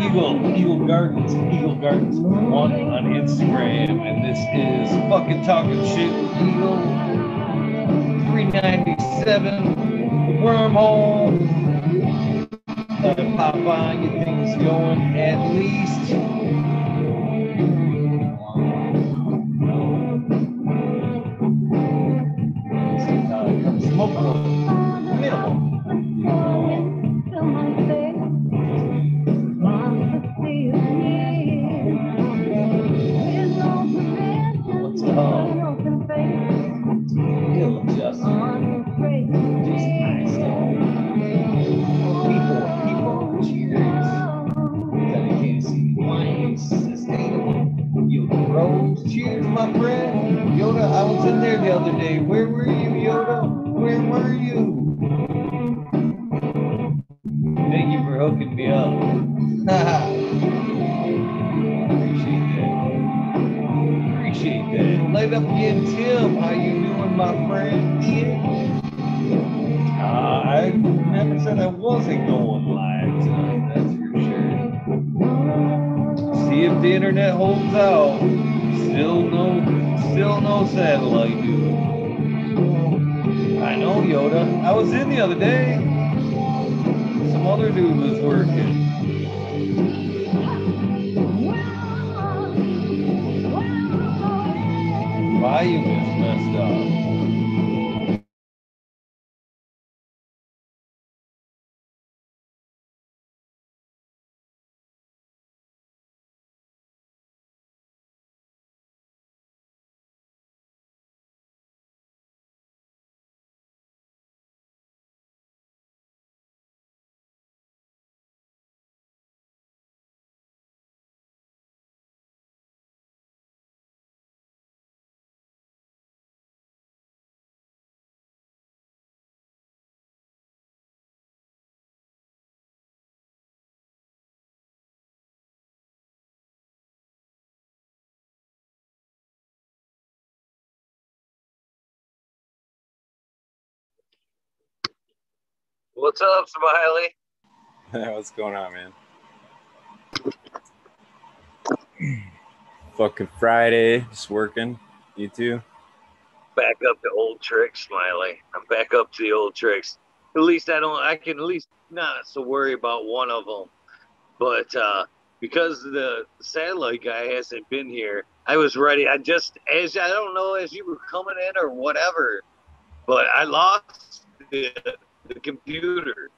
Eagle, Eagle Gardens, Eagle Gardens one on Instagram, and this is fucking talking shit with Eagle 397 wormhole. Let it pop on, get things going at least. Was in the other day. Some other dude was working. What's up, Smiley? What's going on, man? Fucking Friday, just working. You too? Back up to old tricks, Smiley. I'm back up to the old tricks. At least I don't. I can at least not so worry about one of them. But uh, because the satellite guy hasn't been here, I was ready. I just as I don't know as you were coming in or whatever, but I lost the, the computer.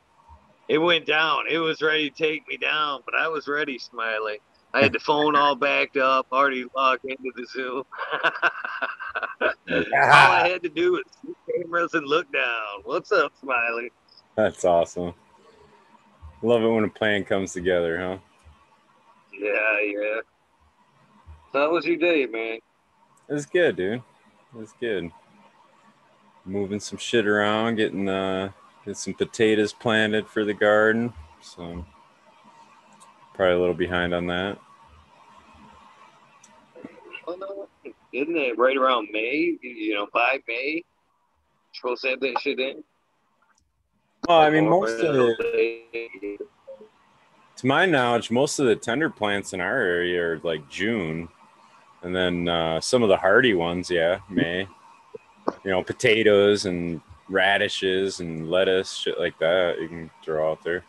It went down. It was ready to take me down, but I was ready, Smiley. I had the phone all backed up, already logged into the Zoom. all I had to do was see cameras and look down. What's up, Smiley? That's awesome. Love it when a plan comes together, huh? Yeah, yeah. How was your day, man? It was good, dude. It was good. Moving some shit around, getting uh get some potatoes planted for the garden. So probably a little behind on that. Oh, no. Isn't it right around May? You know, by May? Supposed to have that shit in? Well, I mean, most of it, to my knowledge, most of the tender plants in our area are like June, and then uh, some of the hardy ones, yeah, May. You know, potatoes and radishes and lettuce, shit like that. You can throw out there.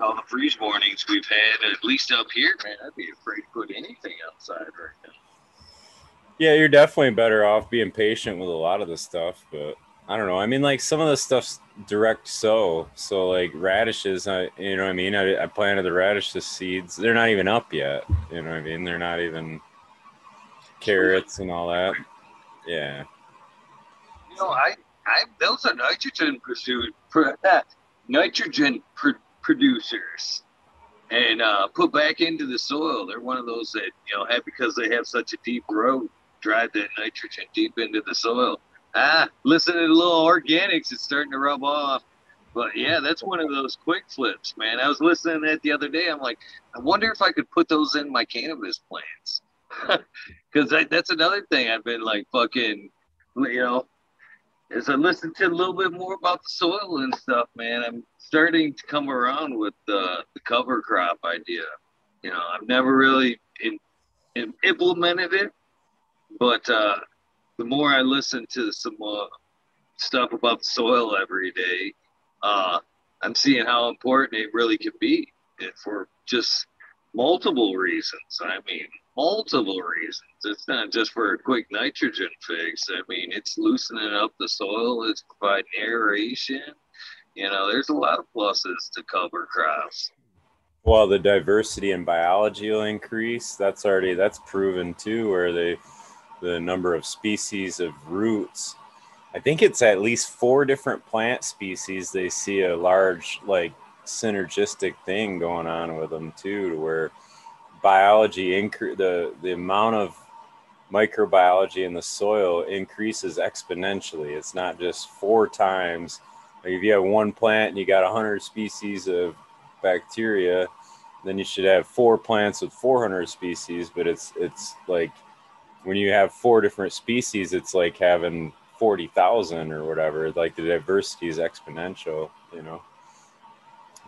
All the freeze warnings we've had, at least up here, man, I'd be afraid to put anything outside right now. Yeah, you're definitely better off being patient with a lot of the stuff, but I don't know. I mean, like some of the stuff's direct sow, so like radishes. I, you know, what I mean, I, I planted the radishes seeds. They're not even up yet. You know, what I mean, they're not even carrots and all that. Yeah. You know, I, I those are nitrogen pursued, nitrogen pr- producers, and uh, put back into the soil. They're one of those that you know have because they have such a deep root, drive that nitrogen deep into the soil. Ah, listen to the little organics; it's starting to rub off. But yeah, that's one of those quick flips, man. I was listening to that the other day. I'm like, I wonder if I could put those in my cannabis plants. Because that's another thing I've been like fucking, you know, as I listen to a little bit more about the soil and stuff, man, I'm starting to come around with the, the cover crop idea. You know, I've never really in, in implemented it, but uh, the more I listen to some uh, stuff about the soil every day, uh, I'm seeing how important it really can be for just multiple reasons. I mean, multiple reasons. It's not just for a quick nitrogen fix. I mean, it's loosening up the soil, it's providing aeration. You know, there's a lot of pluses to cover crops. Well, the diversity in biology will increase. That's already that's proven too, where they the number of species of roots. I think it's at least four different plant species. They see a large like synergistic thing going on with them too, to where biology increase the the amount of microbiology in the soil increases exponentially. It's not just four times. Like if you have one plant and you got 100 species of bacteria, then you should have four plants with 400 species. But it's it's like when you have four different species, it's like having 40,000 or whatever. Like the diversity is exponential, you know.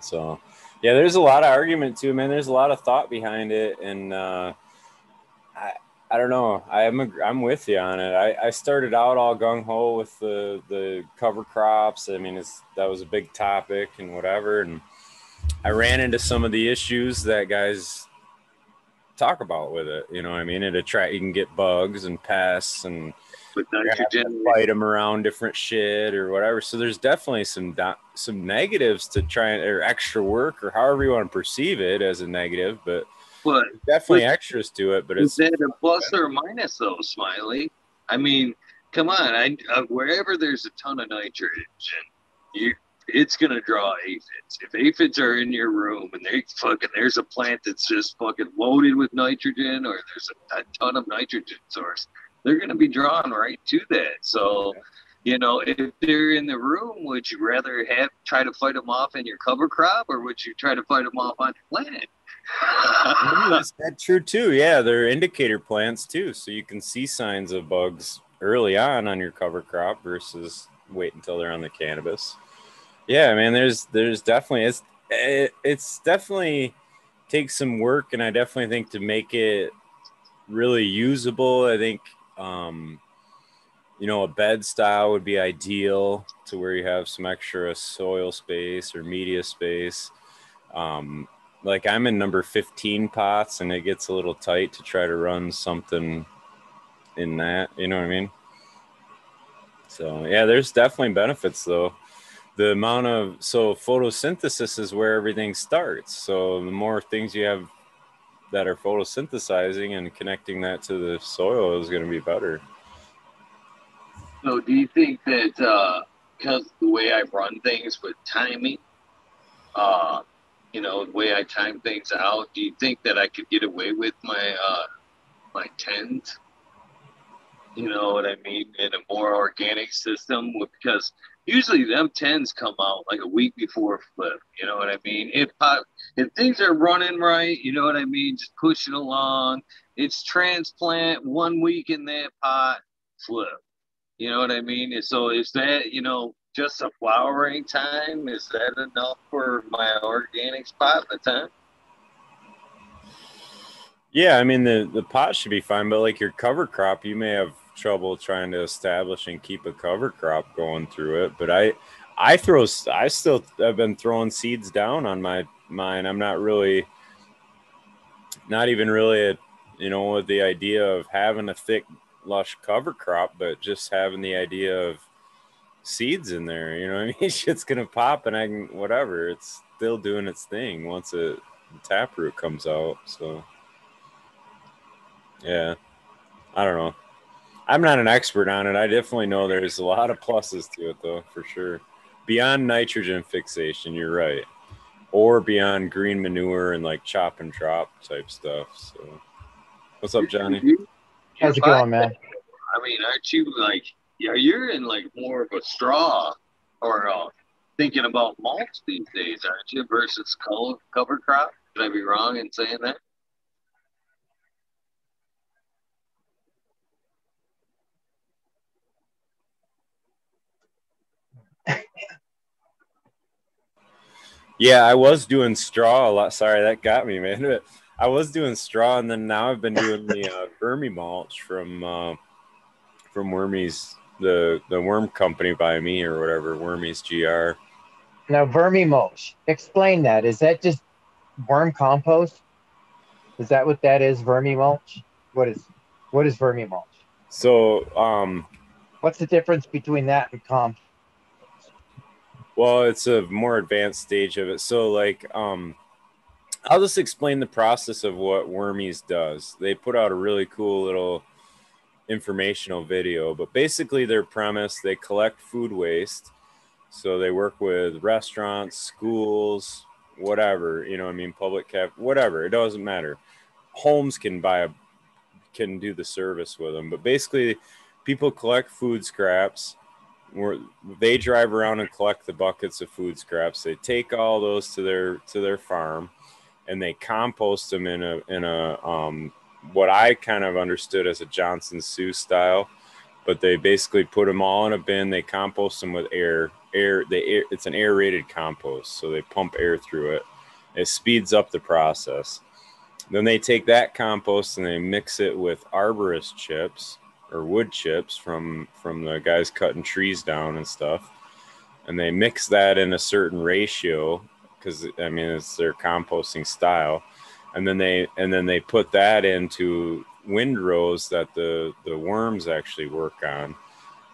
So yeah, there's a lot of argument too, man. There's a lot of thought behind it, and uh, I I don't know. I'm a, I'm with you on it. I, I started out all gung ho with the the cover crops. I mean, it's that was a big topic and whatever, and I ran into some of the issues that guys talk about with it. You know, I mean, it attract you can get bugs and pests and with nitrogen. Fight them around different shit or whatever. So there's definitely some some negatives to try or extra work or however you want to perceive it as a negative, but but definitely but, extras to it. But it's is a plus or minus though, Smiley? I mean, come on, I uh, wherever there's a ton of nitrogen, you it's gonna draw aphids. If aphids are in your room and they fucking there's a plant that's just fucking loaded with nitrogen or there's a, a ton of nitrogen source, they're going to be drawn right to that. So, you know, if they're in the room, would you rather have try to fight them off in your cover crop, or would you try to fight them off on your plant? That's true too. Yeah, they're indicator plants too, so you can see signs of bugs early on on your cover crop versus wait until they're on the cannabis. Yeah, man, there's there's definitely it's it, it's definitely takes some work, and I definitely think to make it really usable, I think um, you know, a bed style would be ideal to where you have some extra soil space or media space. Um, like I'm in number 15 pots and it gets a little tight to try to run something in that, you know what I mean? So, yeah, there's definitely benefits though. The amount of so photosynthesis is where everything starts. So, the more things you have that are photosynthesizing and connecting that to the soil is going to be better. So, do you think that uh, because the way I run things with timing, uh, you know, the way I time things out, do you think that I could get away with my uh, my tens? You know what I mean? In a more organic system, because usually them tens come out like a week before flip. You know what I mean? If if things are running right, you know what I mean, just pushing along. It's transplant one week in that pot, flip. You know what I mean? So is that you know just a flowering time? Is that enough for my organic spot the time? Yeah, I mean the the pot should be fine, but like your cover crop, you may have trouble trying to establish and keep a cover crop going through it. But I, I throw, I still I've been throwing seeds down on my mine. I'm not really, not even really, a, you know, with the idea of having a thick, lush cover crop, but just having the idea of seeds in there. You know, I mean, shit's gonna pop, and I can whatever. It's still doing its thing once a taproot comes out. So, yeah, I don't know. I'm not an expert on it. I definitely know there's a lot of pluses to it, though, for sure. Beyond nitrogen fixation, you're right, or beyond green manure and like chop and drop type stuff. So, what's up, Johnny? How's it going, man? I mean, aren't you like, yeah, you're in like more of a straw or uh, thinking about mulch these days, aren't you, versus cover crop? Could I be wrong in saying that? Yeah, I was doing straw a lot. Sorry, that got me, man. I was doing straw, and then now I've been doing the uh, vermi mulch from uh, from Wormies, the the worm company by me or whatever, Wormies GR. Now, vermi mulch. Explain that. Is that just worm compost? Is that what that is? Vermi mulch. What is what is vermi mulch? So, um, What's the difference between that and compost? Well, it's a more advanced stage of it. So, like, um, I'll just explain the process of what Wormies does. They put out a really cool little informational video, but basically, their premise they collect food waste. So, they work with restaurants, schools, whatever, you know, I mean, public cap, whatever, it doesn't matter. Homes can buy a, can do the service with them, but basically, people collect food scraps where they drive around and collect the buckets of food scraps. They take all those to their to their farm, and they compost them in a in a um, what I kind of understood as a Johnson-Su style. But they basically put them all in a bin. They compost them with air. Air. They air, it's an aerated compost, so they pump air through it. It speeds up the process. Then they take that compost and they mix it with arborist chips or wood chips from from the guys cutting trees down and stuff. And they mix that in a certain ratio because i mean it's their composting style. And then they and then they put that into windrows that the the worms actually work on.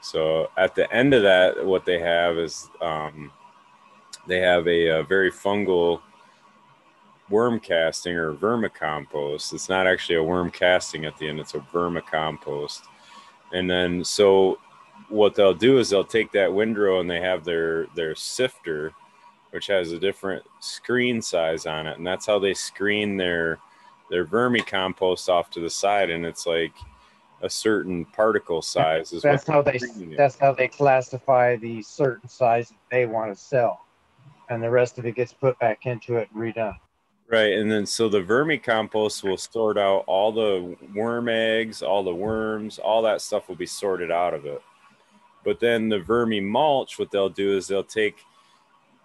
So at the end of that what they have is um, they have a, a very fungal worm casting or vermicompost. It's not actually a worm casting at the end it's a vermicompost and then so what they'll do is they'll take that windrow and they have their their sifter which has a different screen size on it and that's how they screen their their vermicompost off to the side and it's like a certain particle size is That's how they it. that's how they classify the certain size that they want to sell, and the rest of it gets put back into it and redone. Right, and then so the vermicompost will sort out all the worm eggs, all the worms, all that stuff will be sorted out of it. But then the vermi mulch, what they'll do is they'll take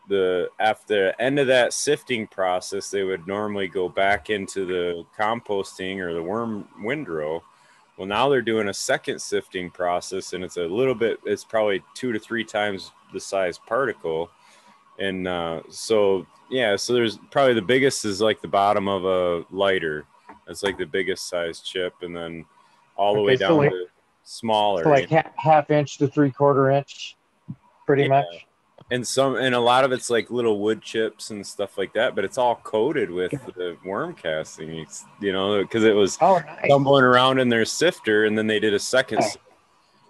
the after the end of that sifting process, they would normally go back into the composting or the worm windrow. Well, now they're doing a second sifting process, and it's a little bit. It's probably two to three times the size particle, and uh, so yeah, so there's probably the biggest is like the bottom of a lighter. That's like the biggest size chip, and then all the way Okay, so down like- to smaller. So like ha- half inch to three quarter inch, pretty Yeah. much. and some and a lot of it's like little wood chips and stuff like that, but it's all coated with the worm casting. It's, you know, because it was Oh, nice. tumbling around in their sifter, and then they did a second.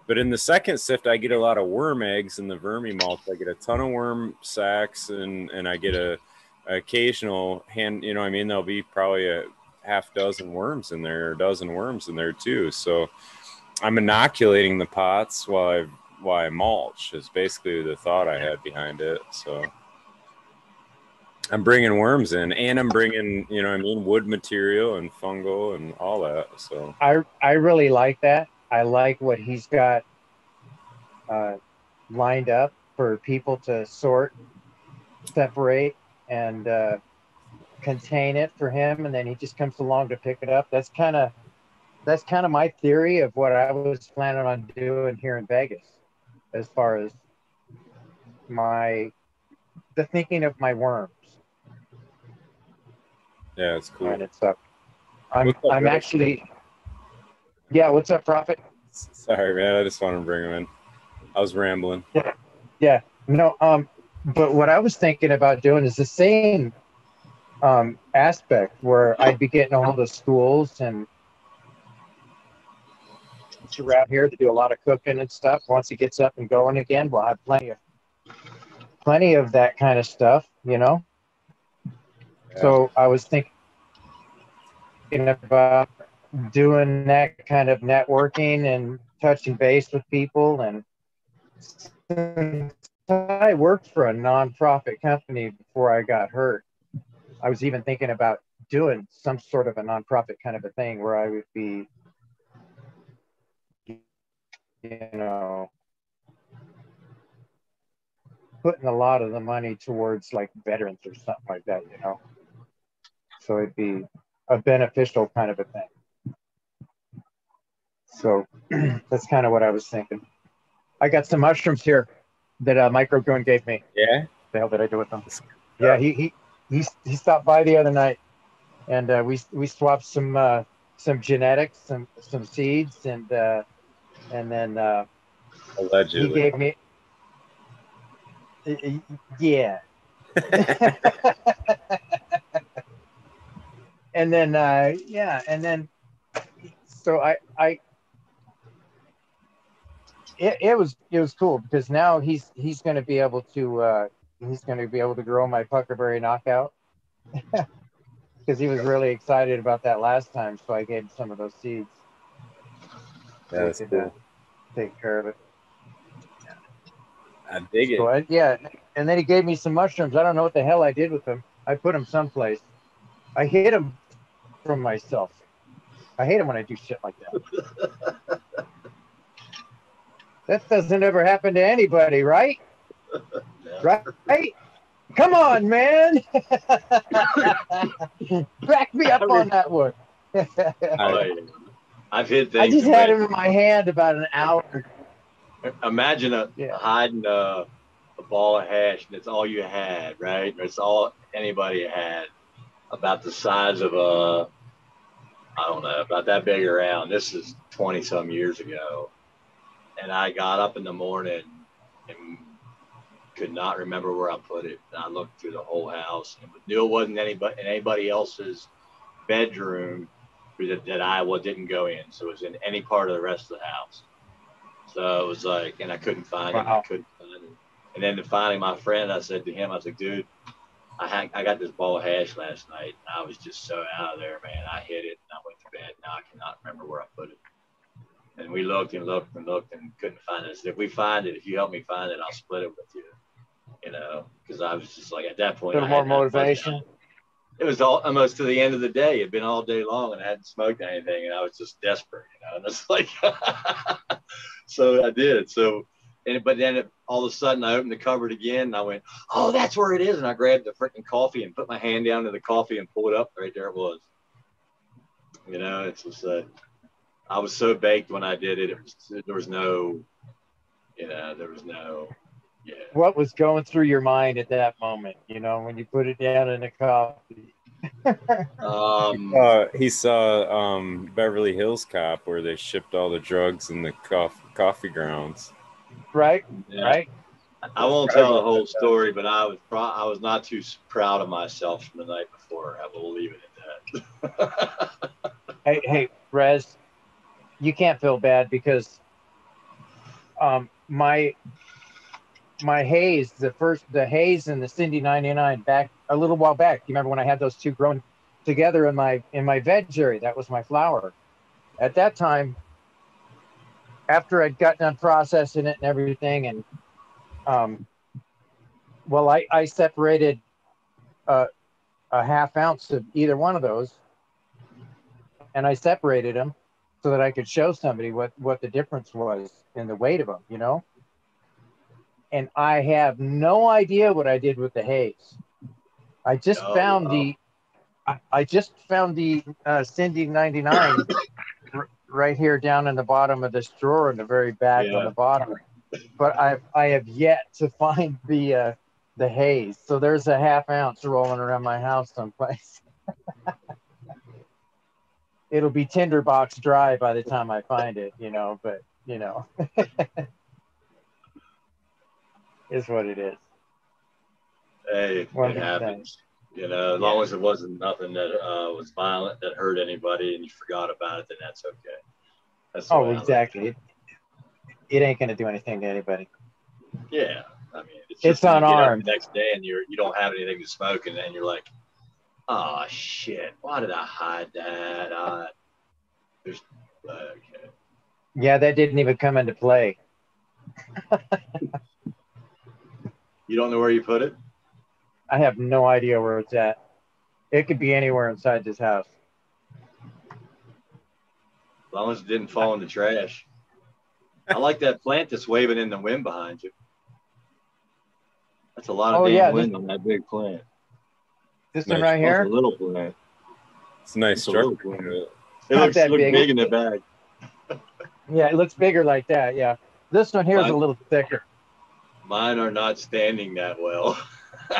But in the second sift, I get a lot of worm eggs in the vermi mulch. I get a ton of worm sacks, and and I get a occasional hand. You know, I mean, there'll be probably a half dozen worms in there, or a dozen worms in there too. So I'm inoculating the pots while I while I mulch. Is basically the thought I had behind it. So. I'm bringing worms in, and I'm bringing, you know, I mean, wood material and fungal and all that. So I I really like that. I like what he's got uh, lined up for people to sort, separate, and uh, contain it for him, and then he just comes along to pick it up. That's kind of that's kind of my theory of what I was planning on doing here in Vegas, as far as my the thinking of my worms yeah, it's cool. and it's up. I'm up, I'm actually yeah. What's up, Prophet? Sorry, man. I just wanted to bring him in. I was rambling. Yeah. Yeah, no, um, but what I was thinking about doing is the same um, aspect where I'd be getting all the schools and it's around here to do a lot of cooking and stuff. Once he gets up and going again, we'll have plenty of plenty of that kind of stuff, you know. So I was thinking about doing that kind of networking and touching base with people and I worked for a nonprofit company before I got hurt. I was even thinking about doing some sort of a nonprofit kind of a thing where I would be, you know, putting a lot of the money towards like veterans or something like that, you know. So it'd be a beneficial kind of a thing. So that's kind of what I was thinking. I got some mushrooms here that uh, Microgrown gave me. Yeah. The hell did I do with them? Yeah, he he he, he stopped by the other night, and uh, we we swapped some uh, some genetics, some some seeds, and uh, and then uh, Allegedly. he gave me. Yeah. and then uh, yeah, and then so I I it, it was it was cool because now he's he's going to be able to uh, he's going to be able to grow my puckerberry knockout because he was really excited about that last time. So I gave him some of those seeds. Yeah, that's So could, cool. uh, take care of it. I dig it. So I, yeah, and then he gave me some mushrooms. I don't know what the hell I did with them. I put them someplace. I hid them from myself. I hate them when I do shit like that. that doesn't ever happen to anybody, right? Right? Come on, man. Back me up on that one. I- I've hid I just had him in my hand about an hour. Imagine a Yeah. hiding a, a ball of hash, and it's all you had, right? It's all anybody had, about the size of a, I don't know, about that big around. This is twenty some years ago, and I got up in the morning and could not remember where I put it. And I looked through the whole house and knew it wasn't anybody in anybody else's bedroom that, that I didn't go in. So it was in any part of the rest of the house. So it was like, and I couldn't find it. I couldn't find it. And then finally, my friend, I said to him, I was like, dude, I had, I got this ball of hash last night. I was just so out of there, man. I hit it and I went to bed. Now I cannot remember where I put it. And we looked and looked and looked and couldn't find it. I said, if we find it, if you help me find it, I'll split it with you. You know, because I was just like at that point. A little I more had nothing but- motivation. it was all almost to the end of the day. It'd been all day long and I hadn't smoked anything and I was just desperate, you know. And it's like, so I did. So, and but then it, all of a sudden I opened the cupboard again and I went, oh, that's where it is. And I grabbed the freaking coffee and put my hand down to the coffee and pulled it up. Right there it was. You know, it's just uh, I was so baked when I did it. it was, there was no, you know, there was no, yeah. What was going through your mind at that moment? You know, when you put it down in a coffee. Um, Uh, he saw um, Beverly Hills Cop where they shipped all the drugs in the coffee, coffee grounds. Right? yeah. Right? I won't tell the whole story, but I was pro- I was not too proud of myself from the night before. I will leave it at that. Hey, hey, Rez, you can't feel bad because um my my haze, the first the haze and the Cindy 99 back a little while back. You remember when I had those two grown together in my in my veg area? That was my flower. At that time, after I'd gotten done processing it and everything, and um, well, I I separated uh, a half ounce of either one of those and I separated them so that I could show somebody what what the difference was in the weight of them, you know. And I have no idea what I did with the haze. I just Oh, found the, I, I just found the uh, Cindy 99 r- right here down in the bottom of this drawer in the very back Yeah. on the bottom. But I I have yet to find the uh, the haze. So there's a half ounce rolling around my house someplace. It'll be tinderbox dry by the time I find it, you know, but you know. is what it is. hey, it, happens. You know, as long as it wasn't nothing that uh, was violent that hurt anybody, and you forgot about it, then that's okay. That's Oh, exactly. It, it ain't gonna do anything to anybody. Yeah, I mean, it's, It's just when you get up unarmed. The next day, and you're you don't have anything to smoke, and then you're like, oh shit, why did I hide that? I, there's okay. Yeah, that didn't even come into play. You don't know where you put it? I have no idea where it's at. It could be anywhere inside this house. As long as it didn't fall in the trash. I like that plant that's waving in the wind behind you. That's a lot of Oh, damn yeah, wind on that big plant. This Nice. one right here. it's a little plant. It's a nice It's a little structure. plant. It Not looks, that looks big. big. in the bag. Yeah, it looks bigger like that. Yeah. This one here is a little thicker. Mine are not standing that well.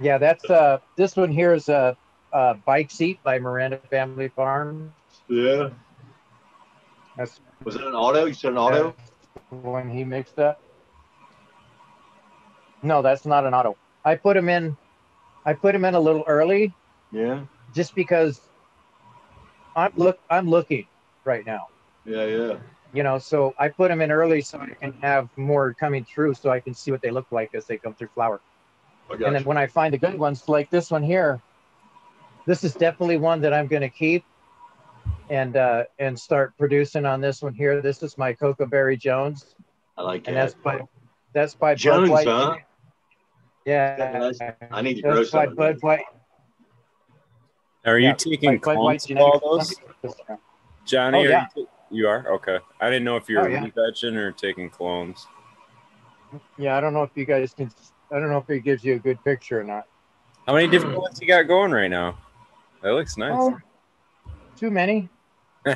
Yeah, that's uh this one here is a, a bike seat by Miranda Family Farm. yeah. That's Was it an auto? You said an auto? When he mixed up. No, that's not an auto. I put him in I put him in a little early Yeah. just because I'm look I'm looking right now. Yeah, yeah. You know, so I put them in early so I can have more coming through so I can see what they look like as they come through flower. And then you. when I find the good ones, like this one here, this is definitely one that I'm going to keep and uh, and start producing on this one here. This is my Cocoa Berry Jones, I like and that. that's by that's by Jones, Bud White. huh? Yeah, I need to grow that's by some. of Bud. White. Are you Yeah, taking by Bud White clones of all those? Johnny, Oh, are yeah. you, you are? Okay. I didn't know if you Oh, were yeah. re-vegging or taking clones. Yeah, I don't know if you guys can. I don't know if it gives you a good picture or not. How many different ones you got going right now? That looks nice. Oh, too many.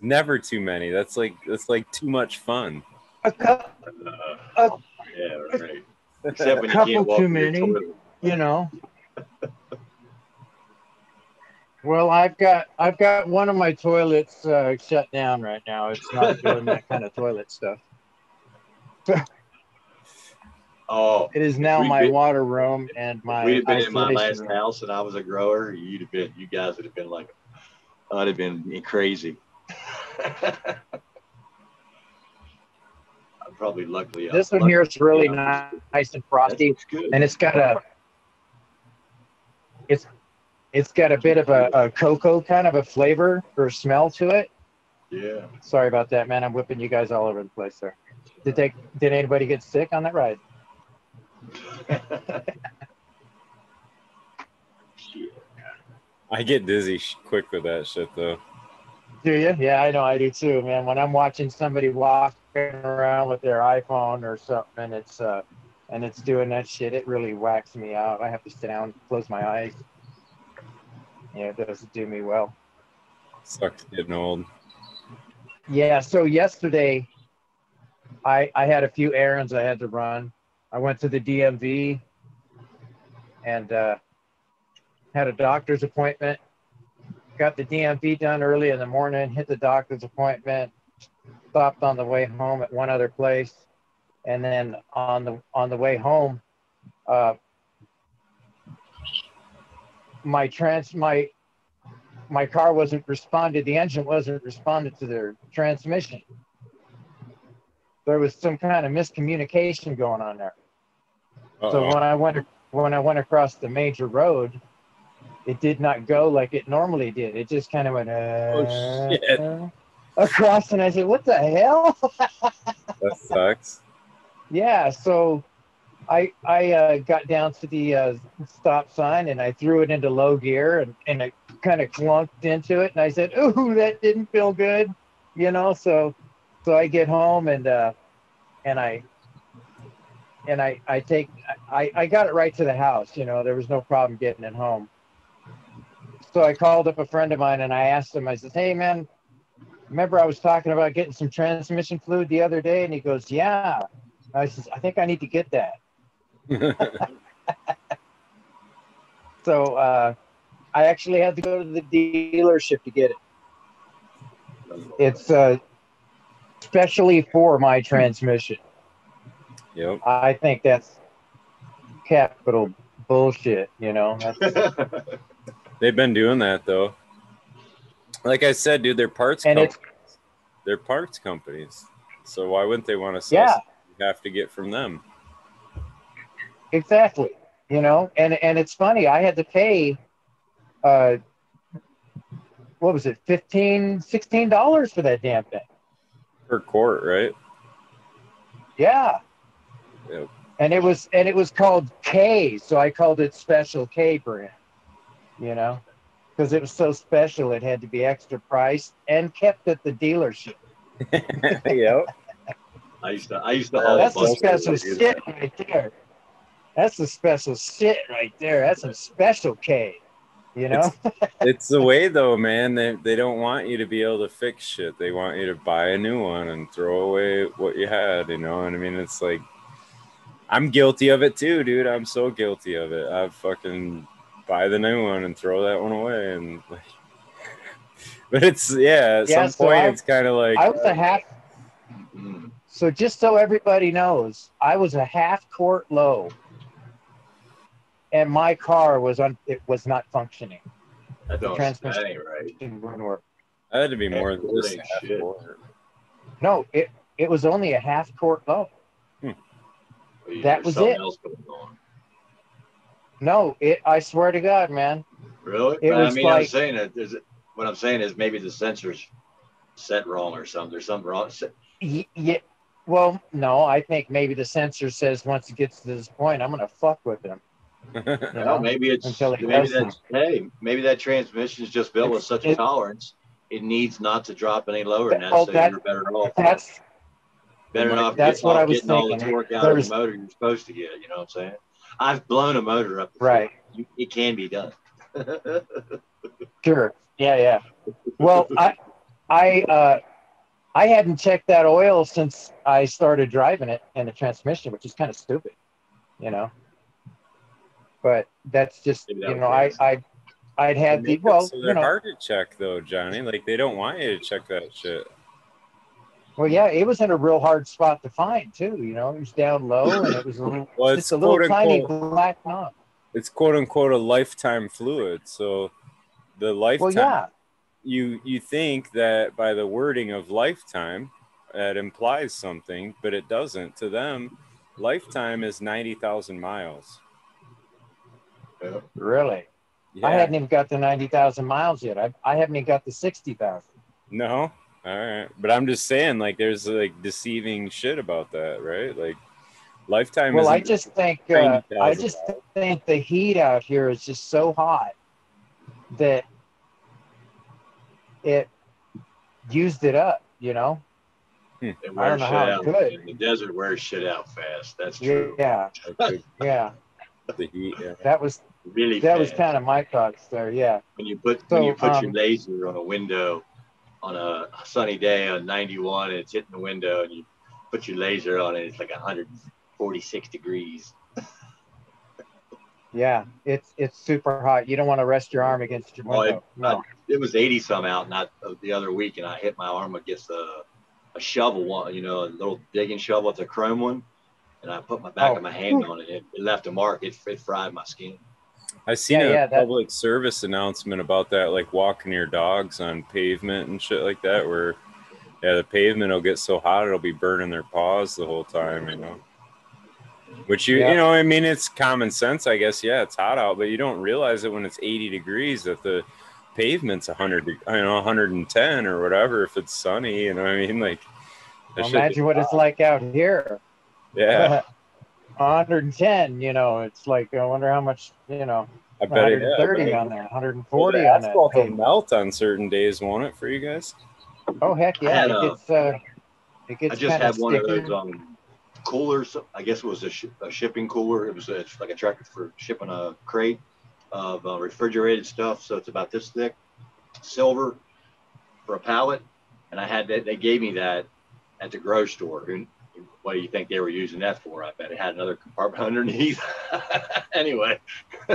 Never too many. That's like that's like too much fun. A couple, yeah, right. Except when you Couple can't too many. you know. Well, I've got I've got one of my toilets uh, shut down right now. It's not doing that kind of toilet stuff. Oh, It is now my been- water room and my we'd have been in my last room. house and I was a grower. You'd have been, you guys would have been like, I'd have been crazy. I'm probably luckily. Uh, this one lucky- here is really yeah. nice and frosty, and it's got a it's it's got a bit of a, a cocoa kind of a flavor or smell to it. yeah. Sorry about that, man. I'm whipping you guys all over the place there. Did they did anybody get sick on that ride? I get dizzy quick with that shit though. Do you? Yeah, I know I do too, man. When I'm watching somebody walking around with their iPhone or something, and it's uh, and it's doing that shit, it really whacks me out. I have to sit down, close my eyes. Yeah, it doesn't do me well. Sucks getting old. Yeah. So yesterday, I I had a few errands I had to run. I went to the DMV and uh, had a doctor's appointment. Got the DMV done early in the morning. Hit the doctor's appointment. Stopped on the way home at one other place, and then on the on the way home, uh, my trans my my car wasn't responded. The engine wasn't responded to their transmission. There was some kind of miscommunication going on there. So Uh-oh. when I went when I went across the major road, it did not go like it normally did. It just kind of went uh, Oh, shit. Across, and I said, "What the hell?" that sucks. yeah. So I I uh, got down to the uh, stop sign and I threw it into low gear and, and it kind of clunked into it, and I said, "Ooh, that didn't feel good," you know. So so I get home and uh, and I and I I take I I got it right to the house. You know, there was no problem getting it home. So I called up a friend of mine and I asked him. I said, "Hey, man." Remember, I was talking about getting some transmission fluid the other day, and he goes, "Yeah." I says, "I think I need to get that." So uh, I actually had to go to the dealership to get it. It's uh, specially for my transmission. yep. I think that's capital bullshit. You know, They've been doing that though. Like I said, dude, they're parts And it's- companies. They're parts companies. So why wouldn't they want to sell Yeah. you have to get from them? exactly. You know, and and it's funny. I had to pay. Uh, what was it? 15 dollars for that damn thing. Per quart, right? Yeah. Yep. And it was and it was called K, so I called it Special K brand. You know, because it was so special, it had to be extra priced and kept at the dealership. yep. I used to I used to haul That's a the special of shit right there. That's the special shit right there. That's some special K. You know? it's the way though, man. They they don't want you to be able to fix shit. They want you to buy a new one and throw away what you had. You know, and I mean, it's like I'm guilty of it too, dude. I'm so guilty of it. I fucking buy the new one and throw that one away, and like, but it's yeah. At Yeah, some so point, I- it's kind of like I was a uh, half so just so everybody knows, I was a half court low. And my car was on it was not functioning. That don't transmission. that ain't right. It wouldn't work. I had to be more than Half-court just half shit. court. No, it it was only a half court low. Hmm. Well, you- That there's was something it. Going. No, it I swear to God, man. Really? It But I was mean, I'm saying that there's what I'm saying is maybe the sensors set wrong or something. There's something wrong. Yeah. Well, no, I think maybe the sensor says once it gets to this point, I'm gonna fuck with him. You Well, maybe it's Until he maybe that's hey, maybe that transmission is just built with such a tolerance. It needs not to drop any lower that, Oh, so that- you're better off. That's better oh off that's getting, what off I was getting all the thinking. torque out of the motor you're supposed to get. You know what I'm saying? I've blown a motor up. Before. right. You- It can be done. Sure. Yeah, yeah. Well, I, I, uh, I hadn't checked that oil since I started driving it and the transmission, which is kind of stupid, you know. But that's just, that you know, I. I, I'd had the well, so you they're know, hard to check though, Johnny. Like they don't want you to check that shit. Well, yeah, it was in a real hard spot to find too. You know, it was down low and it was a little, Well, just it's a little tiny unquote, black knob. it's quote unquote a lifetime fluid. So the lifetime Well, yeah, you you think that by the wording of lifetime that implies something, but it doesn't. To them, lifetime is ninety thousand miles. Really. Yeah. I hadn't even got the ninety thousand miles yet. I, I haven't even got the sixty thousand. No. All right. But I'm just saying, like, there's like deceiving shit about that, right? Like, lifetime Well, I just think uh, I 90,000 just think the heat out here is just so hot that it used it up. You know? It I don't wears know shit how out. could. The desert wears shit out fast. That's true. Yeah, yeah. the heat. Yeah. That was Really that was kind of my thoughts there. Yeah. when you put when you put your um, laser on a window on a sunny day on 91 and it's hitting the window and you put your laser on it, it's like 146 degrees. Yeah, it's it's super hot. You don't want to rest your arm against your Oh, it- window. no. It was 80 some out not uh, the other week and I hit my arm against a, a shovel one, you know, a little digging shovel, it's a chrome one. And I put my back Oh. of my hand on it. It, it left a mark. It, it fried my skin. I seen Yeah, a yeah, that- public service announcement about that, like walking your dogs on pavement and shit like that, where yeah, the pavement will get so hot it'll be burning their paws the whole time, you know. Which you Yeah. you know, I mean, it's common sense, I guess. Yeah, it's hot out, but you don't realize it when it's 80 degrees that the pavement's 100, de- I know, 110 or whatever if it's sunny. You know, what I mean, like. shit- Imagine what it's like out here. yeah, 110. You know, it's like I wonder how much. You know, I bet it. 130 Yeah, on that, Well, 140 the on that. asphalt will melt on certain days, won't it, for you guys? Oh heck yeah! had It gets uh, it gets I just had of one of those um, coolers. I guess it was a, sh- a shipping cooler. It was a, like a tractor for shipping a crate of uh, refrigerated stuff. So it's about this thick, silver for a pallet. And I had that. They gave me that at the grocery store. Who- What do you think they were using that for? I bet it had another compartment underneath. anyway,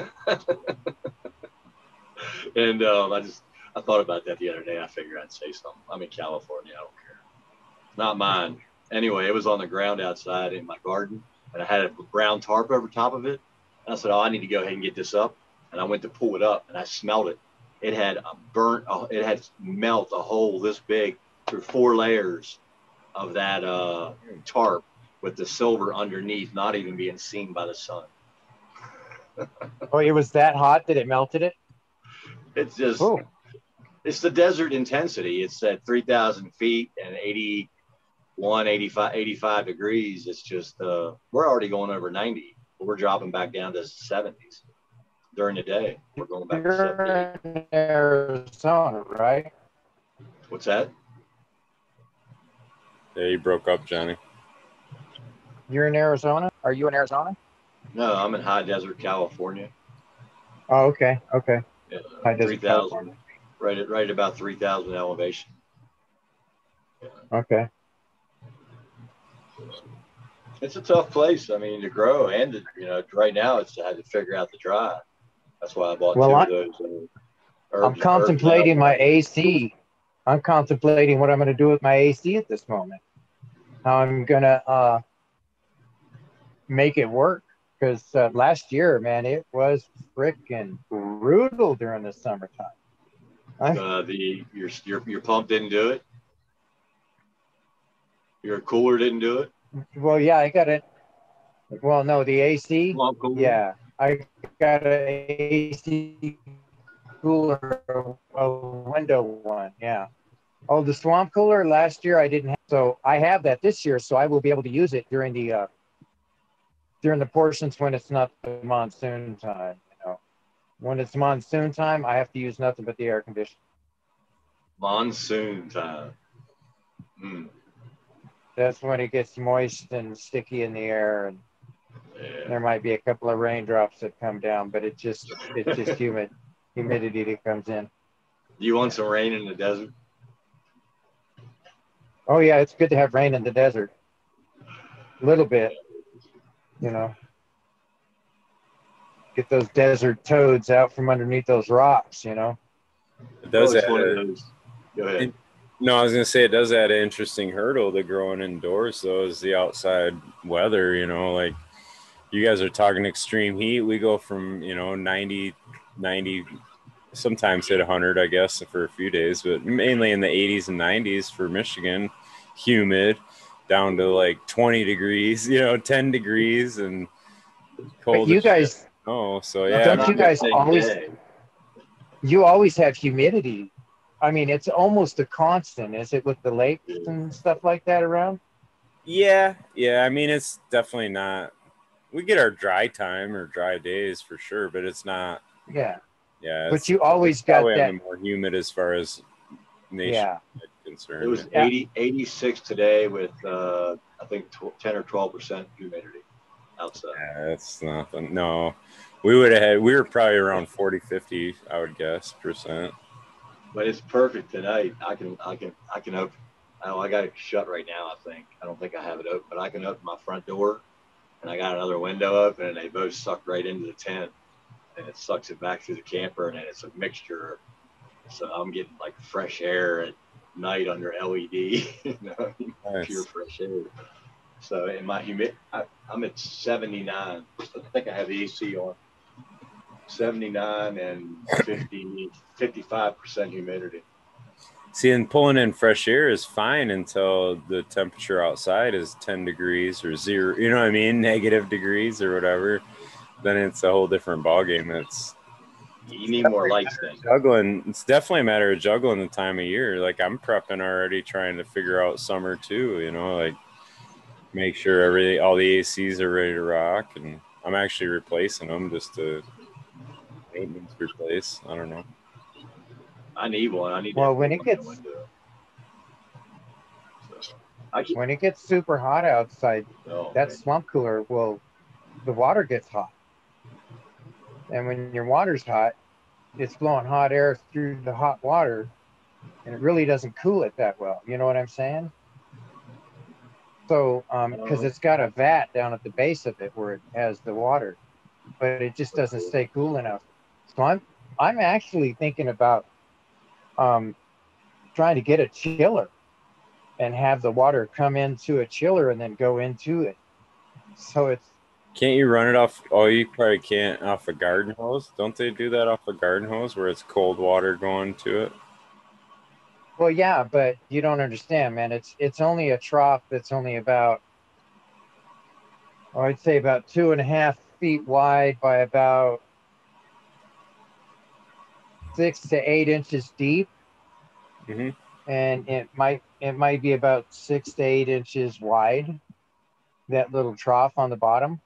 and um, I just I thought about that the other day. I figured I'd say something. I'm in California. I don't care. Not mine. Anyway, it was on the ground outside in my garden, and I had a brown tarp over top of it. And I said, "Oh, I need to go ahead and get this up." And I went to pull it up, and I smelled it. It had a burnt. uh, It had melt a hole this big through four layers of that uh, tarp with the silver underneath, not even being seen by the sun. Oh, it was that hot that it melted it. It's just Oh, it's the desert intensity. It's at 3,000 feet and 81, 85, 85 degrees. It's just, uh, we're already going over 90. But we're dropping back down to 70s during the day. We're going back to 70. you're in Arizona, right? What's that? Yeah, you broke up, Johnny. You're in Arizona? Are you in Arizona? No, I'm in high desert, California. Oh, okay, okay. Yeah, High desert, 3,000, California. right at right at about three thousand elevation. Okay. It's a tough place. I mean, to grow and to, you know, right now it's had to figure out the drive. That's why I bought Well, two I- of those. Uh, I'm contemplating my. AC. I'm contemplating what I'm going to do with my AC at this moment. How I'm going to uh, make it work. Because uh, last year, man, it was freaking brutal during the summertime. I, Uh, the your your your pump didn't do it. Your cooler didn't do it. well, yeah, I got it. Well, no, the AC. Yeah, I got a AC cooler, a window one. Yeah. Oh, the swamp cooler last year I didn't have, so I have that this year, so I will be able to use it during the uh, during the portions when it's not the monsoon time. You know, when it's monsoon time, I have to use nothing but the air conditioner. Monsoon time. Hmm. That's when it gets moist and sticky in the air, and Yeah. there might be a couple of raindrops that come down, but it just it's just humid humidity that comes in. Do you want some rain in the desert? Oh yeah, it's good to have rain in the desert. A little bit, you know. Get those desert toads out from underneath those rocks, you know. It does Oh, add a- Go ahead. No, I was gonna say it does add an interesting hurdle to growing indoors. Though is the outside weather. You know, like you guys are talking extreme heat. We go from you know 90, 90, sometimes hit hundred, I guess, for a few days, but mainly in the eighties and nineties for Michigan, humid, down to like twenty degrees. You know, ten degrees and cold. But you as shit. guys, Oh, so yeah, Don't you guys always- day. you always have humidity. I mean, it's almost a constant, is it, with the lakes and stuff like that around? Yeah, yeah. I mean, it's definitely not. We get our dry time or dry days for sure, but it's not. Yeah, Yeah, but you always got probably that. on the more humid as far as nation Yeah, concerned. It was Yeah. 80, 86 today with uh, I think tw- ten or twelve percent humidity outside. yeah, that's nothing. No, we would have had. We were probably around 40, 50, I would guess percent. But it's perfect tonight. I can I can I can open. Oh, I got it shut right now. I think I don't think I have it open, but I can open my front door, and I got another window open, and they both suck right into the tent, and it sucks it back through the camper, and then it's a mixture. So I'm getting like fresh air at night under LED, you know, Nice. pure fresh air. So in my humid, I, I'm at 79. I think I have the AC on. 79 and 50, 55% humidity. See, and pulling in fresh air is fine until the temperature outside is 10 degrees or zero, you know what I mean? Negative degrees or whatever. Then it's a whole different ballgame. It's You need more lights then. juggling. It's definitely a matter of juggling the time of year. Like I'm prepping already, trying to figure out summer too, you know, like make sure everything, all the ACs are ready to rock. And I'm actually replacing them just to maintenance replace. I don't know. I need one. I need. Well, when it gets- window. So, I keep. when it gets super hot outside, Oh, that man. swamp cooler will, the water gets hot. And when your water's hot, it's blowing hot air through the hot water, and it really doesn't cool it that well. You know what I'm saying? So, um, because it's got a vat down at the base of it where it has the water, but it just doesn't stay cool enough. So I'm, I'm actually thinking about, um, trying to get a chiller, and have the water come into a chiller and then go into it. So it's Can't you run it off? Oh, you probably can't off a garden hose. Don't they do that off a garden hose where it's cold water going to it? Well, yeah, but you don't understand, man. It's it's only a trough that's only about, oh, I'd say about two and a half feet wide by about six to eight inches deep, Mhm. and it might it might be about six to eight inches wide. That little trough on the bottom.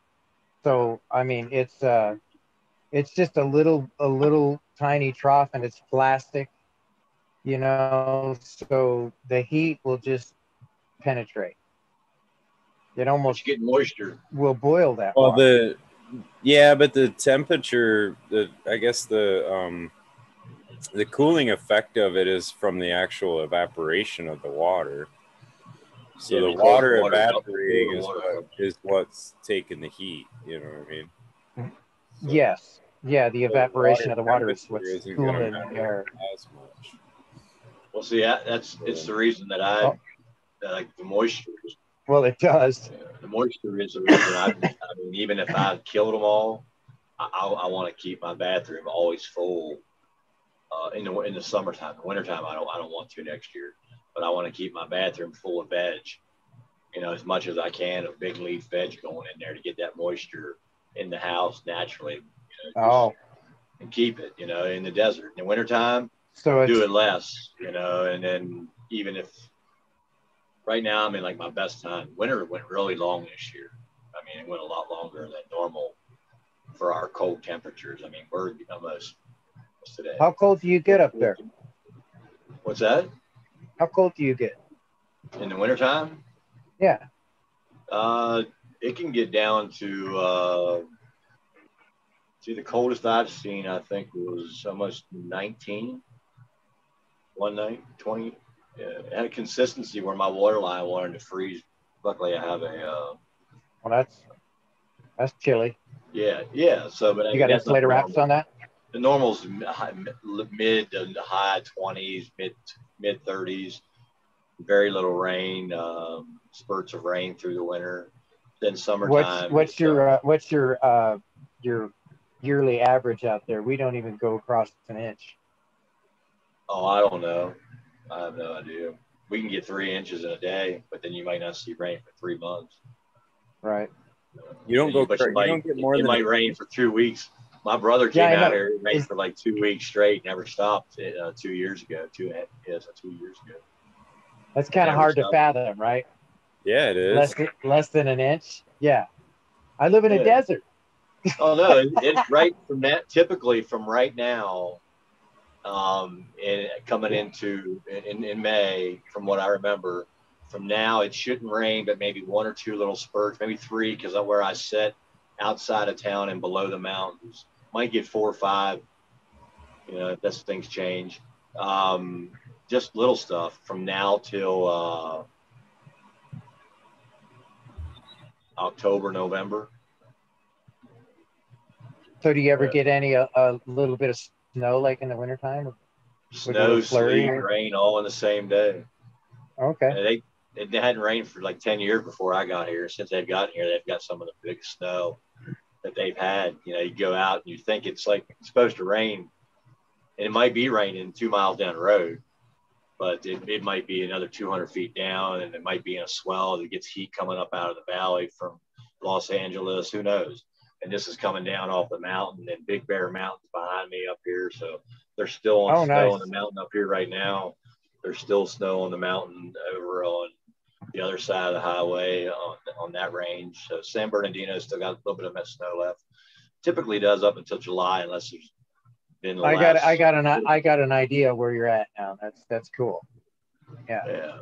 So I mean, it's uh, it's just a little a little tiny trough, and it's plastic you know, so the heat will just penetrate. It almost get moisture. will boil that. Well, water. the yeah, but the temperature, the I guess the um, the cooling effect of it is from the actual evaporation of the water. So Yeah, the water water- evaporating is water- what is what's taking the heat. You know what I mean? yes, yeah, the So evaporation of the water is what's isn't cooling the matter air. as much. Well, see, that, that's it's the reason that I Oh. that like the moisture. is- Well, it does. The moisture is the reason. I, I mean, even if I killed them all, I, I, I want to keep my bathroom always full. Uh, in the in the summertime, the wintertime, I don't I don't want to next year, but I want to keep my bathroom full of veg. You know, as much as I can of big leaf veg going in there to get that moisture in the house naturally. You know, Oh, and keep it. You know, in the desert in the wintertime, so do it less, you know, and then even if right now I'm in like my best time, winter went really long this year. I mean, it went a lot longer than normal for our cold temperatures. I mean, we're almost what's today. how cold do you get up there? What's that? How cold do you get? In the wintertime? Yeah. Uh, it can get down to, uh, see, the coldest I've seen, I think, was almost 19 one night, 20. Yeah, it had a consistency where my water line wanted to freeze. Luckily, I have a, uh, Well, that's that's chilly. yeah, yeah. So, but I You got mean, insulator wraps on that? The normal's mid to high 20s, mid mid 30s. Very little rain, um, spurts of rain through the winter. Then summertime. What's what's it's, your uh, uh, what's your uh, your yearly average out there? We don't even go across an inch. Oh, I don't know. I have no idea. We can get three inches in a day, but then you might not see rain for three months. Right. You don't go. But You might, don't get more it than might rain for two weeks. My brother came Yeah, out know. here. It rained for like two weeks straight. Never stopped. Uh, two years ago. Two and a half- yeah, so two years ago. That's kind of Average hard to fathom, right? Yeah, it is. Less than, less than an inch. Yeah. I live in a desert. Oh no, it, it's right from that. Typically, from right now, um, and coming into in, in May, from what I remember, from now it shouldn't rain, but maybe one or two little spurts, maybe three, because of where I sit outside of town and below the mountains, might get four or five. You know, if that's things change. Um, just little stuff from now till uh, October, November. So do you ever Yeah. get any a, a little bit of snow like in the wintertime? Snow, flurry sleet, or- rain, all in the same day. Okay. And they it hadn't rained for like ten years before I got here. Since they've gotten here, they've got some of the biggest snow that they've had. You know, you go out and you think it's like it's supposed to rain, and it might be raining two miles down the road, but it, it might be another 200 feet down, and it might be in a swell that gets heat coming up out of the valley from Los Angeles. Who knows? And this is coming down off the mountain, and Big Bear Mountain's behind me up here, so there's still on Oh, snow nice. on the mountain up here right now. There's still snow on the mountain over on the other side of the highway on, on that range. So San Bernardino still got a little bit of that snow left. Typically does up until July unless there's been the I got I got an I got an idea where you're at now. That's that's cool. yeah. Yeah.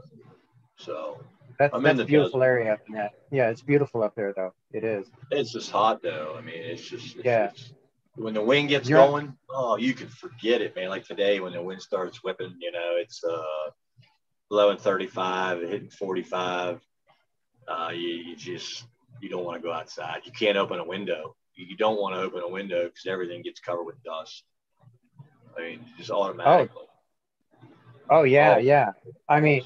So That's I'm that's a beautiful area up in that. Yeah, it's beautiful up there though. It is. it's just hot though. I mean, it's just it's, Yeah. it's- when the wind gets You're- going, oh, you can forget it, man. Like today when the wind starts whipping, you know, it's uh, blowing 35, hitting 45. Uh, you, you just you don't want to go outside. You can't open a window. You don't want to open a window because everything gets covered with dust. I mean, just automatically. Oh yeah, Oh. yeah. I mean,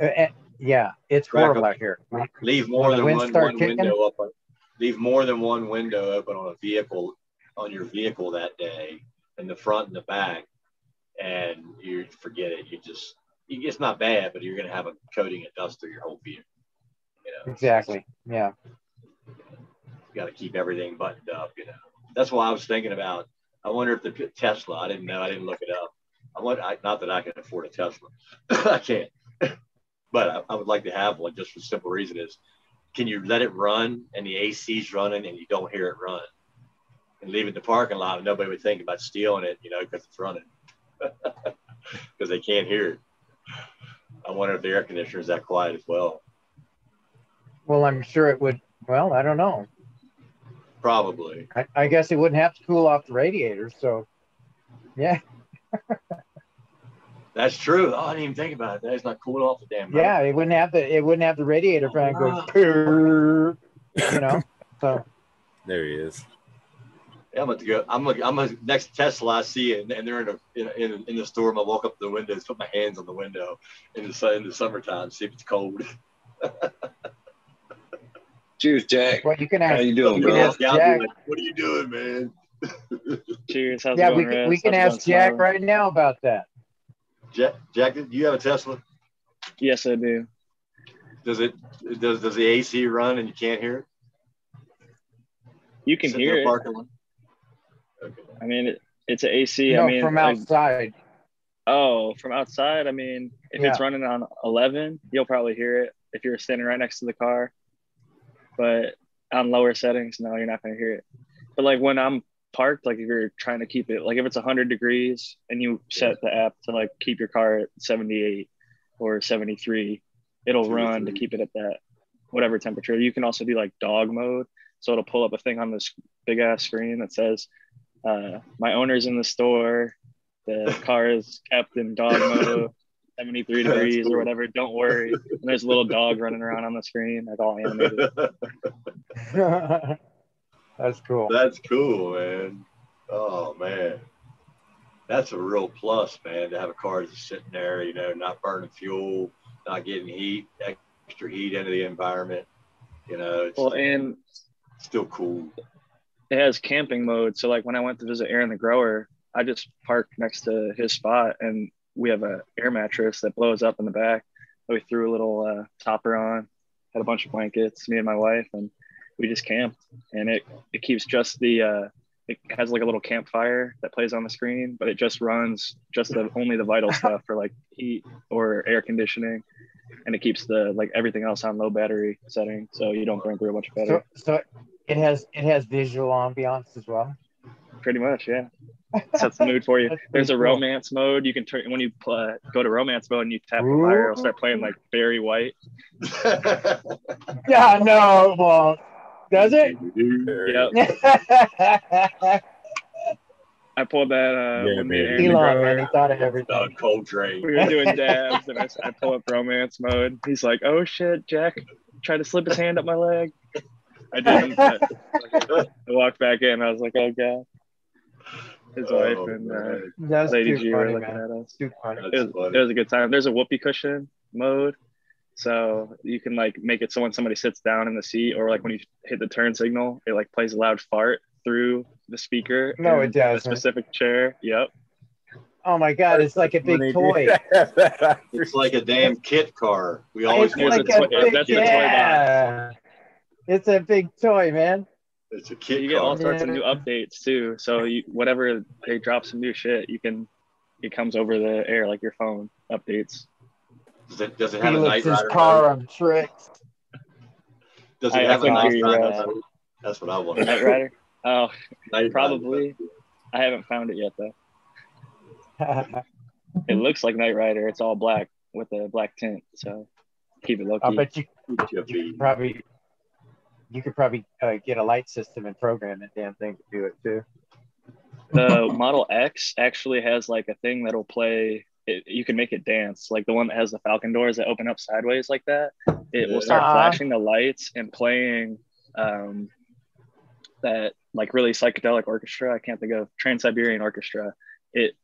uh, yeah, it's Crack horrible up. out here. leave more than one, one window open. Leave more than one window open on a vehicle on your vehicle that day, in the front and the back, and you forget it. You just it's not bad, but you're gonna have a coating of dust through your whole vehicle. You know, Exactly. Yeah. you got to keep everything buttoned up. You know, that's why I was thinking about. I wonder if the Tesla. I didn't know. I didn't look it up. I want. I, not that I can afford a Tesla. I can't. but I, I would like to have one just for the simple reason is, can you let it run and the AC's running and you don't hear it run, and leave it in the parking lot and nobody would think about stealing it, you know, because it's running, because they can't hear it. I wonder if the air conditioner is that quiet as well. Well, I'm sure it would. Well, I don't know. Probably. I, I guess it wouldn't have to cool off the radiator. So, yeah, That's true. Oh, I didn't even think about it. That's not cooling off the damn. motor. yeah, it wouldn't have the it wouldn't have the radiator fan go, Ah. "Purr," you know. So There he is. Yeah, I'm going to go. I'm gonna, I'm gonna, next Tesla I see and, and they're in, a, in, in, in the store. I'm walk up to the windows, put my hands on the window in the sun in the summertime, see if it's cold. Cheers, Jack. well, you can ask. How you doing, You bro? ask Yeah, Jack. like, what are you doing, man? Cheers. How's Yeah, it we can, we can ask Jack Smiler? right now about that. Jack, Jack, do you have a Tesla? Yes, I do. Does it does does the AC run and you can't hear it? You can Sit hear it. Parking lot? Okay. I mean, it, it's an AC. no, I mean, from like- outside. oh, from outside. I mean, if it's running on 11, you'll probably hear it if you're standing right next to the car. But on lower settings, no, you're not going to hear it. But like when I'm parked, like if you're trying to keep it, like if it's 100 degrees and you set the app to like keep your car at 78 or 73, it'll Two run to keep it at that whatever temperature. You can also do like dog mode. So it'll pull up a thing on this big ass screen that says, uh, my owner's in the store. The car is kept in dog mode, 73 degrees cool. or whatever. Don't worry. And there's a little dog running around on the screen, like all animated. That's cool. That's cool, man. Oh man, that's a real plus, man. To have a car just sitting there, you know, not burning fuel, not getting heat, extra heat into the environment. You know, it's Well, and still cool. It has camping mode. So like when I went to visit Aaron the grower, I just parked next to his spot and we have a air mattress that blows up in the back. We threw a little uh, topper on, had a bunch of blankets, me and my wife, and we just camped. And it it keeps just the uh, it has like a little campfire that plays on the screen, but it just runs just the only the vital stuff for like heat or air conditioning, and it keeps the like everything else on low battery setting, so you don't burn through a bunch of battery. So, so it has it has visual ambiance as well. Pretty much, yeah. Sets the mood for you. There's a pretty cool. romance mode. You can turn when you go to romance mode and you tap the fire, it'll start playing like Barry White. Yeah, no, well, does it? Yep. I pulled that uh, Yeah, when me and Elon, were- man, he thought of everything. Dog Coltrane. we were doing dabs and I, s- I pull up romance mode. He's like, "Oh shit, Jack!" Tried to slip his hand up my leg. I didn't. but I walked back in. I was like, "Oh god." His wife Oh, and uh, Lady too G were looking man. at us. Too funny. That's it was, it was a good time. There's a whoopee cushion mode. So you can like make it so when somebody sits down in the seat or like when you hit the turn signal, it like plays a loud fart through the speaker. No, it doesn't. A specific chair. Yep. Oh my god, it's like a big toy. they do that. It's like a damn kit car. We always It's There's wanted like a a toy- big, that's the toy box. Yeah. It's a big toy, man. It's a kit You get all car. sorts of new updates too. So you whatever they drop some new shit, you can it comes over the air like your phone updates. Does it, does it have a Knight Rider? car mode? on tricks. Does it I have a couldn't Knight Rider? right now. That's what I want. Knight Rider? Oh, Night probably. mode. I haven't found it yet though. It looks like Knight Rider. It's all black with a black tint. So keep it low key. I bet you, you probably you could probably uh, get a light system and program that damn thing to do it too. the Model X actually has like a thing that'll play. It, you can make it dance, like the one that has the Falcon doors that open up sideways like that. It will start Uh-huh. flashing the lights and playing um, that like really psychedelic orchestra. I can't think of Trans Siberian Orchestra. It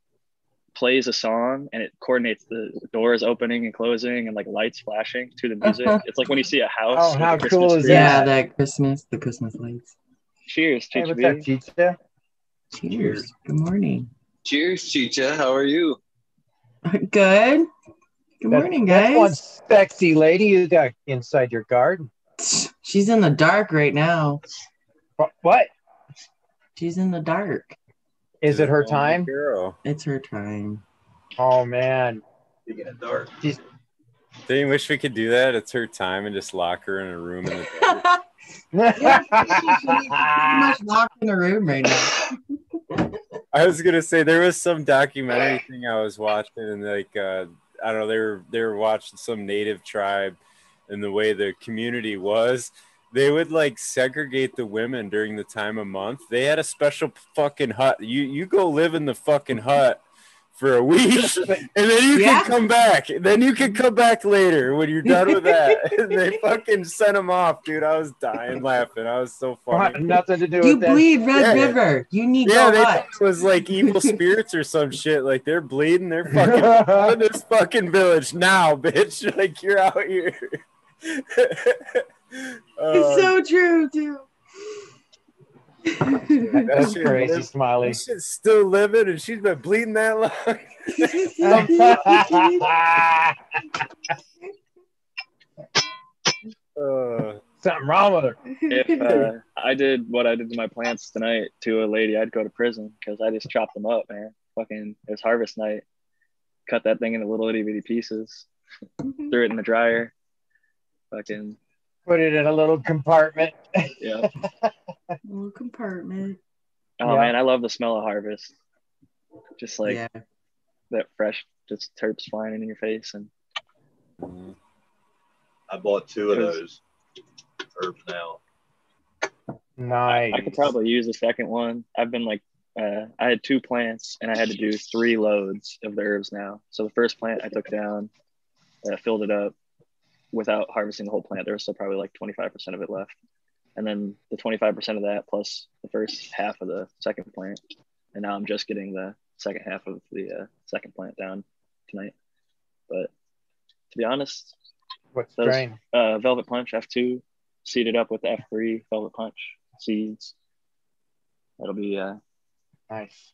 plays a song and it coordinates the doors opening and closing and like lights flashing to the music. It's like when you see a house. Oh, how a Christmas cool is tree. Yeah. Yeah, that Christmas, the Christmas lights. Cheers, Hey, what's up, Chicha? Cheers. Good morning. Cheers, Chicha. How are you? Good. Good That- morning, That's one guys. sexy lady you got inside your garden. She's in the dark right now. Wh- What She's in the dark. Is it? Her time? Girl. It's her time. Oh man, Speaking of dark. she's Don't you wish we could do that? It's her time and just lock her in a room in the dark. Yeah, she's pretty much locked in a room right now. I was gonna say there was some documentary thing I was watching, and like uh, I don't know, they were they were watching some native tribe, and the way the community was, they would like segregate the women during the time of month. They had a special fucking hut. You you go live in the fucking hut for a week, and then you Yeah. can come back. Then you can come back later when you're done with that. And they fucking sent them off, dude. I was dying laughing. I was so funny. Nothing to do You with that. bleed Red Yeah. River. You need Yeah, go they hut. it was like evil spirits or some shit. Like they're bleeding. They're fucking out of this fucking village now, bitch. Like you're out here. It's so true, too. That's crazy, man. Smiley. this shit's still living, and she's been bleeding that long. Uh, Something wrong with her. if uh, I did what I did to my plants tonight to a lady, I'd go to prison because I just chopped them up, man. Fucking, it was harvest night. Cut that thing into little itty bitty pieces, threw it in the dryer. Fucking, Put it in a little compartment. yeah. Little compartment. Oh Yeah. man, I love the smell of harvest. Just like yeah. that fresh, just terps flying in your face, and I bought two of those herbs now. Nice. I could probably use a second one. I've been like, uh, I had two plants and I had to do three loads of the herbs now. So the first plant I took down, uh, filled it up without harvesting the whole plant. There was still probably like 25% of it left. And then the 25% of that plus the first half of the second plant. And now I'm just getting the second half of the uh, second plant down tonight. But to be honest, What those- strain? uh, Velvet Punch F2 seeded up with the F3 Velvet Punch seeds. That'll be uh, Nice.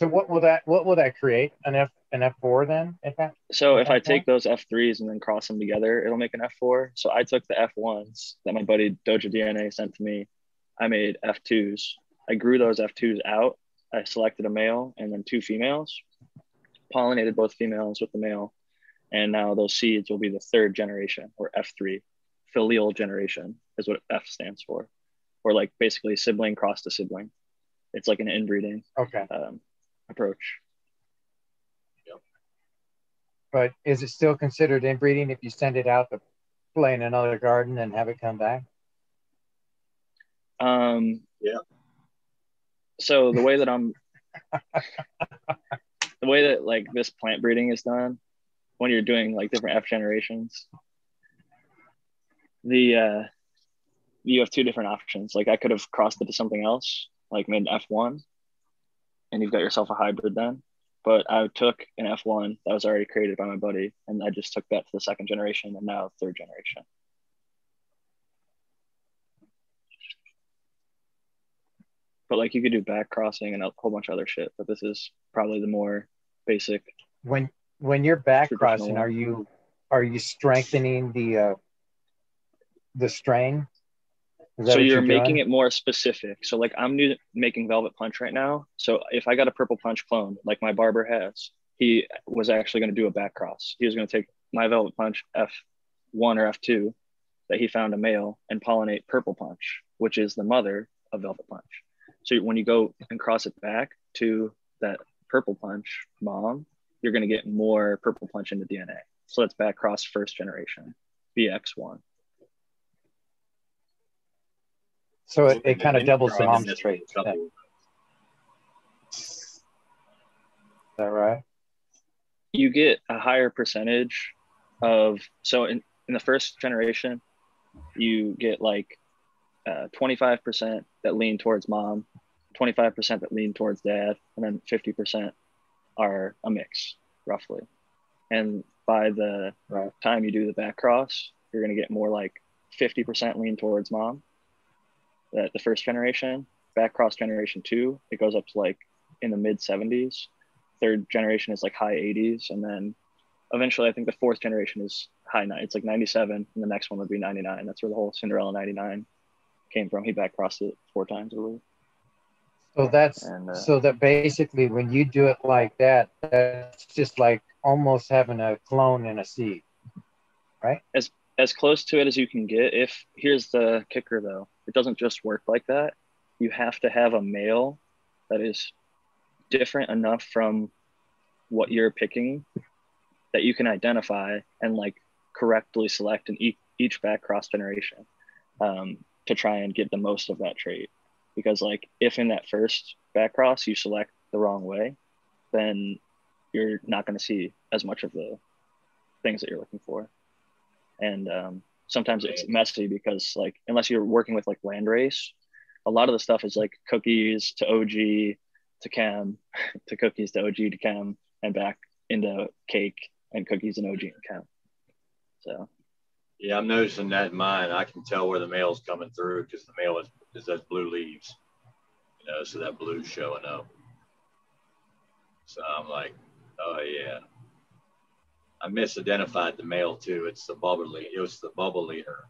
So what will that what will that create? An F an F four then? In fact? so if I F1? take those F3s and then cross them together, it'll make an F4. So I took the F1s that my buddy Doja DNA sent to me. I made F2s. I grew those F2s out. I selected a male and then two females, pollinated both females with the male, and now those seeds will be the third generation or F3. Filial generation is what F stands for, or like basically sibling cross to sibling. It's like an inbreeding Okay. um, approach. But is it still considered inbreeding if you send it out to play in another garden and have it come back? Um, Yeah. So the way that I'm, the way that like this plant breeding is done, when you're doing like different F generations, the uh, you have two different options. Like I could have crossed it to something else, like made an F1, and you've got yourself a hybrid then. But I took an F1 that was already created by my buddy, and I just took that to the second generation and now third generation. But like you could do back crossing and a whole bunch of other shit. But this is probably the more basic. When when you're back crossing, are you are you strengthening the uh the strain? So you're making doing? it more specific. So like I'm new, making Velvet Punch right now. So if I got a Purple Punch clone, like my barber has, he was actually going to do a back cross. He was going to take my Velvet Punch F1 or F2 that he found a male and pollinate Purple Punch, which is the mother of Velvet Punch. So when you go and cross it back to that Purple Punch mom, you're going to get more Purple Punch in the DNA. So that's back cross first generation, BX1. So it, it kind of doubles the mom's this trait. with Is that right? you get a higher percentage of so in, in the first generation you get like uh, 25% that lean towards mom 25% that lean towards dad and then 50% are a mix roughly and by the Right. time you do the back cross you're going to get more like 50% lean towards mom that the first generation back cross generation two it goes up to like in the mid 70s third generation is like high 80s and then eventually i think the fourth generation is high nine it's like 97 and the next one would be 99 that's where the whole cinderella 99 came from he back crossed it four times I believe. So that's And, uh, so that basically when you do it like that, that's just like almost having a clone in a seed. Right? As as close to it as you can get if here's the kicker though it doesn't just work like that you have to have a male that is different enough from what you're picking that you can identify and like correctly select an e- each back cross generation um, to try and get the most of that trait. Because like if in that first back cross you select the wrong way, then you're not going to see as much of the things that you're looking for. And um, sometimes it's messy because like unless you're working with like landrace, a lot of the stuff is like cookies to OG to chem to cookies to OG to chem and back into cake and cookies and OG and chem. So Yeah, I'm noticing that in mine. I can tell where the male's coming through because the male is, is those blue leaves. You know, so that blue's showing up. So I'm like, oh yeah. I misidentified the male too. It's the bubble lead. It was the bubble leader.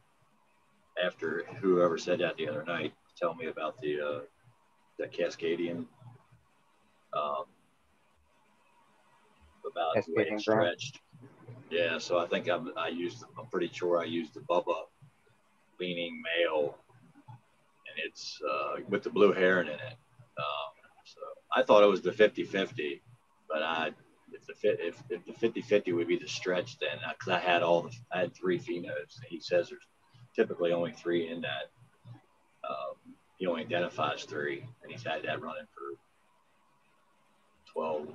After whoever said that the other night, tell me about the uh, the Cascadian. Um, about the way Cascadian stretched. Yeah, so I think I'm, I used. I'm pretty sure I used the Bubba leaning male, and it's uh, with the blue heron in it. Um, so I thought it was the 50-50, but I the fit if, if the 50-50 would be the stretch then because I had all the I had three phenotypes. He says there's typically only three in that. Um, he only identifies three, and he's had that running for 12,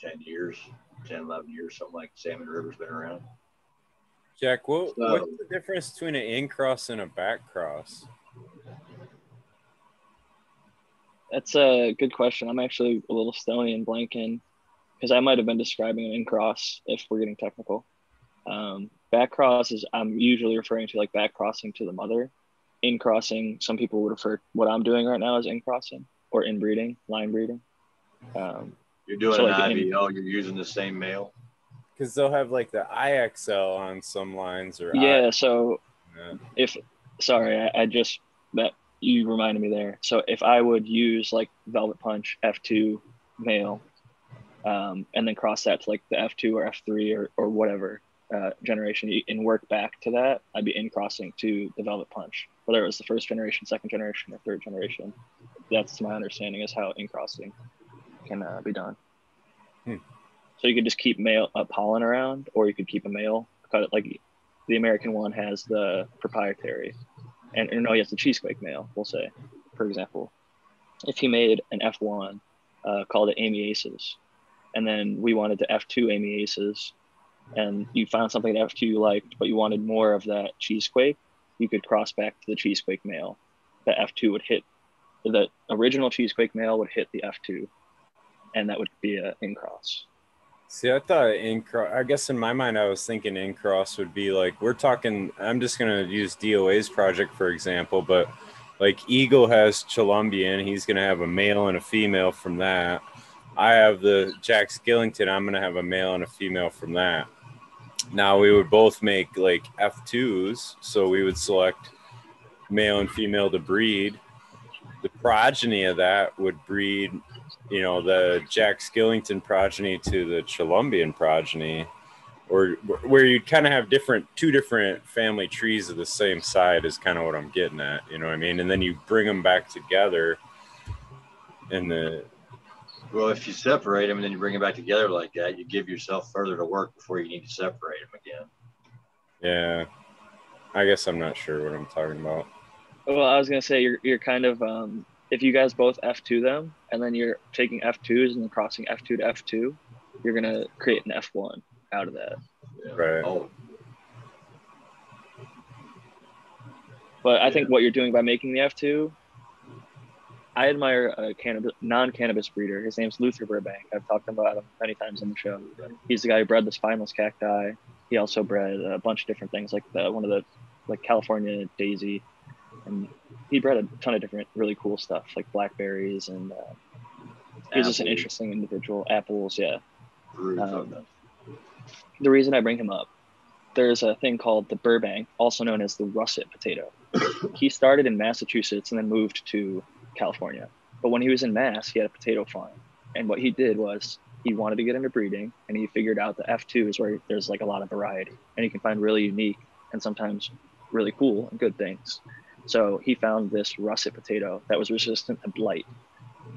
10 years, 10, 11 years, something like Salmon River's been around. Jack, what, So- what's the difference between an in cross and a back cross? that's a good question. I'm actually a little stony and blanking because I might have been describing an in cross if we're getting technical. Um, back cross is I'm usually referring to like back crossing to the mother. In crossing, some people would refer what I'm doing right now as in crossing or inbreeding, line breeding. Um, You're doing So, an like, in- IVL, you're using the same male. Because they'll have like the IXL on some lines or yeah, so I, if sorry, I, I just that you reminded me there. So if I would use like Velvet Punch F2 male, um, and then cross that to like the F2 or F3 or, or whatever uh, generation and work back to that, I'd be in crossing to the Velvet Punch, whether it was the first generation, second generation, or third generation. That's my understanding is how in crossing can uh, be done. Hmm. So you could just keep male uh, pollen around, or you could keep a male. Cut it like the American one has the proprietary, and or no, he has the cheesequake male. We'll say, for example, if he made an F1, uh, called it Amiaces, and then we wanted to F2 Amiaces, and you found something that F2 you liked, but you wanted more of that cheesequake, you could cross back to the cheesequake male. The F2 would hit the original cheesequake male would hit the F2, and that would be an in cross. See, I thought in cross. I guess in my mind, I was thinking in cross would be like we're talking. I'm just gonna use DOA's project for example, but like Eagle has Colombian, he's gonna have a male and a female from that. I have the Jack Skellington. I'm gonna have a male and a female from that. Now we would both make like F2s, so we would select male and female to breed. The progeny of that would breed you know the Jack Skellington progeny to the Colombian progeny, or where you'd kind of have different two different family trees of the same side is kind of what I'm getting at. You know what I mean? And then you bring them back together, and the Well, if you separate them and then you bring them back together like that, you give yourself further to work before you need to separate them again. yeah, I guess I'm not sure what I'm talking about. Well, I was gonna say you're you're kind of um, if you guys both F2 them, and then you're taking F2s and then crossing F2 to F2, you're gonna create an F1 out of that. Yeah. Right. Oh, But I think what you're doing by making the F2, I admire a cannabis non-cannabis breeder. His name's Luther Burbank. I've talked about him many times on the show. He's the guy who bred the spineless cacti. He also bred a bunch of different things, like the one of the like California daisy, and he bred a ton of different really cool stuff, like blackberries and. Uh, he was just an interesting individual. Apples, yeah. Um, the reason I bring him up, there's a thing called the Burbank, also known as the russet potato. he started in Massachusetts and then moved to California. But when he was in Mass, he had a potato farm. And what he did was he wanted to get into breeding and he figured out the F2 is where there's like a lot of variety and you can find really unique and sometimes really cool and good things. So he found this russet potato that was resistant to blight.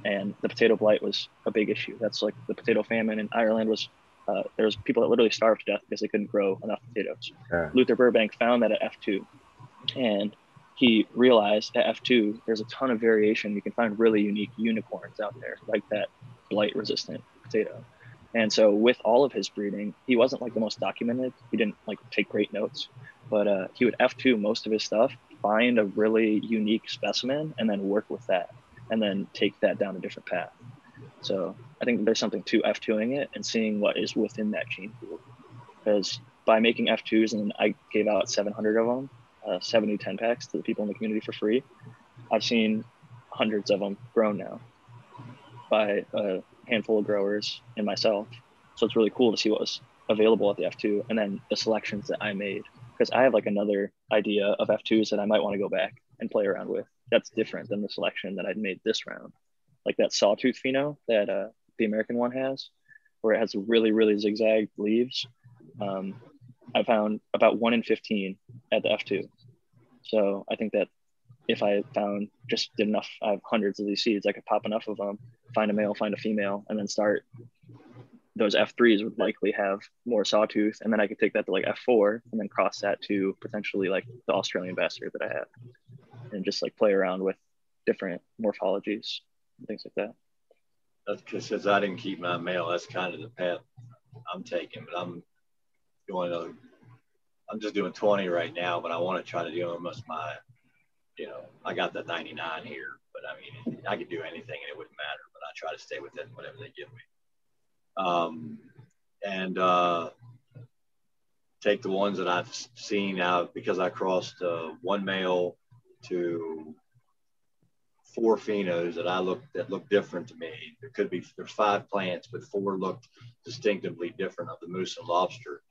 And the potato blight was a big issue. That's like the potato famine in Ireland was Uh, there was people that literally starved to death because they couldn't grow enough potatoes. Yeah. Luther Burbank found that at F2, and he realized at F2 there's a ton of variation. You can find really unique unicorns out there, like that blight resistant potato. And so with all of his breeding, he wasn't like the most documented. He didn't like take great notes, but uh, he would F2 most of his stuff, find a really unique specimen, and then work with that, and then take that down a different path. So I think there's something to F2ing it and seeing what is within that gene pool. Because by making F2s, and I gave out 700 of them, uh, 70 10 packs to the people in the community for free, I've seen hundreds of them grown now by a handful of growers and myself. So it's really cool to see what was available at the F2 and then the selections that I made. Because I have like another idea of F2s that I might want to go back and play around with. That's different than the selection that I'd made this round. Like that sawtooth pheno that uh, the American one has, where it has really, really zigzag leaves. Um, I found about one in 15 at the F2. So I think that if I found just enough, I have hundreds of these seeds, I could pop enough of them, find a male, find a female, and then start. Those F3s would likely have more sawtooth, and then I could take that to like F4 and then cross that to potentially like the Australian bastard that I have, and just like play around with different morphologies and things like that. That's because since I didn't keep my male, that's kind of the path I'm taking. But I'm going to, I'm just doing 20 right now, but I want to try to do almost my, you know, I got the 99 here, but I mean, I could do anything and it wouldn't matter, but I try to stay within whatever they give me. Um, and uh, take the ones that I've seen out because I crossed uh, one male to four phenos that I looked that looked different to me. There could be there's five plants, but four looked distinctively different of the moose and lobster.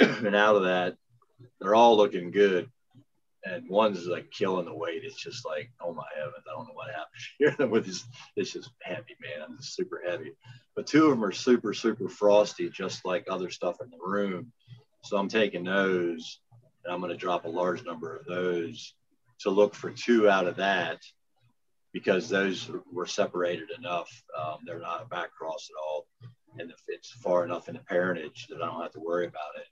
And out of that, they're all looking good. And one's like killing the weight. It's just like, oh my heavens, I don't know what happened here with this. It's just heavy, man. I'm just super heavy. But two of them are super, super frosty, just like other stuff in the room. So I'm taking those and I'm going to drop a large number of those to look for two out of that because those were separated enough. Um, they're not a back cross at all. And if it's far enough in the parentage that I don't have to worry about it,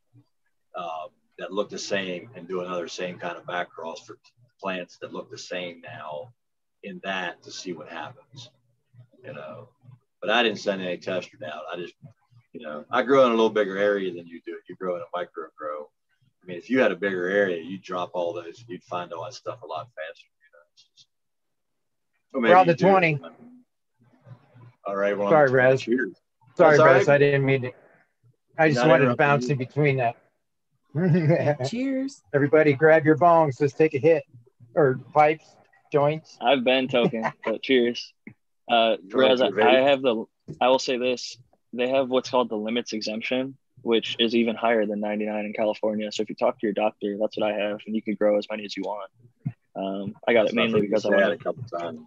um, that look the same and do another same kind of back cross for plants that look the same now in that to see what happens, you know. But I didn't send any testers out. I just, you know, I grow in a little bigger area than you do. You grow in a micro grow. I mean, if you had a bigger area, you'd drop all those, you'd find all that stuff a lot faster. You know? It's just, We're on maybe the you do. 20. All right. Well, Sorry, I'm- Cheers. Sorry, That's all Russ, right. I didn't mean to. I just Not wanted to bounce in between that. Cheers. Everybody, grab your bongs. Let's take a hit, or pipes, joints. I've been token, but cheers. Uh, Drunk Raz, I, I have the. I will say this: they have what's called the limits exemption, which is even higher than 99 in California. So if you talk to your doctor, that's what I have, and you can grow as many as you want. Um, I got it mainly because I had a couple times.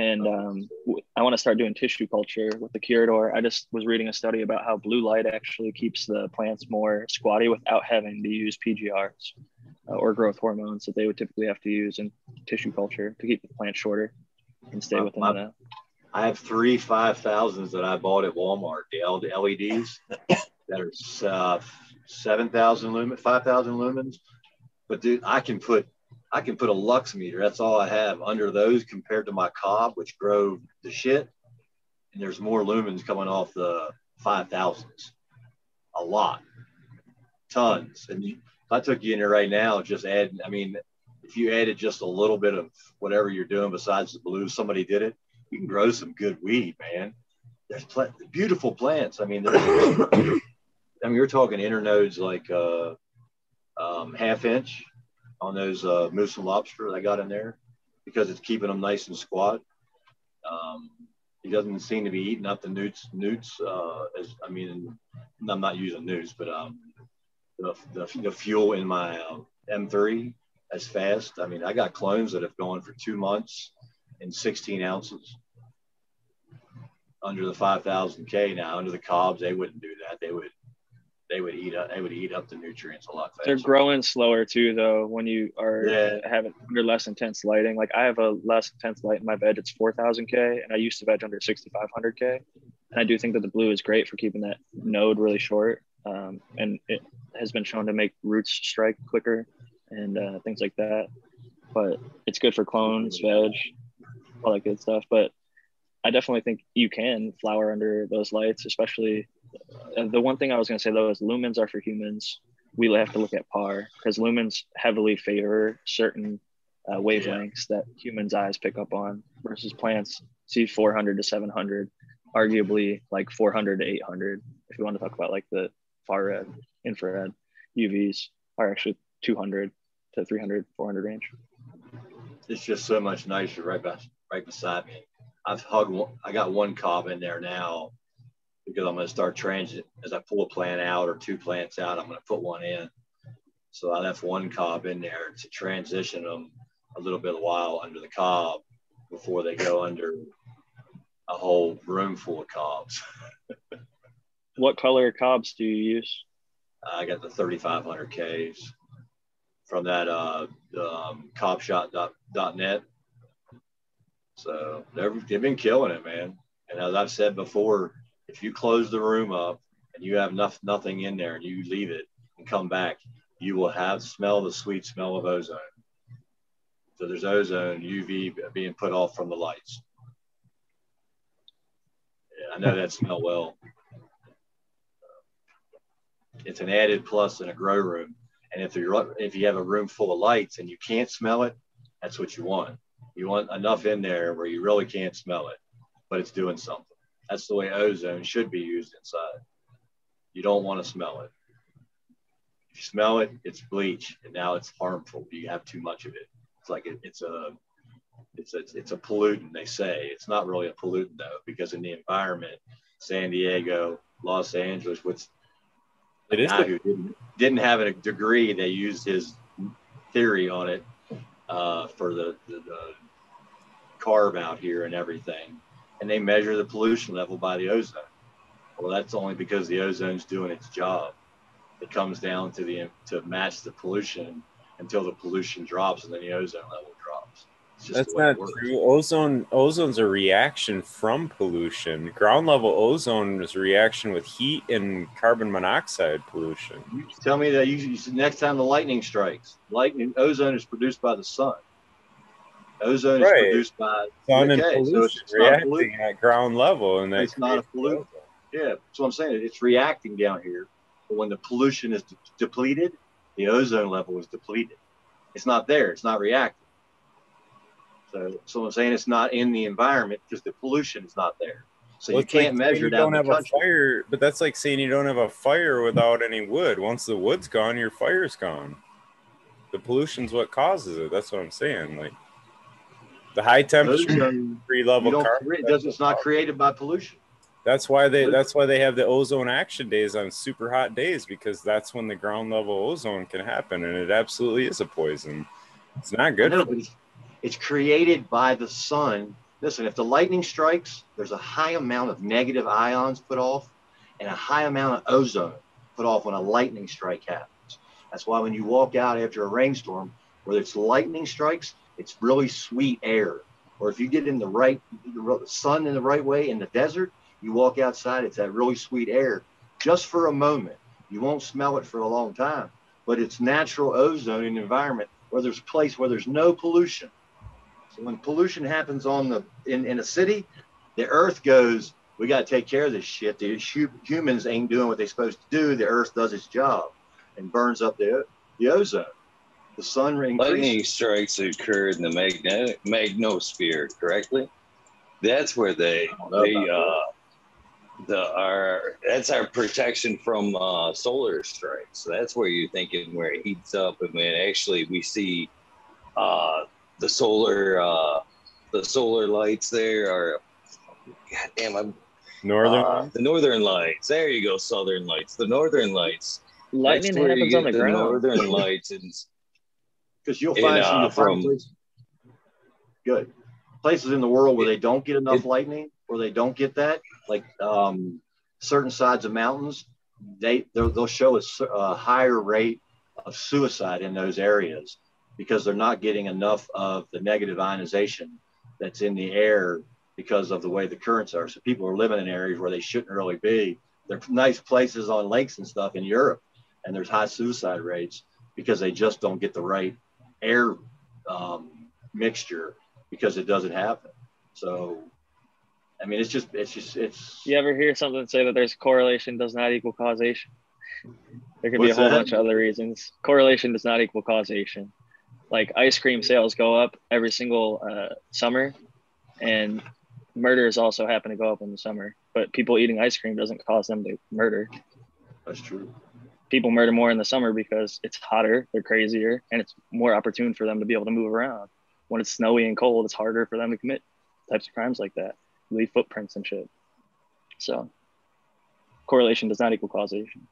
And um, I want to start doing tissue culture with the Curador. I just was reading a study about how blue light actually keeps the plants more squatty without having to use PGRs uh, or growth hormones that they would typically have to use in tissue culture to keep the plant shorter and stay within my- the. I have three five thousands that I bought at Walmart. The the LEDs that are uh, seven thousand lumen, five thousand lumens. But dude, I can put I can put a lux meter. That's all I have under those compared to my cob, which grow the shit. And there's more lumens coming off the five thousands. A lot, tons. And if I took you in there right now, just add. I mean, if you added just a little bit of whatever you're doing besides the blue, somebody did it you can grow some good weed, man. There's pl- beautiful plants. I mean, I mean, you're talking internodes like uh, um, half inch on those uh, moose and lobster that I got in there because it's keeping them nice and squat. Um, he doesn't seem to be eating up the newts. Newts, uh, as I mean, I'm not using newts, but um, the, the, the fuel in my um, M3 as fast. I mean, I got clones that have gone for two months in 16 ounces under the 5000 K now under the cobs they wouldn't do that they would they would eat up they would eat up the nutrients a lot faster They're growing slower too, though. When you are Yeah. having under less intense lighting, like I have a less intense light in my veg. It's 4,000 K, and I used to veg under 6,500 K. And I do think that the blue is great for keeping that node really short. Um, and it has been shown to make roots strike quicker and uh, things like that. But it's good for clones, veg, all that good stuff. But I definitely think you can flower under those lights, especially the one thing I was going to say though is lumens are for humans. We have to look at par because lumens heavily favor certain uh, wavelengths that humans' eyes pick up on versus plants see 400 to 700, arguably like 400 to 800. If you want to talk about like the far red, infrared, UVs are actually 200 to 300, 400 range. It's just so much nicer right by, right beside me. I've hugged. One, I got one cob in there now because I'm going to start transit as I pull a plant out or two plants out. I'm going to put one in. So I left one cob in there to transition them a little bit of while under the cob before they go under a whole room full of cobs. what color cobs do you use? I got the 3500 Ks from that uh, um, cobshot.net. So they've been killing it, man. And as I've said before, if you close the room up and you have nothing in there and you leave it and come back, you will have smell the sweet smell of ozone. So there's ozone UV being put off from the lights. Yeah, I know that smell well. It's an added plus in a grow room. And if you're if you have a room full of lights and you can't smell it, that's what you want. You want enough in there where you really can't smell it, but it's doing something. That's the way ozone should be used inside. You don't want to smell it. If you smell it, it's bleach, and now it's harmful. You have too much of it. It's like it, it's a it's a it's a pollutant. They say it's not really a pollutant though, because in the environment, San Diego, Los Angeles, which it is the- who didn't, didn't have a degree, they used his theory on it uh, for the, the, the carve out here and everything, and they measure the pollution level by the ozone. Well, that's only because the ozone's doing its job. It comes down to the to match the pollution until the pollution drops and then the ozone level drops. That's not true. Ozone ozone's a reaction from pollution. Ground level ozone is a reaction with heat and carbon monoxide pollution. You tell me that you, you next time the lightning strikes, lightning ozone is produced by the sun. Ozone right. is produced by sun and pollution so reacting at ground level, and it's not a pollutant. Yeah, so I'm saying it's reacting down here. But when the pollution is de- depleted, the ozone level is depleted. It's not there. It's not reacting. So, so I'm saying it's not in the environment because the pollution is not there. So well, you can't like measure you down don't have country. a fire, but that's like saying you don't have a fire without any wood. Once the wood's gone, your fire's gone. The pollution's what causes it. That's what I'm saying. Like the high temperature, free level carbon. Does it's not created by pollution. That's why they that's why they have the ozone action days on super hot days because that's when the ground level ozone can happen and it absolutely is a poison. It's not good. Know, it's, it's created by the sun. Listen, if the lightning strikes, there's a high amount of negative ions put off and a high amount of ozone put off when a lightning strike happens. That's why when you walk out after a rainstorm, whether it's lightning strikes, it's really sweet air. Or if you get in the right the sun in the right way in the desert, you walk outside, it's that really sweet air just for a moment. You won't smell it for a long time, but it's natural ozone in the environment where there's a place where there's no pollution. So when pollution happens on the in, in a city, the earth goes, we got to take care of this shit. The humans ain't doing what they're supposed to do. The earth does its job and burns up the, the ozone. The sun ring. Lightning strikes occur in the magnetic magnosphere, correctly? That's where they they uh, the our that's our protection from uh, solar strikes. So that's where you're thinking where it heats up, and when actually we see uh, the solar uh, the solar lights there are. God damn, I'm northern uh, the northern lights. There you go, southern lights. The northern lights. Lightning happens on the, the ground. Northern lights and because you'll find some uh, from places. good places in the world where they don't get enough it, lightning, where they don't get that like um, certain sides of mountains, they they'll show a, a higher rate of suicide in those areas because they're not getting enough of the negative ionization that's in the air because of the way the currents are. So people are living in areas where they shouldn't really be. They're nice places on lakes and stuff in Europe, and there's high suicide rates because they just don't get the right air um, mixture because it doesn't happen. So, I mean, it's just, it's just, it's. You ever hear something say that there's correlation does not equal causation? There could be a whole that? bunch of other reasons. Correlation does not equal causation. Like ice cream sales go up every single uh, summer, and murders also happen to go up in the summer. But people eating ice cream doesn't cause them to murder. That's true. People murder more in the summer because it's hotter, they're crazier, and it's more opportune for them to be able to move around. When it's snowy and cold, it's harder for them to commit types of crimes like that, leave footprints and shit. So, correlation does not equal causation.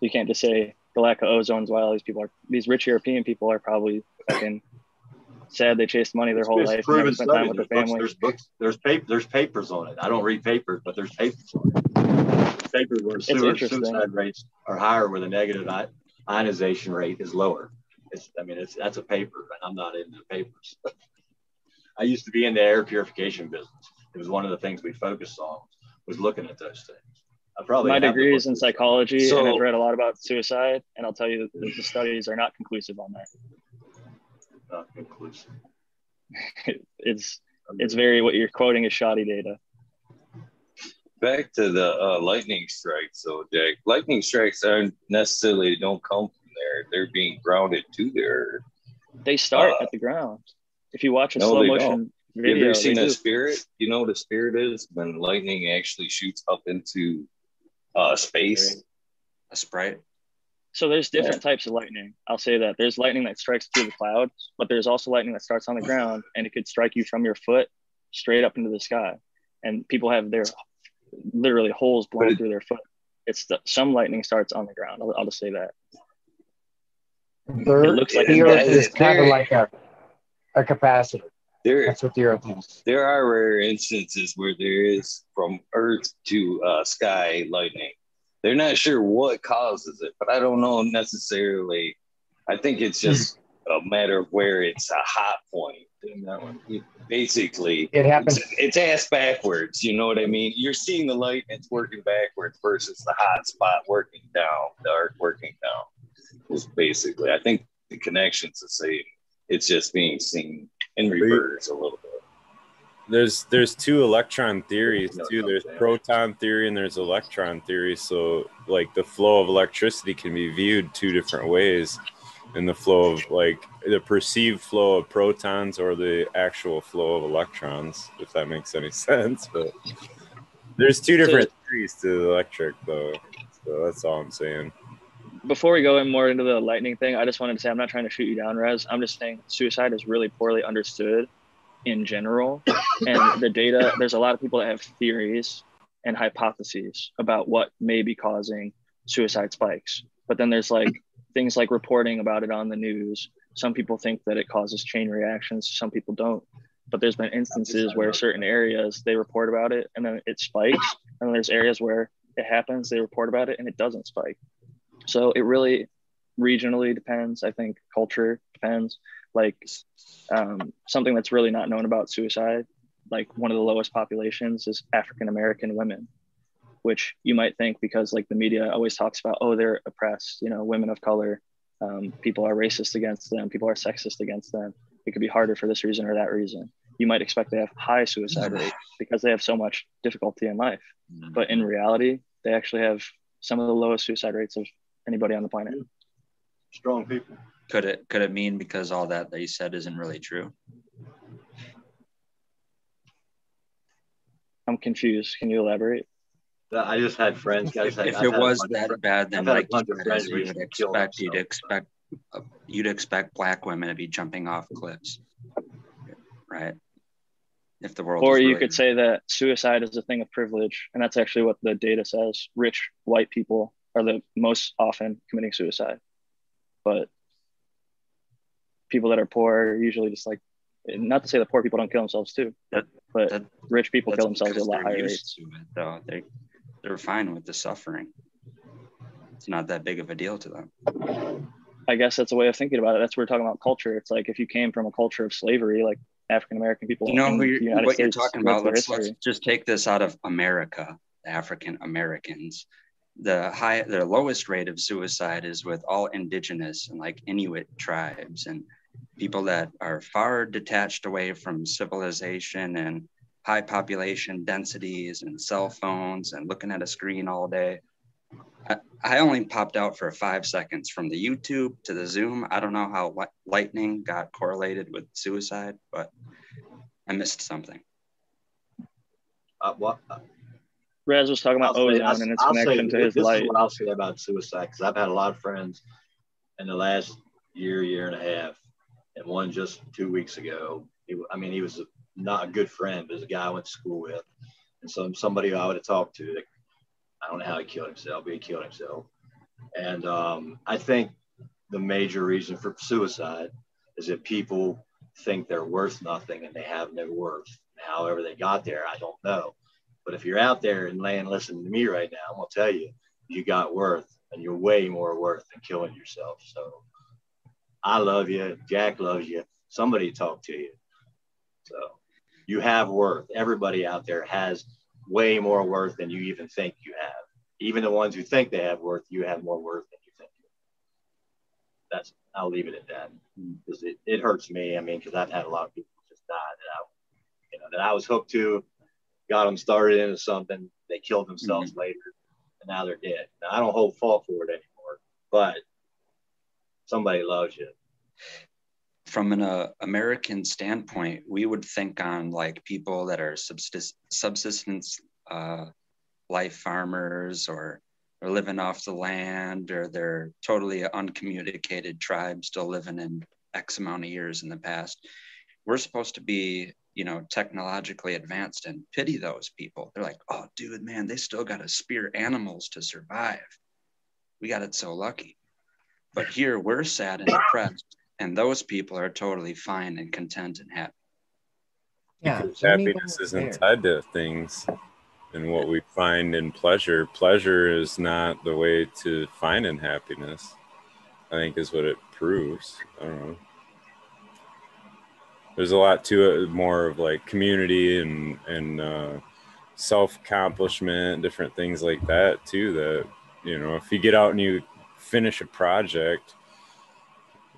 You can't just say the lack of ozone is why all these people are these rich European people are probably fucking sad they chased money their whole It's life and never spent time with their There's books, there's books, there's paper, there's papers on it. I don't read papers, but there's papers on it. Papers where suicide rates are higher where the negative ionization rate is lower. It's, I mean, it's that's a paper, and I'm not into papers. I used to be in the air purification business. It was one of the things we focused on was looking at those things. I probably My degree is in psychology, So- and I've read a lot about suicide. And I'll tell you that the studies are not conclusive on that. Not conclusive. It's it's very what you're quoting is shoddy data. Back to the uh, lightning strikes, so Jack. Lightning strikes aren't necessarily don't come from there. They're being grounded to there. They start Uh, at the ground. If you watch a no, slow they motion You video, ever they seen do. a spirit? You know what a spirit is when lightning actually shoots up into uh, space. A sprite. so there's different types of lightning. I'll say that there's lightning that strikes through the clouds, but there's also lightning that starts on the ground, and it could strike you from your foot straight up into the sky. And people have their literally holes blown it- through their foot. It's the, some lightning starts on the ground. I'll, I'll just say that. The, It looks like the earth guy is that- kind of like a, a capacitor. There, That's what the earth is. there are rare instances where there is from Earth to uh, sky lightning. They're not sure what causes it, but I don't know necessarily. I think it's just a matter of where it's a hot point. In that one. Basically, It happens. it's, it's ass backwards. You know what I mean? You're seeing the light and it's working backwards versus the hot spot working down, the arc working down. Is basically, I think the connection's the same. It's just being seen in reverse a little bit. There's there's two electron theories No, too. There's proton theory and there's electron theory. So like the flow of electricity can be viewed two different ways. In the flow of like the perceived flow of protons or the actual flow of electrons, if that makes any sense. But there's two different theories to the electric though. So that's all I'm saying. Before we go in more into the lightning thing, I just wanted to say I'm not trying to shoot you down, Rez. I'm just saying suicide is really poorly understood in general. And the data, there's a lot of people that have theories and hypotheses about what may be causing suicide spikes. But then there's like things like reporting about it on the news. Some people think that it causes chain reactions, some people don't. But there's been instances where certain areas they report about it and then it spikes. And there's areas where it happens, they report about it and it doesn't spike. So it really regionally depends. I think culture depends. Like um, something that's really not known about suicide, like one of the lowest populations is African American women, which you might think because like the media always talks about, oh, they're oppressed, you know, women of color, um, people are racist against them, people are sexist against them. It could be harder for this reason or that reason. You might expect they have high suicide rate because they have so much difficulty in life. But in reality, they actually have some of the lowest suicide rates of anybody on the planet. Strong people. Could it could it mean because all that that you said isn't really true? I'm confused. Can you elaborate? I just had friends. I If, just had- if it was that friends- bad, then I've had a like you of said, friends as you would recently kill expect, you'd themselves. expect uh, you'd expect black women to be jumping off cliffs, right? If the world, Or was you could say that suicide is a thing of privilege. And that's actually what the data says. Rich white people are the most often committing suicide. But people that are poor are usually just like, not to say that poor people don't kill themselves too, That- but that- rich people kill themselves at a lot higher used rates. to it, though. They they're fine with the suffering. It's not that big of a deal to them. I guess that's a way of thinking about it. That's what we're talking about culture. It's like if you came from a culture of slavery, like African American people. You know who you're, what you're States talking about. Let's, let's just take this out of America, the African Americans. The high, the lowest rate of suicide is with all indigenous and like Inuit tribes and people that are far detached away from civilization and high population densities and cell phones and looking at a screen all day. I, I only popped out for five seconds from the YouTube to the Zoom. I don't know how li- lightning got correlated with suicide, but I missed something. Uh, what, Raz was talking about I'll say- ozone I'll- and its I'll say connection to this his is what I'll say about suicide because I've had a lot of friends in the last year, year and a half, and one just two weeks ago. He, I mean, he was a, not a good friend, but he was a guy I went to school with, and so somebody I would have talked to. That, I don't know how he killed himself, but he killed himself. And um, I think the major reason for suicide is that people think they're worth nothing and they have no worth. However, they got there, I don't know. But if you're out there and laying listening to me right now, I'm gonna tell you, you got worth, and you're way more worth than killing yourself. So I love you. Jack loves you. Somebody talk to you. So you have worth. Everybody out there has way more worth than you even think you have. Even the ones who think they have worth, you have more worth than you think. You have. That's I'll leave it at that because it, it hurts me. I mean, because I've had a lot of people just die that I, you know, that I was hooked to, got them started into something. They killed themselves mm-hmm. later, and now they're dead. Now I don't hold fault for it anymore, but somebody loves you. From an uh, American standpoint, we would think on like people that are subsist- subsistence uh, life farmers or are living off the land or they're totally uncommunicated tribes still living in X amount of years in the past. We're supposed to be, you know, technologically advanced and pity those people. They're like, oh, dude, man, they still got to spear animals to survive. We got it so lucky. But here we're sad and depressed, and those people are totally fine and content and happy. Yeah, Because happiness isn't care. tied to things and what we find in pleasure. Pleasure is not the way to finding happiness, I think is what it proves. I don't know. There's a lot to it, more of like community and and uh, self accomplishment, different things like that too. That you know, if you get out and you finish a project,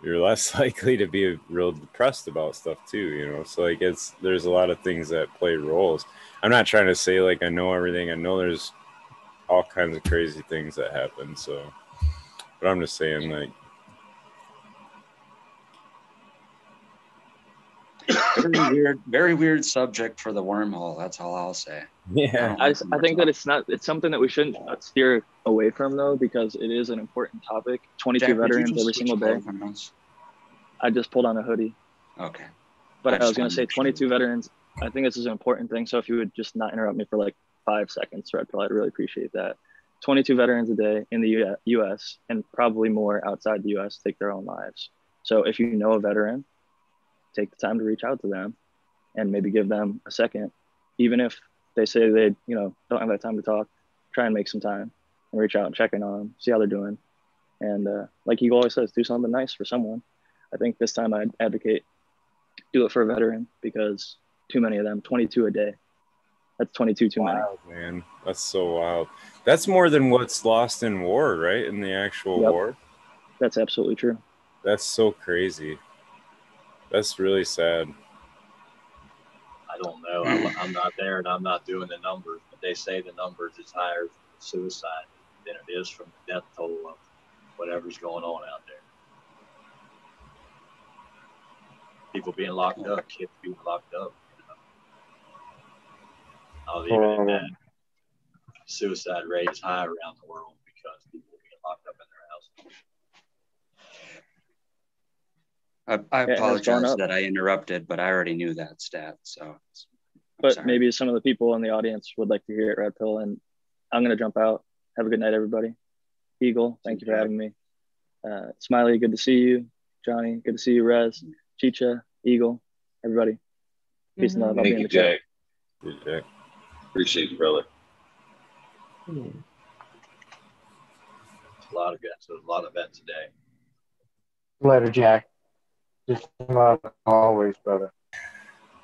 you're less likely to be real depressed about stuff too. You know, so like it's there's a lot of things that play roles. I'm not trying to say like I know everything. I know there's all kinds of crazy things that happen. So, but I'm just saying like Very weird, very weird subject for the wormhole. That's all I'll say. Yeah, I, I think that it's not it's something that we shouldn't steer away from though because it is an important topic 22 Jack, veterans every single day over from us? i just pulled on a hoodie Okay. but I i was gonna say to make sure. 22 veterans i think this is an important thing so if you would just not interrupt me for like five seconds red pill i'd really appreciate that 22 veterans a day in the us and probably more outside the us take their own lives so if you know a veteran take the time to reach out to them and maybe give them a second even if they say they you know don't have that time to talk try and make some time and reach out and check in on them see how they're doing and uh, like he always says do something nice for someone i think this time i'd advocate do it for a veteran because too many of them 22 a day that's 22 too many wild man. That's so wild. That's more than what's lost in war, right? In the actual Yep. war. that's absolutely true That's so crazy. That's really sad. I don't know. I'm, I'm not there and I'm not doing the numbers, but they say the numbers is higher from suicide than it is from the death toll of whatever's going on out there. People being locked up, kids being locked up. You know. I'll leave it at um, that. Suicide rate is high around the world because people are being locked up in their house. I, I It apologize that I interrupted, but I already knew that stat. So, I'm but sorry. maybe some of the people in the audience would like to hear it red pill and i'm going to jump out have a good night everybody eagle thank you for having me uh, smiley good to see you johnny good to see you rez chicha eagle everybody peace and love i'll be Thank in you, the chat Jack. Good Jack. Appreciate you, brother. A lot of vets, a lot of vets today. Letter Jack. Just love always, brother.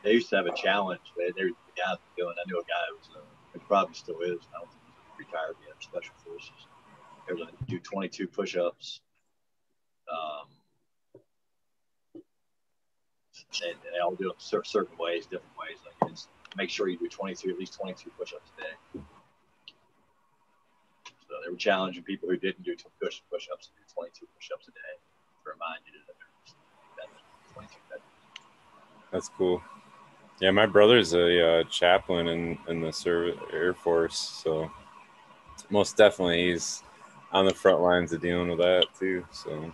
they used to have a challenge. They, they the guy doing. I knew a guy who was, uh, probably still is. I don't think he's retired yet. Special forces. They were to do 22 push-ups. Um, and they all do them cer- certain ways, different ways. Like it's make sure you do 22, at least 22 push-ups a day. So they were challenging people who didn't do push push-ups to do 22 push-ups a day to remind you that that That's cool. Yeah, my brother's a uh, chaplain in in the Air Force, so most definitely he's on the front lines of dealing with that too. So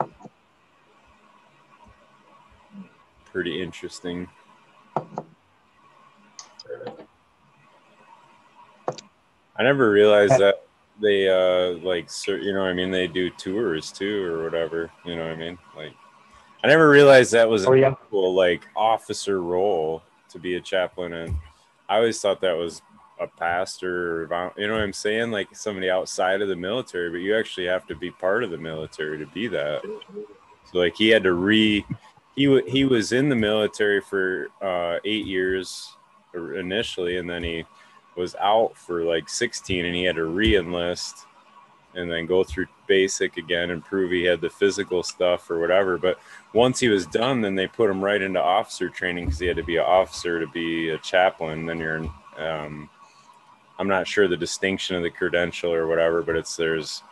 pretty interesting. I never realized that they uh like you know I mean they do tours too or whatever you know what I mean like I never realized that was Oh, an yeah. actual like officer role to be a chaplain and I always thought that was a pastor or you know what I'm saying? Like somebody outside of the military but you actually have to be part of the military to be that. So like he had to re he he was in the military for uh 8 years initially and then he was out for like 16 and he had to re-enlist and then go through basic again and prove he had the physical stuff or whatever. But once he was done then they put him right into officer training because he had to be an officer to be a chaplain. Then you're um, i'm not sure the distinction of the credential or whatever but it's there's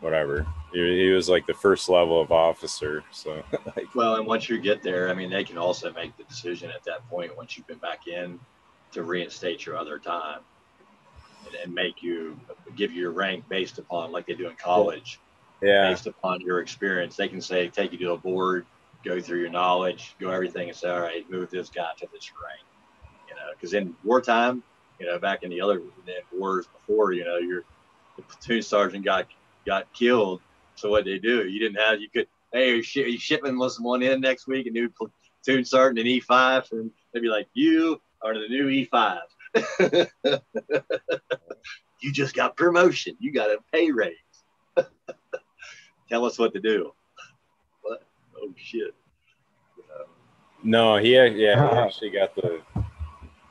whatever. He, was like the first level of officer so. Like Well, and once you get there, I mean, they can also make the decision at that point once you've been back in to reinstate your other time and, and make you give you your rank based upon like they do in college, yeah based upon your experience. They can say take you to a board, go through your knowledge, go everything, and say, all right, move this guy to this rank. You know, because in wartime, you know, back in the other in wars before, you know, your the platoon sergeant got got killed. So what they do? You didn't have you could hey, your, shi- your shipment was one in next week, a new platoon sergeant in E5, and they'd be like, you are the new E5. you just got promotion. You got a pay raise. Tell us what to do. What? Oh shit. No, he yeah, he actually got the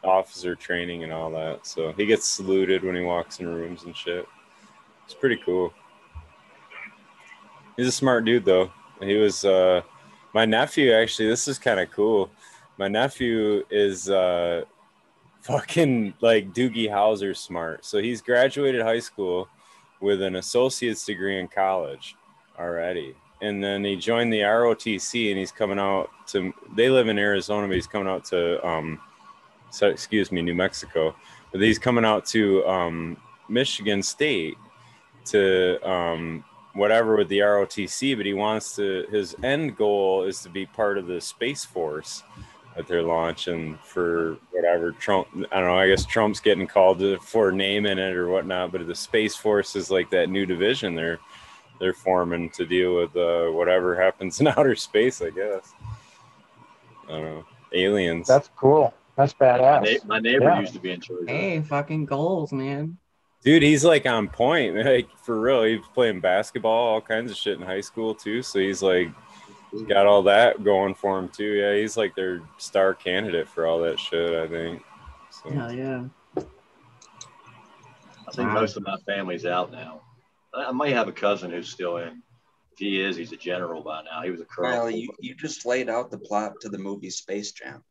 officer training and all that. So he gets saluted when he walks in rooms and shit. It's pretty cool. He's a smart dude though. He was uh my nephew actually, this is kind of cool. My nephew is uh fucking like Doogie Howser smart. So he's graduated high school with an associate's degree in college already. And then he joined the ROTC and he's coming out to they live in Arizona, but he's coming out to um so excuse me, New Mexico. But he's coming out to um Michigan State to um whatever with the ROTC, but he wants to his end goal is to be part of the Space Force that they're launching for whatever Trump I don't know, I guess Trump's getting called to, for naming it or whatnot, but the Space Force is like that new division they're they're forming to deal with uh, whatever happens in outer space, I guess. I don't know. Aliens. That's cool. That's My, badass. na- my neighbor Yeah. used to be in charge. Hey, fucking goals, man. Dude, he's like on point. Like for real. He was playing basketball, all kinds of shit in high school too. So he's like got all that going for him too. Yeah, he's like their star candidate for all that shit, I think. So Hell yeah. I think Wow. most of my family's out now. I, I might have a cousin who's still in. If he is, he's a general by now. He was a colonel. Riley, you, you just laid out the plot to the movie Space Jam.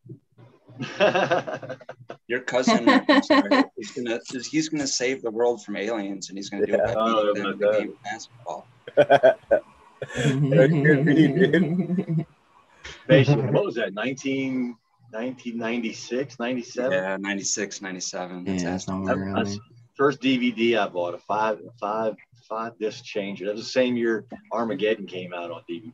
Your cousin is gonna he's gonna save the world from aliens, and he's gonna do it by Oh, beating them in the game of basketball. Basically, what was that? 19, 1996, 97? Yeah, 96, 97. Yeah, awesome. somewhere around that's there. first DVD I bought, a five, five, five disc changer. That was the same year Armageddon came out on DVD.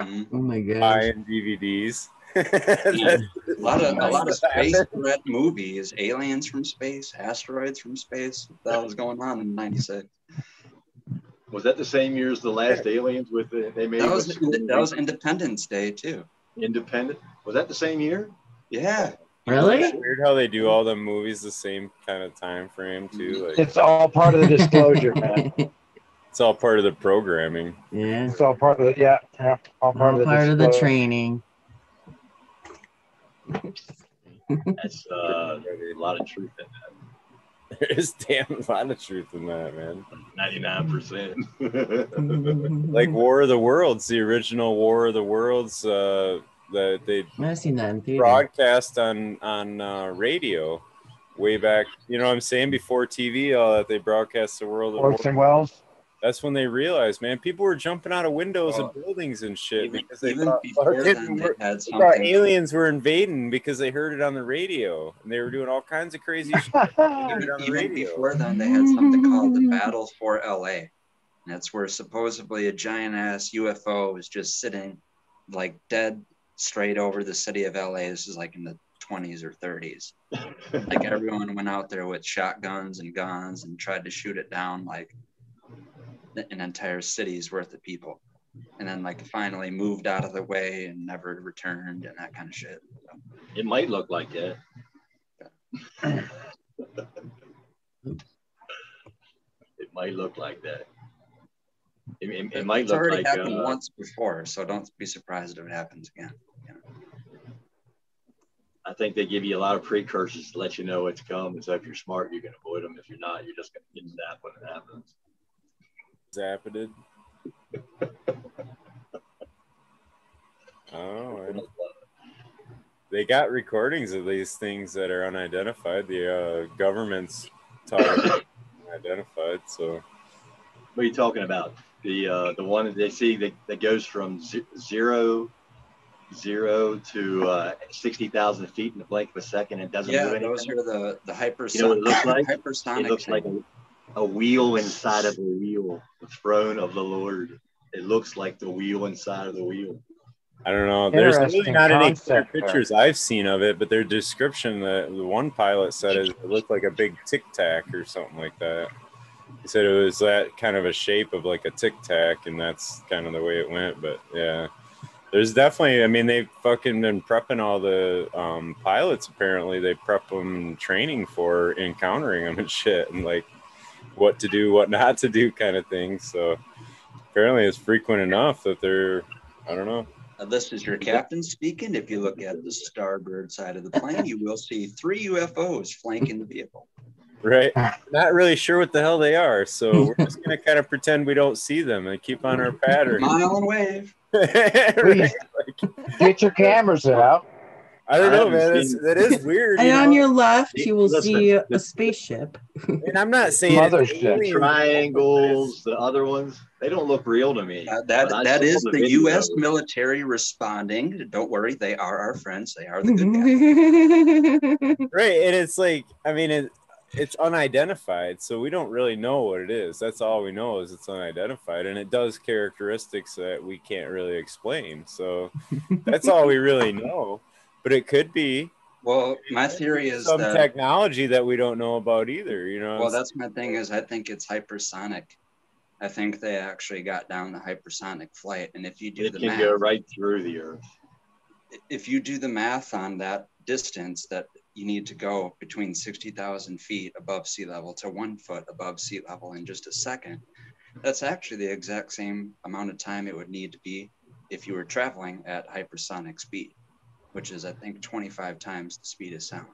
Mhm. Oh my god! buying DVDs. Yeah. A lot of a lot of space threat movies, aliens from space, asteroids from space. That was going on in '96? Was that the same year as the last Aliens with the, they made That was with that was Independence Day too. Independent? Was that the same year? Yeah, Really? Weird how they do all the movies the same kind of time frame too. Like It's all part of the disclosure, man. it's all part of the programming. yeah. It's all part of the yeah, yeah all part All of the part of the training. That's uh, there's a lot of truth in that. There's damn a lot of truth in that, man. Ninety-nine percent. Like War of the Worlds, the original War of the Worlds uh, that they that broadcast on on uh, radio way back. You know what I'm saying? Before TV, all that they broadcast the World of Orson War. Welles. That's when they realized, man, people were jumping out of windows Well, of oh. buildings and shit Even, because they thought, then, they were- had they thought aliens were invading because they heard it on the radio and they were doing all kinds of crazy shit. They heard on the Even radio. before then, they had something called the mm-hmm. Battle for LA. And that's where supposedly a giant ass UFO was just sitting like dead straight over the city of LA. This is like in the 20s or 30s. Like everyone went out there with shotguns and guns and tried to shoot it down like an entire city's worth of people. And then like finally moved out of the way and never returned and that kind of shit. It might look like that. it might look like that. It, it- it might it's look already like happened uh, once before, so don't be surprised if it happens again. I think they give you a lot of precursors to let you know it's coming. So if you're smart, you can avoid them. If you're not, you're just going to get zapped when it happens. Zappated. Oh, and they got recordings of these things that are unidentified. The uh, government's talking unidentified. So What are you talking about? The uh, the one that they see that, that goes from ze- zero zero to uh, sixty thousand feet in the blink of a second and doesn't do Yeah, anything. those are the the hypersonic. You know what it looks like? Hypersonic. it looks like a, a wheel inside of a wheel, the throne of the Lord. It looks like the wheel inside of the wheel. I don't know. There's really not any clear pictures I've seen of it, but their description, the, the one pilot said is it looked like a big tic tac or something like that. He said it was that kind of a shape of like a tic tac, and that's kind of the way it went. But yeah, there's definitely. I mean, they've fucking been prepping all the um, pilots. Apparently, they prep them training for encountering them and shit, and like what to do, what not to do, kind of thing. So apparently, it's frequent enough that they're. I don't know. This is your captain speaking. If you look at the starboard side of the plane, you will see three UFOs flanking the vehicle. Right. Not really sure what the hell they are. So we're just going to kind of pretend we don't see them and keep on our pattern. Smile and wave. Right? Get your cameras out. I don't know, I haven't man. It's, that is weird. And you on your left, you will Listen, see a spaceship. And I'm not saying it's Mothership. Triangles, the other ones, they don't look real to me. Uh, that But I that saw is the the. U.S. military responding. Don't worry, they are our friends. They are the good guys. Right. And it's like, I mean, it, it's unidentified. So we don't really know what it is. That's all we know is it's unidentified. And it does characteristics that we can't really explain. So that's all we really know. But it could be Well, my theory is some that. technology that we don't know about either. You know, Well, that's my thing. Is I think it's hypersonic. I think they actually got down the hypersonic flight, and if you do It the can math, go right through the earth. if you do the math on that distance that you need to go between 60,000 feet above sea level to one foot above sea level in just a second, that's actually the exact same amount of time it would need to be if you were traveling at hypersonic speed, which is, I think, 25 times the speed of sound.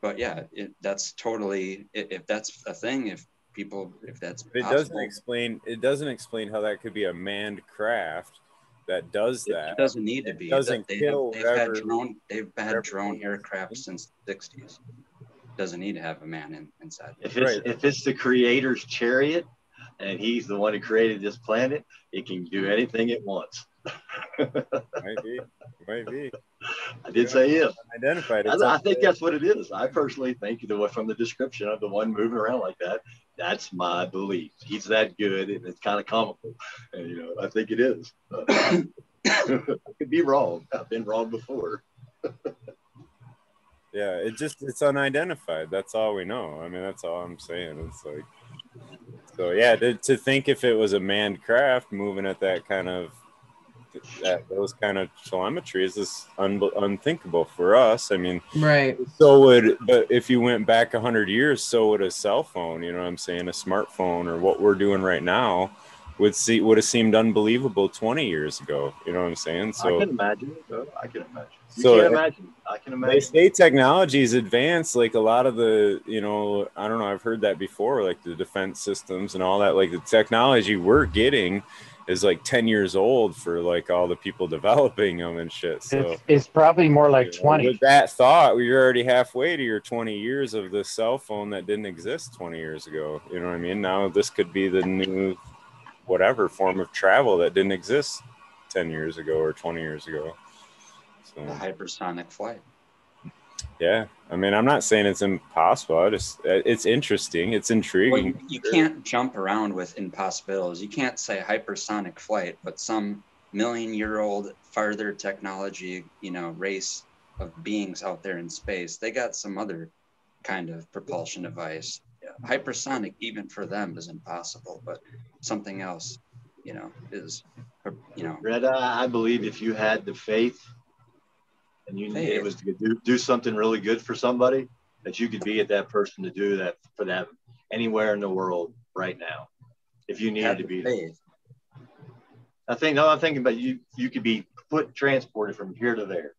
But yeah, it, that's totally, i- if that's a thing, if people, if that's it doesn't explain. It doesn't explain how that could be a manned craft that does that. It doesn't need to It be. doesn't they kill have, they've had whatever- drone. They've had whatever- drone aircraft since the '60s. Doesn't need to have a man in, inside. If it's Right. if it's the creator's chariot and he's the one who created this planet, it can do anything it wants. Might be, might be I did say if. identified. I, I think that's what it is. I personally think the from the description of the one moving around like that, that's my belief. He's that good, and it's kind of comical. And you know, I think it is. I could be wrong. I've been wrong before. Yeah, it just it's unidentified. That's all we know. I mean, that's all I'm saying. It's like so yeah, to, to think if it was a manned craft moving at that kind of that those kind of telemetry is just un, unthinkable for us. I mean, Right. so would but if you went back a hundred years, so would a cell phone. You know what I'm saying? A smartphone or what we're doing right now would see would have seemed unbelievable 20 years ago. You know what I'm saying? So I can imagine. it, I can imagine. You So, can uh, imagine. I can imagine. they imagine. say technology is advanced like a lot of the you know i don't know i've heard that before like the defense systems and all that like the technology we're getting is like 10 years old for like all the people developing them and shit so It's, it's probably more like 20. with that thought you're already halfway to your 20 years of the cell phone that didn't exist 20 years ago you know what i mean now this could be the new whatever form of travel that didn't exist 10 years ago or 20 years ago so The hypersonic flight. Yeah, I mean, I'm not saying it's impossible. I just uh, it's interesting. It's Well, intriguing. you, you can't jump around with impossibilities. You can't say hypersonic flight, but some million year old farther technology, you know, race of beings out there in space, they got some other kind of propulsion device. Hypersonic, even for them, is impossible, but something else, you know, is, you know, Red I believe if you had the faith and you knew it was to do, do something really good for somebody, that you could be at that person to do that for them anywhere in the world right now. If you needed to be. faith. I think no, I'm thinking about you. You could be foot transported from here to there.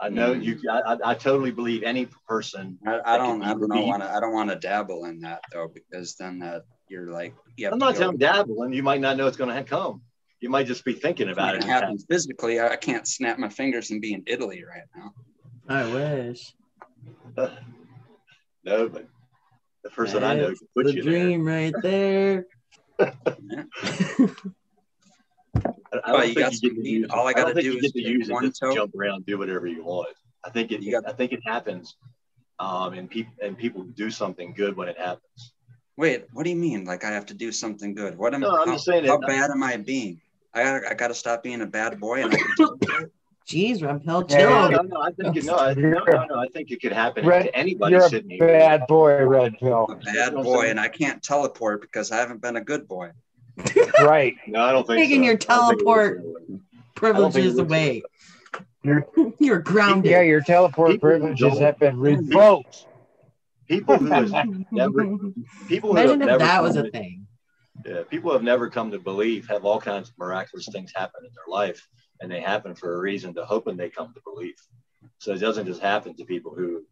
I know Mm. you. I, I, totally believe any person. I, I don't, I don't wanna, I don't want to dabble in that though, because then that you're like, you I'm not telling dabbling. You might not know it's going to come. You might just be thinking about It it. happens physically. I I can't snap my fingers and be in Italy right now. I wish. No, but the person I know That's can put the you there. dream right there. I I Oh, don't you think got you some get to meat. use. All I I don't gotta think do you is get to use it one just toe. jump around, do whatever you want. I think it. You got- I think it happens, um, and people and people do something good when it happens. Wait, what do you mean? Like I have to do something good? What am No, I'm how, just saying how that- bad am I being? I gotta, I gotta stop being a bad boy and I can do. Jeez, Rampel, Yeah, chill. No, no, no. I think it, no, I, no, no, no. I think it could happen Red- to anybody You're sitting a bad boy, Red Pill. a bad boy and I can't teleport because I haven't been a good boy. Right. No, I don't think Taking so. your I don't think it works teleport that way. I don't think it Privileges away. way. You're, You're grounded. yeah, your teleport People privileges have been revoked. People who have never, people who have Imagine if never that was a thing. Yeah, people have never come to believe have all kinds of miraculous things happen in their life, and they happen for a reason to hoping they come to believe. So it doesn't just happen to people who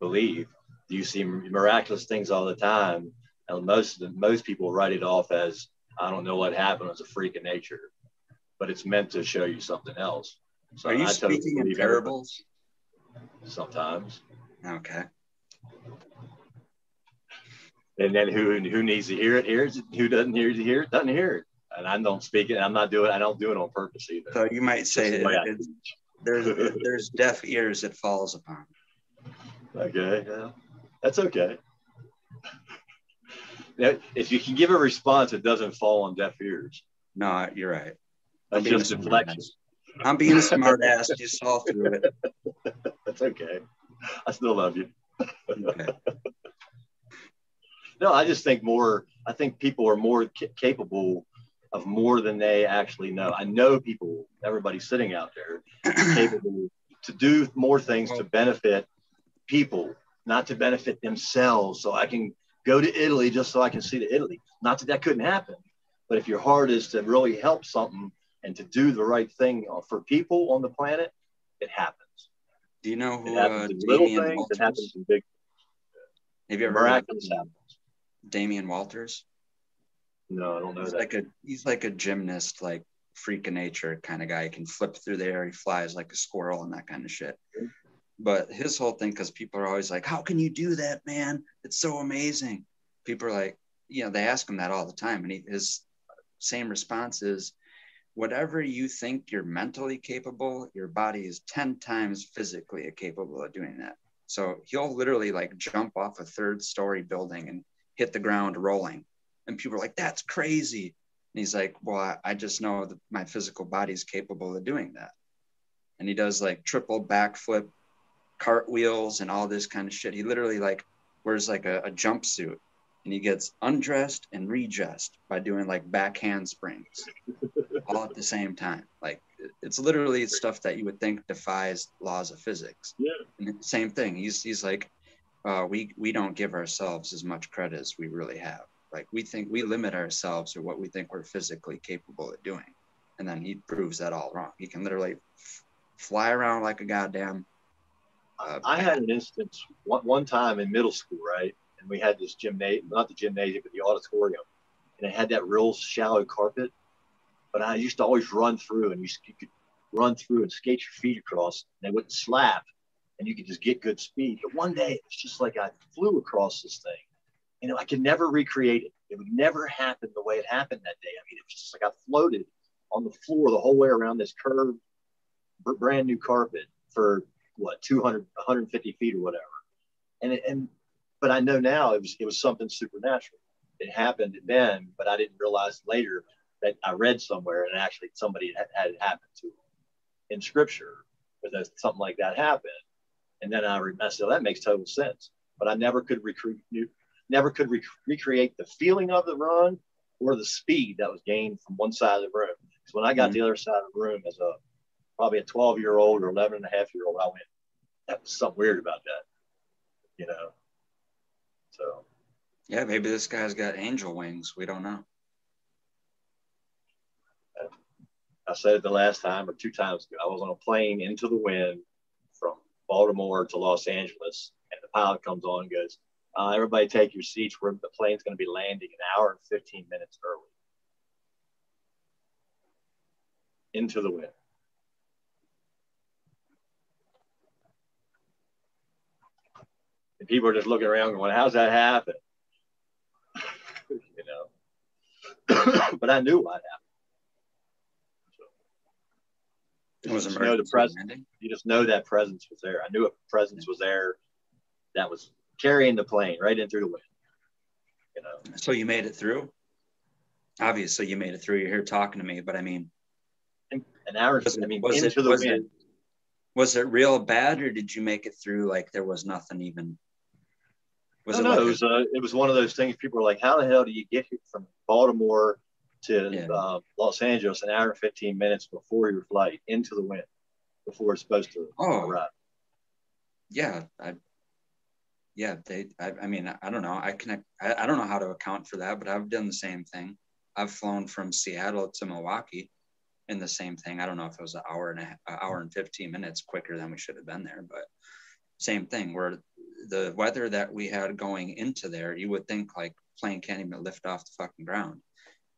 believe. You see miraculous things all the time, and most most people write it off as I don't know what happened. It was a freak of nature, but it's meant to show you something else. So Are you I totally speaking in parables? Sometimes, Okay. And then who who needs to hear it hears it. Who doesn't hear to hear it doesn't hear it. And I don't speak it. I'm not doing. It, I don't do it on purpose either. So you might say the it, there's there's deaf ears it falls upon. Okay, yeah, that's okay. If you can give a response, it doesn't fall on deaf ears. No, you're right. That's just deflection. I'm being a smart ass. You saw through it. That's okay. I still love you. Okay. No, I just think more. I think people are more ca- capable of more than they actually know. I know people, everybody sitting out there, capable to do more things to benefit people, not to benefit themselves. So I can go to Italy just so I can see the Italy. Not that that couldn't happen, but if your heart is to really help something and to do the right thing for people on the planet, it happens. Do you know It who uh, happens in little Damien things. It happens in big. Have you ever Miraculous happens. Damien Walters? No, I don't know He's that. like a he's like a gymnast, like freak of nature kind of guy. He can flip through the air. He flies like a squirrel and that kind of shit. But his whole thing, because people are always like, "How can you do that, man? It's so amazing." People are like, you know, they ask him that all the time, and he, his same response is, "Whatever you think you're mentally capable, your body is ten times physically capable of doing that." So he'll literally like jump off a third story building and hit the ground rolling and people are like, that's crazy. And he's like, well, I, just know that my physical body is capable of doing that. And he does like triple backflip, cartwheels, and all this kind of shit. He literally like wears like a, a jumpsuit and he gets undressed and redressed by doing like back handsprings all at the same time. Like it's literally stuff that you would think defies laws of physics. Yeah. And same thing. He's he's like, uh, we we don't give ourselves as much credit as we really have. Like we think we limit ourselves or what we think we're physically capable of doing. And then he proves that all wrong. He can literally f- fly around like a goddamn. Uh, I had an instance one, one time in middle school, right? And we had this gymnasium, not the gymnasium, but the auditorium. And it had that real shallow carpet. But I used to always run through and you, you could run through and skate your feet across and they wouldn't slap and you could just get good speed. But one day it's just like I flew across this thing. You know, I could never recreate it. It would never happen the way it happened that day. I mean, it was just like I floated on the floor the whole way around this curved, brand new carpet for what 200, 150 feet or whatever. And and but I know now it was it was something supernatural. It happened then, but I didn't realize later that I read somewhere and actually somebody had, had it happen to them in scripture, that something like that happened. And then I, I said, that makes total sense. But I never could recruit, never could rec- recreate the feeling of the run or the speed that was gained from one side of the room. Because when I got mm-hmm. the other side of the room as a probably a 12 year old or 11 and a half year old, I went, that was something weird about that, you know? So. Yeah, maybe this guy's got angel wings. We don't know. I said it the last time or two times ago. I was on a plane into the wind Baltimore to Los Angeles, and the pilot comes on and goes, uh, "Everybody, take your seats. We're, the plane's going to be landing an hour and 15 minutes early." Into the wind. And people are just looking around going, How's that happen? you know. but I knew what happened. It was you know the presence. You just know that presence was there. I knew a presence was there that was carrying the plane right in through the wind. You know. So you made it through. Obviously, you made it through. You're here talking to me, but I mean, an hour. I mean, was into it, the was wind. It, was it real bad, or did you make it through like there was nothing even? Was no, it, no, like it was. Uh, it was one of those things. People were like, "How the hell do you get here from Baltimore to yeah. uh, Los Angeles an hour and 15 minutes before your flight into the wind before it's supposed to oh, arrive. Yeah. I, yeah. They, I, I mean, I don't know. I connect, I, I don't know how to account for that, but I've done the same thing. I've flown from Seattle to Milwaukee in the same thing. I don't know if it was an hour and a an hour and 15 minutes quicker than we should have been there, but same thing where the weather that we had going into there, you would think like plane can't even lift off the fucking ground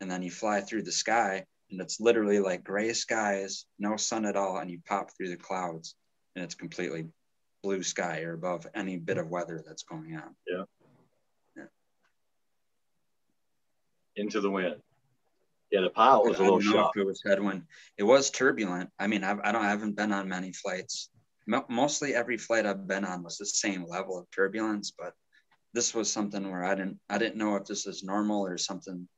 and then you fly through the sky and it's literally like gray skies, no sun at all, and you pop through the clouds and it's completely blue sky or above any bit of weather that's going on. Yeah. yeah. Into the wind. Yeah, the pilot was a little shocked. It was headwind. It was turbulent. I mean, I've, I don't, I haven't been on many flights. Mostly every flight I've been on was the same level of turbulence, but this was something where I didn't, I didn't know if this is normal or something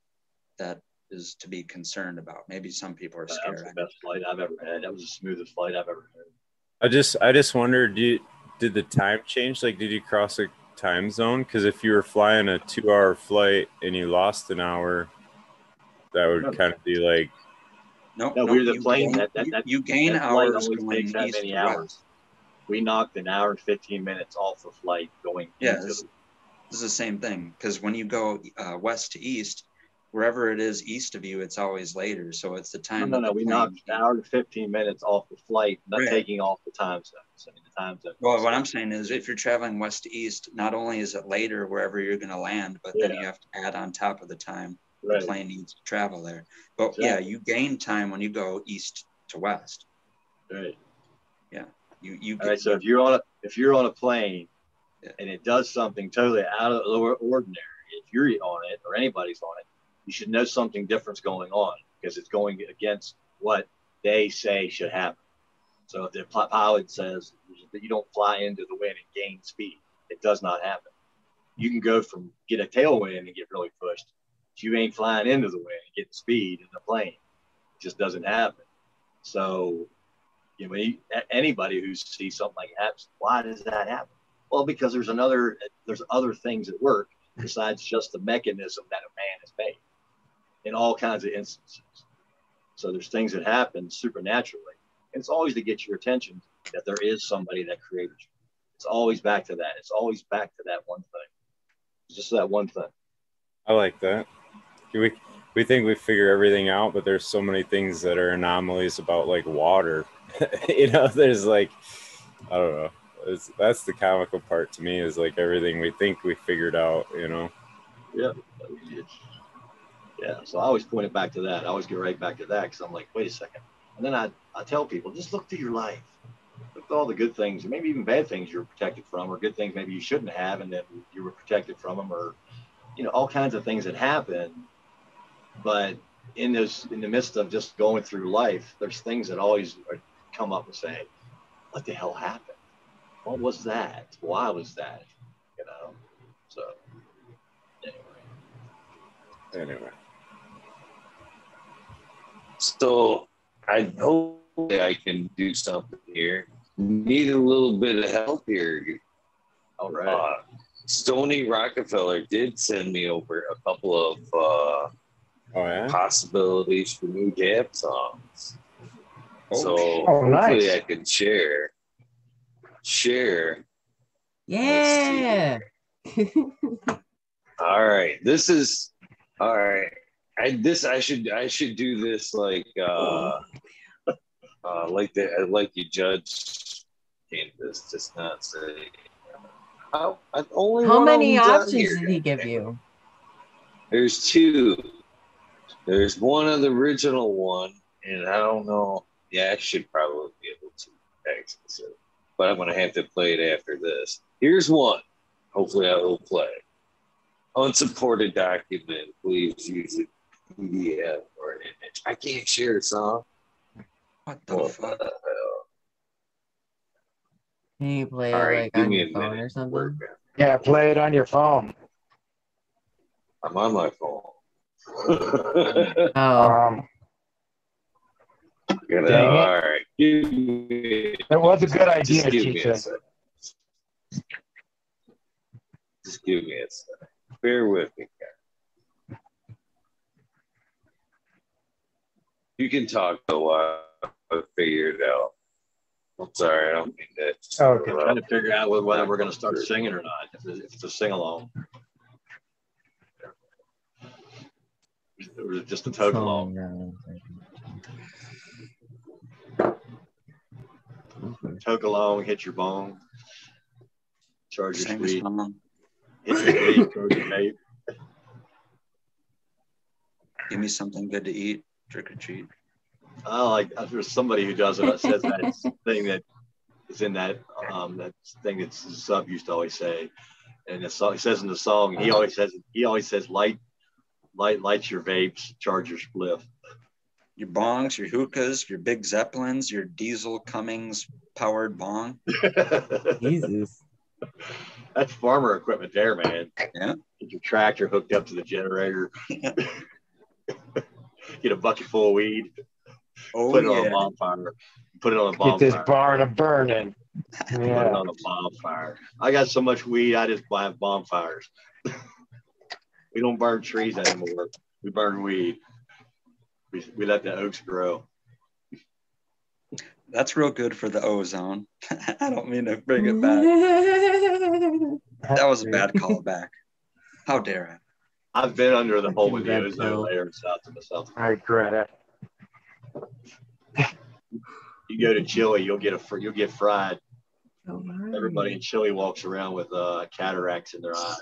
that is to be concerned about. Maybe some people are scared. That was the best flight I've ever had. That was the smoothest flight I've ever had. I just I just wondered, you, did the time change? Like, did you cross a time zone? Because if you were flying a two-hour flight and you lost an hour, that would no. kind of be like. No, no, no we are the plane that, that, that you gain that hours going that many hours. West. We knocked an hour and fifteen minutes off the flight going. Yeah, this, the- this is the same thing because when you go uh, west to east, wherever it is east of you, it's always later. So it's the time. No, no, no. We knocked an hour to 15 minutes off the flight, not right. taking off the time zones. I mean, the time zone. Well, what I'm saying is if you're traveling west to east, not only is it later wherever you're going to land, but yeah. then you have to add on top of the time right. the plane needs to travel there. But exactly. yeah, you gain time when you go east to west. Right. Yeah. You, you All right. So if you're on a, if you're on a plane yeah. and it does something totally out of the ordinary, if you're on it or anybody's on it, you should know something different's going on because it's going against what they say should happen. So if the pilot says that you don't fly into the wind and gain speed, it does not happen. You can go from get a tailwind and get really pushed, but you ain't flying into the wind and get speed in the plane. It just doesn't happen. So, you know, anybody who sees something like that, why does that happen? Well, because there's another, there's other things at work besides just the mechanism that a man has made in all kinds of instances. So there's things that happen supernaturally. And it's always to get your attention that there is somebody that created you. It's always back to that. It's always back to that one thing. It's just that one thing. I like that. We we think we figure everything out, but there's so many things that are anomalies about like water. you know, there's like I don't know. It's, that's the comical part to me is like everything we think we figured out. You know. Yeah. Yeah. So I always point it back to that. I always get right back to that because I'm like, wait a second. And then I, I tell people, just look through your life. Look at all the good things, and maybe even bad things you're protected from, or good things maybe you shouldn't have, and then you were protected from them, or you know, all kinds of things that happen. But in this, in the midst of just going through life, there's things that always come up and say, "What the hell happened? What was that? Why was that?" You know. So anyway. Anyway. So I hope that I can do something here. Need a little bit of help here. All right. Uh, Stony Rockefeller did send me over a couple of uh, Oh yeah. possibilities for new Gap songs. So Oh, hopefully nice. I can share. Share. Yeah. All right. This is all right. I this I should I should do this like uh uh like the like you judge this just not say how I only How many options did he give you? There's two. There's one of the original one, and I don't know. Yeah, I should probably be able to access it, but I'm gonna have to play it after this. Here's one. Hopefully, I will play. Unsupported document. Please use it PDF or an image. I can't share the song. What the What fuck? the hell? Can you play All it right, like on your phone minute. or something? Work. Yeah, play it on your phone. I'm on my phone. Oh, Um, You know, Dang it. all right. Give it was a good idea, Just give me a Chicha. Just give me a second. Bear with me, guys. You can talk a while I figure it out. I'm sorry, I don't mean that. Okay. trying to figure out whether whether we're going to start singing or not. If it's, a sing along, It was just a toke along? Toke along, hit your bone, charge your Sing a speed, hit your vape, charge your vape. Give me something good to eat. Trick or treat. Oh, like there's somebody who does it. Says that thing that is in that um that thing that sub used to always say, and the song he says in the song he always says he always says light, light, lights your vapes, charge your spliff. Your bongs, your hookahs, your big zeppelins, your diesel Cummins powered bong. Jesus. That's farmer equipment there, man. Yeah. Get your tractor hooked up to the generator. Get a bucket full of weed. Oh put it on a bonfire. Put it on a bonfire. Get this bonfire. barn a burning. Put it on a bonfire. I got so much weed, I just buy bonfires. we don't burn trees anymore. We burn weed. We, we let the oaks grow. That's real good for the ozone. I don't mean to bring it back. That was a bad callback. How dare I've been under the hole with the Red ozone pill. layer in South to myself. I regret it. You go to Chile, you'll get a fr- you'll get fried. Everybody in Chile walks around with uh, cataracts in their eye.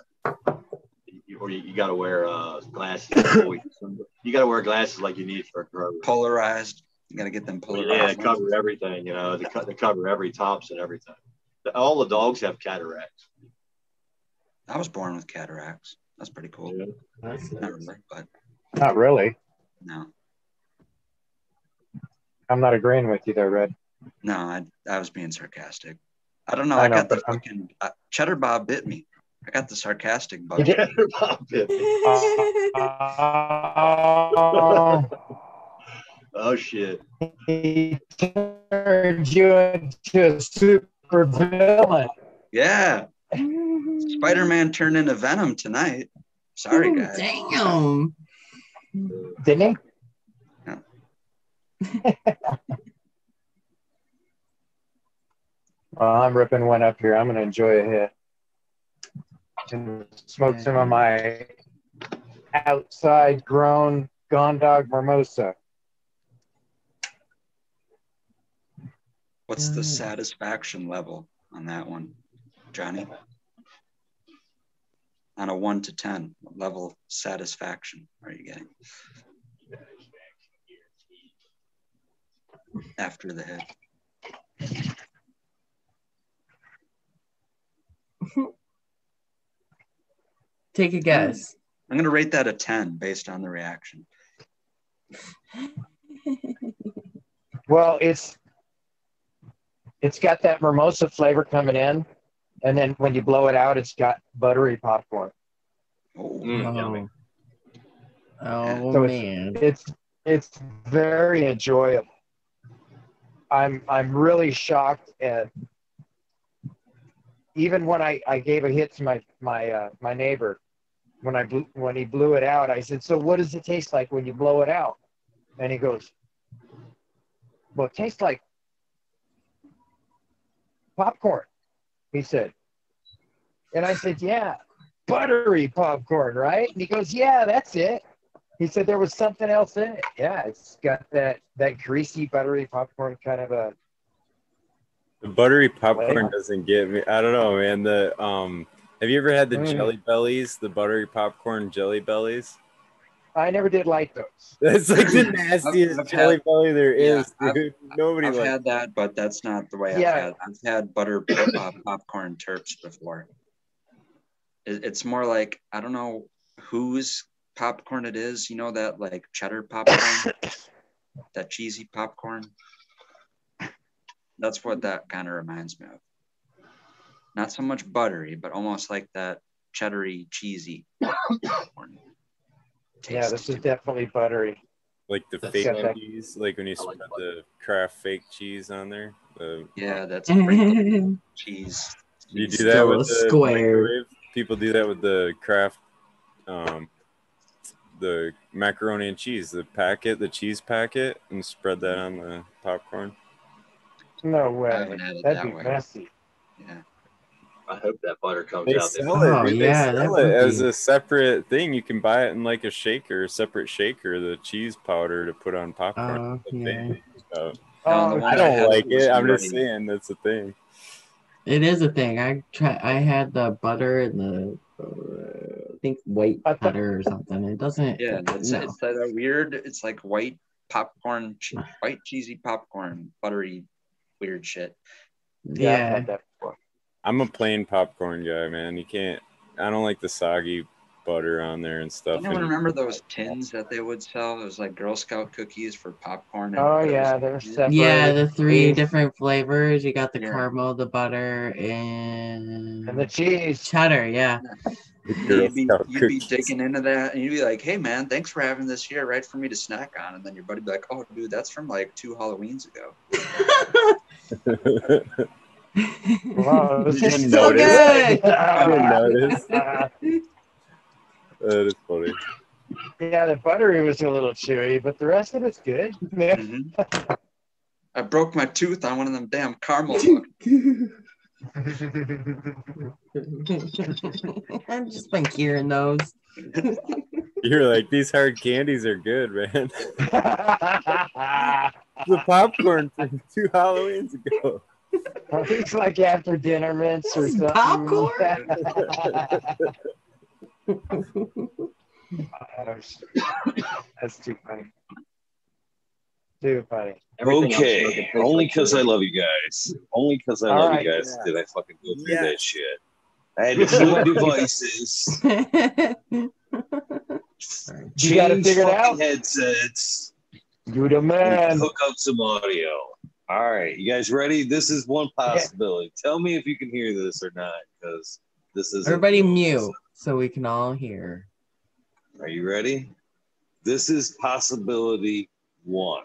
You, or you, you got to wear uh, glasses. you got to wear glasses like you need for a grower. Polarized. You got to get them polarized. Yeah, they cover everything. You know, they, co- they cover every tops and everything. All the dogs have cataracts. I was born with cataracts. That's pretty cool. Not really, but Not really. no. I'm not agreeing with you there, Red. No, I, I was being sarcastic. I don't know. I I, know, got the I'm- fucking uh, cheddar Bob bit me. I got the sarcastic bug. You did? Bob bit me. Oh, oh shit! he turned you into a super villain. Yeah, Spider Man turned into Venom tonight. Sorry, guys. Damn. Didn't he? well, I'm ripping one up here. I'm going to enjoy a hit. And smoke some of my outside grown Gondog Mimosa. What's the Mm. satisfaction level on that one, Johnny? On a one to ten, level of satisfaction are you getting after the hit? Take a guess. I'm gonna rate that a ten based on the reaction. Well, it's it's got that mimosa flavor coming in, and then when you blow it out, it's got buttery popcorn. Oh, Mm, oh, yummy. oh So it's- man. It's it's very enjoyable. I'm I'm really shocked at even when I, I gave a hit to my my uh, my neighbor when I blew, when he blew it out. I said, "So what does it taste like when you blow it out?" And he goes, "Well, it tastes like popcorn." He said, and I said, "Yeah, buttery popcorn, right?" And he goes, "Yeah, that's it." He said there was something else in it. Yeah, it's got that that greasy buttery popcorn kind of a. The buttery popcorn doesn't get me. I don't know, man. The um, have you ever had the Mm. jelly bellies? The buttery popcorn jelly bellies? I never did like those. That's like the nastiest I've jelly had- belly there yeah, is, I've- dude. Nobody I've had that, but that's not the way I've Yeah. had. I've had butter uh, popcorn terps before. It, it's more like I don't know whose popcorn it is. You know that like cheddar popcorn, that cheesy popcorn. That's what that kind of reminds me of. Not so much buttery, but almost like that cheddary cheesy popcorn. Yeah, this is definitely buttery. like the That's fake got that- cheese, like when you spread the Kraft fake cheese on there. The, Yeah, that's a great cheese. you do that with the square. microwave? People do that with the Kraft, um, the macaroni and cheese, the packet, the cheese packet, and spread that on the popcorn. No I way. haven't had it That'd that be way. messy. Yeah. I hope that butter comes They out. sell there. it. Oh. They yeah, sell it as be- a separate thing. You can buy it in like a shaker, a separate shaker, the cheese powder to put on popcorn. Oh, yeah. thing. Uh, No, the Oh, one I I don't had like it. I'm just saying that's a thing. It is a thing. I try. I had the butter and the uh, I think white I thought- butter or something. It doesn't. Yeah, it's, no. it's like a weird. It's like white popcorn, che- white cheesy popcorn, buttery, weird shit. Yeah, I've yeah. Had that before. I'm a plain popcorn guy, man. You can't. I don't like the soggy butter on there and stuff. Anyone And- remember those tins that they would sell? It was like Girl Scout cookies for popcorn. and Oh yeah, they're separate. Yeah, the three Cheese different flavors. You got the Yeah. caramel, the butter, and, and the cheese. cheddar. Yeah. You'd be, you'd be digging into that, and you'd be like, "Hey, man, thanks for having this here, right for me to snack on." And then your buddy would be like, "Oh, dude, that's from like two Halloweens ago." Wow, this You is didn't so notice. good. I didn't notice. That is funny. yeah, the buttery was a little chewy, but the rest of it's good. Yeah. Mhm. I broke my tooth on one of them damn caramel. I've just been curing those. You're like these hard candies are good, man. the popcorn from two Halloweens ago. It's like after dinner mints or something. popcorn? That's too funny. Too funny. Everything okay, only because I love you guys. Only because I All love right. you guys did I fucking go through Yes. that shit. I had to flip devices, You gotta figure it out. headsets, You the man. hook up some audio. All right, you guys ready? This is one possibility. Yeah. Tell me if you can hear this or not, because this is everybody mute so we can all hear. Are you ready? This is possibility one.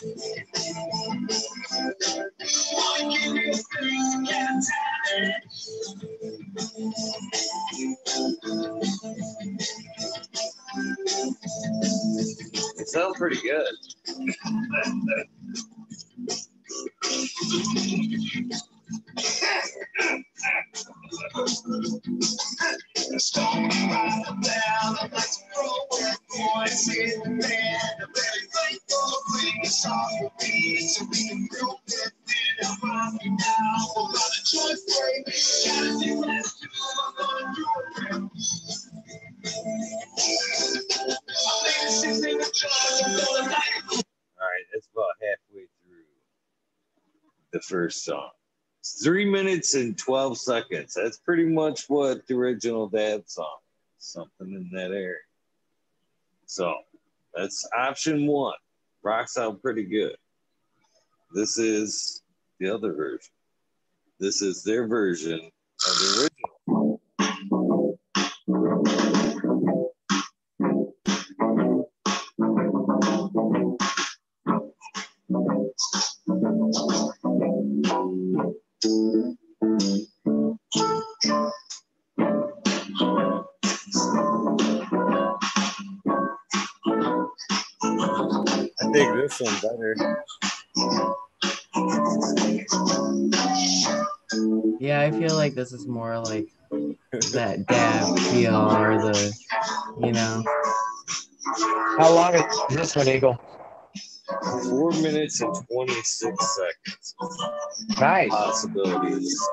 It sounds pretty good. First song. It's three minutes and 12 seconds. That's pretty much what the original dad song, something in that area. So that's option one. Rocks out pretty good. This is the other version. This is their version of the original. This one better. Yeah, I feel like this is more like that dab feel or the, you know. How long is this one, Eagle? Four minutes and 26 seconds. Nice. Possibilities.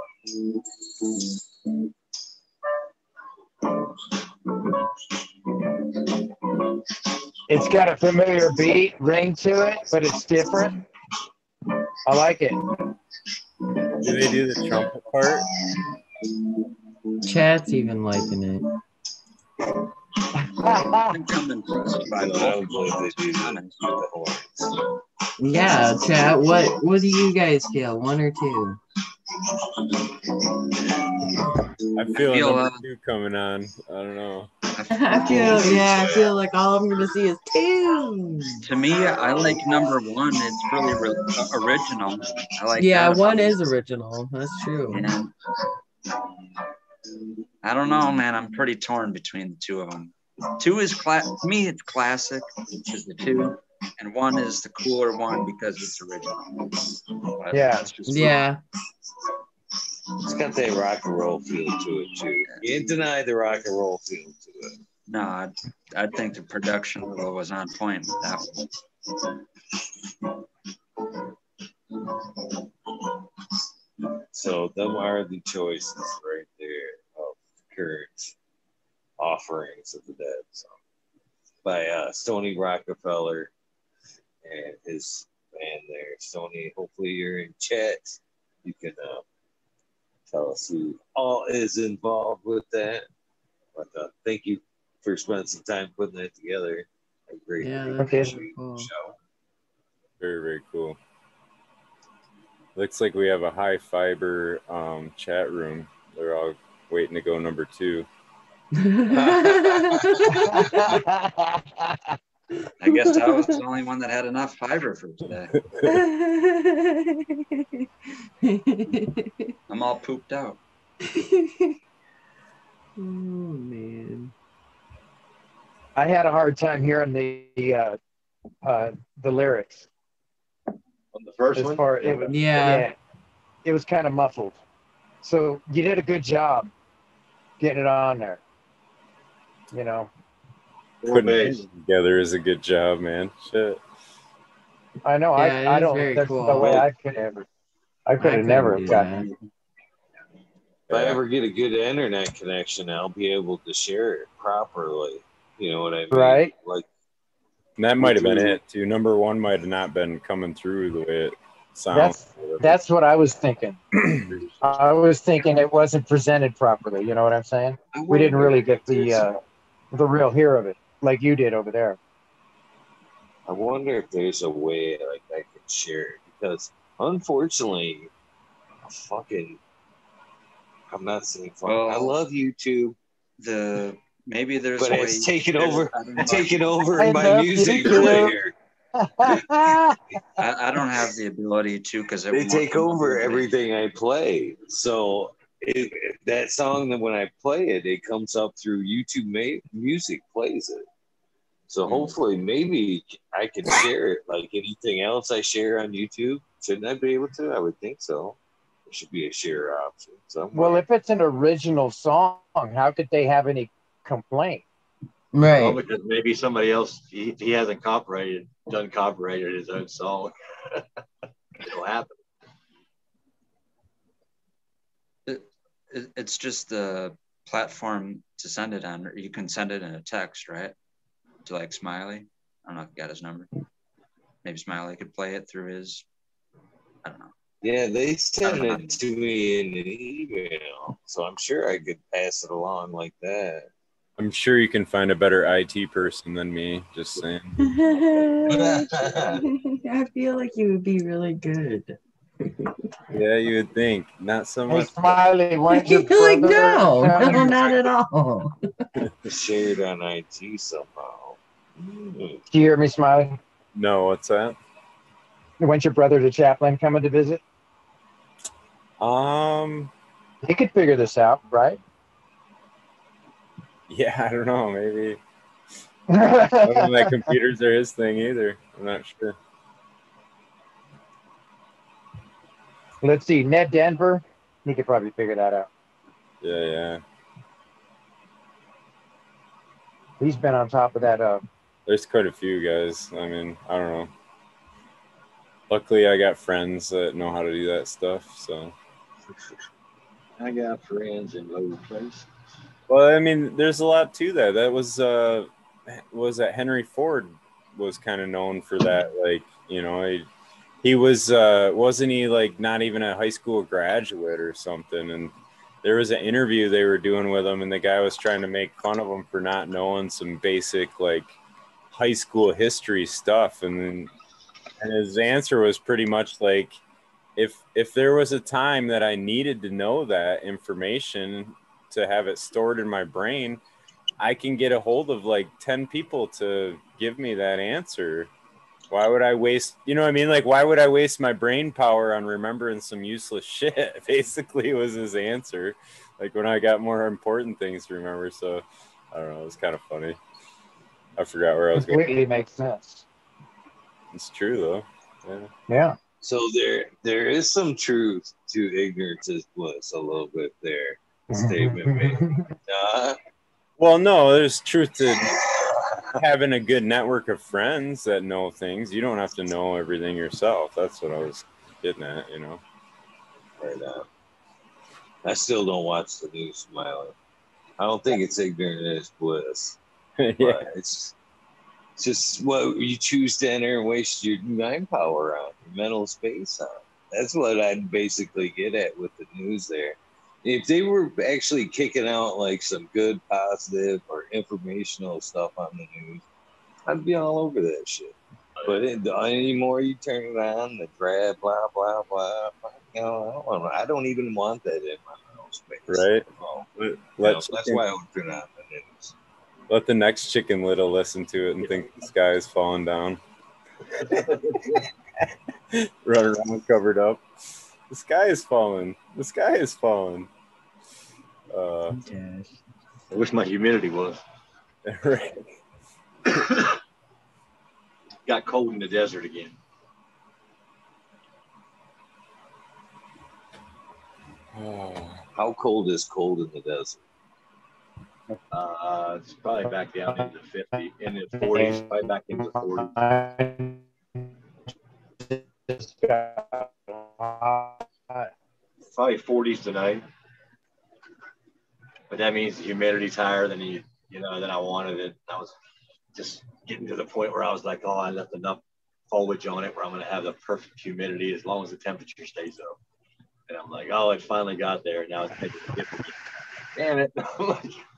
It's got a familiar beat ring to it, but it's different. I like it. Do they do the trumpet part? Chat's even liking it. I think I'm impressed by I both. would believe they do that with the horns. Yeah, chat. What what do you guys feel? One or two? I feel, feel, number uh, two coming on. I don't know. I feel yeah. I feel like all I'm gonna see is two. To me, I like number one. It's really re- uh, original. I like Yeah, that. one is original. That's true. And I don't know, man. I'm pretty torn between the two of them. Two is cla- to me, it's classic, which is the two, and one is the cooler one because it's original. But Yeah. that's just- Yeah. It's got that rock and roll feel to it too. You can't deny the rock and roll feel to it. No, I, I think the production level was on point with that one. So them are the choices right there of current offerings of the dead song by uh, Stony Rockefeller and his band there. Stony, hopefully you're in chat. You can uh, tell us who all is involved with that. But uh, thank you for spending some time putting that together. I greatly Yeah, that's Okay. really cool. show. Very, very cool. Looks like we have a high fiber um, chat room. They're all waiting to go number two. I guess I was the only one that had enough fiber for today. I'm all pooped out. oh man. I had a hard time hearing the uh, uh, the lyrics. On the first As one, far it was, Yeah. it was kind of muffled. So you did a good job getting it on there. You know, Four Putting it together is a good job, man. Shit. I know Yeah, I, I don't. very That's cool. the way I could ever. I could have never do gotten. that. If I ever get a good internet connection, I'll be able to share it properly. You know what I mean? Right. Like And that might have been it too. Number one might have not been coming through the way it sounds. That's that's what I was thinking. I was thinking it wasn't presented properly. You know what I'm saying? We didn't really get the uh, the real hear of it like you did over there. I wonder if there's a way like I could share it because unfortunately, fucking, I'm not saying fuck. Well- I love YouTube, The maybe there's but a way. it's taking there's- over, I taking over I my music YouTube. player. I, I don't have the ability to because They take over everything I play. So it, it- that song that when I play it, it comes up through YouTube ma- Music plays it. So hmm. hopefully, maybe I can share it like anything else I share on YouTube. Shouldn't I be able to? I would think so. There should be a share option. So Well, if it's an original song, how could they have any complaint? Right. Well, because maybe somebody else he, he hasn't copyrighted done copyrighted his own song. It'll happen. It, it's just the platform to send it on. You can send it in a text, right? To like Smiley. I don't know if you got his number. Maybe Smiley could play it through his. I don't know. yeah, they sent it to me in an email, so I'm sure I could pass it along like that. I'm sure you can find a better IT person than me. Just saying. I feel like you would be really good. Yeah, you would think. Not so Hey, much. Smiley, when's your like, no, no, not at all. Shared on IT somehow. Do you hear me, Smiley? No, what's that? When's your brother, the chaplain, coming to visit? Um, He could figure this out, right? yeah, I don't know. Maybe I don't know that computers are his thing either. I'm not sure. Let's see, Ned Denver. He could probably figure that out. Yeah, yeah. He's been on top of that. Uh, There's quite a few guys. I mean, I don't know. Luckily, I got friends that know how to do that stuff. So, I got friends in low places. well, I mean, there's a lot to that. That was uh, was that Henry Ford was kind of known for that. Like, you know, he, he was uh, wasn't he like not even a high school graduate or something? And there was an interview they were doing with him, and the guy was trying to make fun of him for not knowing some basic like high school history stuff, and then and his answer was pretty much like if if there was a time that I needed to know that information to have it stored in my brain, I can get a hold of like 10 people to give me that answer. Why would I waste, you know what I mean? Like, why would I waste my brain power on remembering some useless shit? Basically, was his answer. Like, when I got more important things to remember. So, I don't know. It was kind of funny. I forgot where I was going. completely makes sense. It's true, though. Yeah. Yeah. So there, there is some truth to ignorance is bliss. A little bit there. Statement made. Uh, Well, no, there's truth to having a good network of friends that know things. You don't have to know everything yourself. That's what I was getting at, you know. right on. I still don't watch the news, Smiley. I don't think it's ignorant is bliss. yeah. But it's just what you choose to enter and waste your mind power on, your mental space on. That's what I'd basically get at with the news there. If they were actually kicking out like some good, positive, or informational stuff on the news, I'd be all over that shit. But it, anymore, you turn it on, the drab, blah, blah, blah. You know, I don't, I don't even want that in my mental space. Right. So, you know, that's why I would turn on. Let the next chicken little listen to it and think the sky is falling down. Run around covered up. The sky is falling. The sky is falling. Uh, I wish my humidity was. right. Got cold in the desert again. How cold is cold in the desert? Uh, it's probably back down into the 50, in the 40s, probably back into the 40s. Probably 40s tonight. But that means the humidity's higher than you, you know, than I wanted it. I was just getting to the point where I was like, oh, I left enough foliage on it where I'm going to have the perfect humidity as long as the temperature stays up. And I'm like, oh, it finally got there. Now it's taking a dip again. Damn it.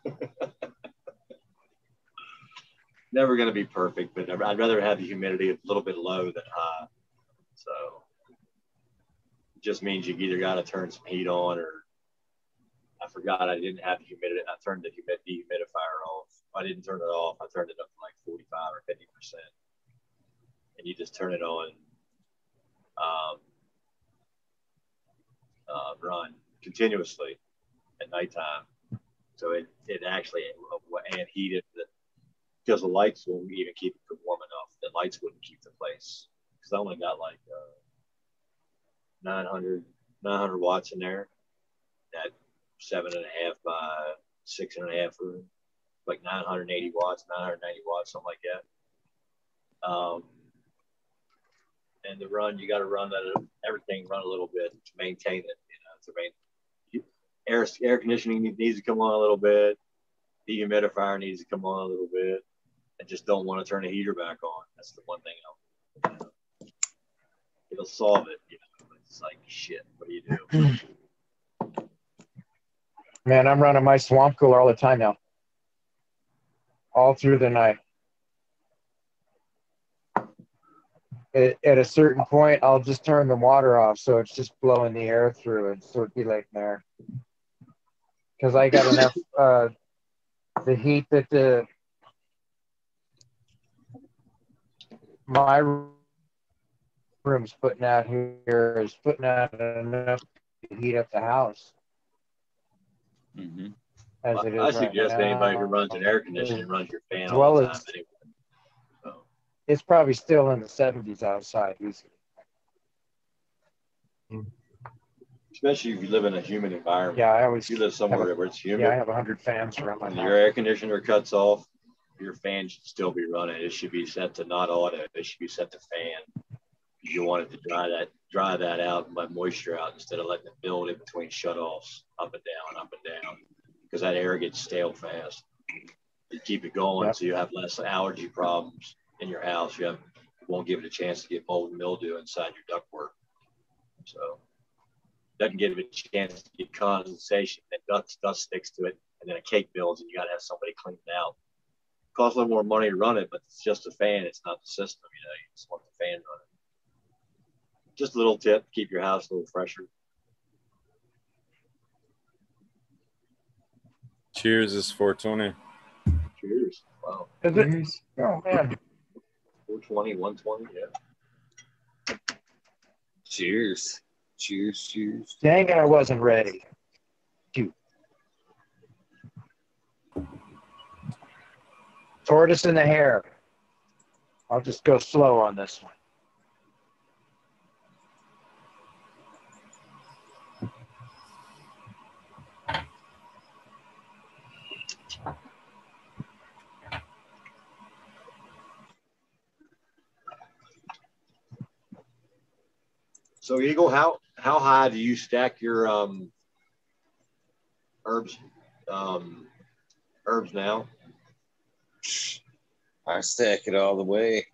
Never going to be perfect, but I'd rather have the humidity a little bit low than high. So it just means you either got to turn some heat on or I forgot I didn't have the humidity. I turned the humid dehumidifier off. I didn't turn it off. I turned it up to like 45 or 50 percent, and you just turn it on. Um, uh, run continuously, at nighttime. So it, it actually and heated the because the lights won't even keep it warm enough. The lights wouldn't keep the place because I only got like uh, 900, 900 watts in there. That seven and a half by six and a half room, like 980 watts, 990 watts, something like that. Um, and the run, you got to run that everything run a little bit to maintain it. You know, to main air air conditioning needs to come on a little bit. The humidifier needs to come on a little bit. I just don't want to turn the heater back on. That's the one thing I'll, you know, it'll solve it. You know, it's like shit. What do you do? Man, I'm running my swamp cooler all the time now. All through the night. At, at a certain point, I'll just turn the water off so it's just blowing the air through and circulating there. Because I got enough uh, the heat that the my room's putting out here is putting out enough to heat up the house. Mm-hmm. As Well, it is I right suggest now. anybody who runs an air conditioning runs your fan As all well the time as- anyway. So, It's probably still in the 70s outside. easily. Especially if you live in a humid environment. Yeah, I always If you live somewhere where it's humid yeah I have 100 fans around my and house. your air conditioner cuts off, your fan should still be running. It should be set to not auto. It should be set to fan. You want it to dry that dry that out and let moisture out instead of letting it build in between shutoffs, up and down, up and down, because that air gets stale fast. You keep it going Yep. so you have less allergy problems in your house. You have won't give it a chance to get mold and mildew inside your ductwork. So doesn't give it a chance to get condensation. Then dust dust sticks to it, and then a cake builds, and you got to have somebody clean it out. Costs a little more money to run it, but it's just a fan. It's not the system. You know, you just want the fan running. Just a little tip: to keep your house a little fresher. Cheers, is 420. Cheers. Wow, Is it? Oh man, 420, 120. Yeah. Cheers. Cheers, cheers. dang it, I wasn't ready. Shoot. Tortoise in the hare. I'll just go slow on this one. So Eagle, how how high do you stack your um herbs um herbs now? I stack it all the way,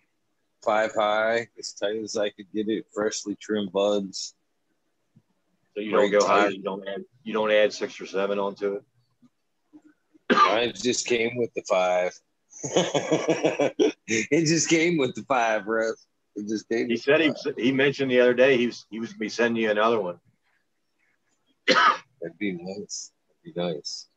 five high, as tight as I could get it, freshly trimmed buds. So you don't go higher. You don't add you don't add six or seven onto it. I just came with the five. it just came with the five, Russ. It just came. He said he he mentioned the other day he was he was gonna be sending you another one. That'd be nice. That'd be nice.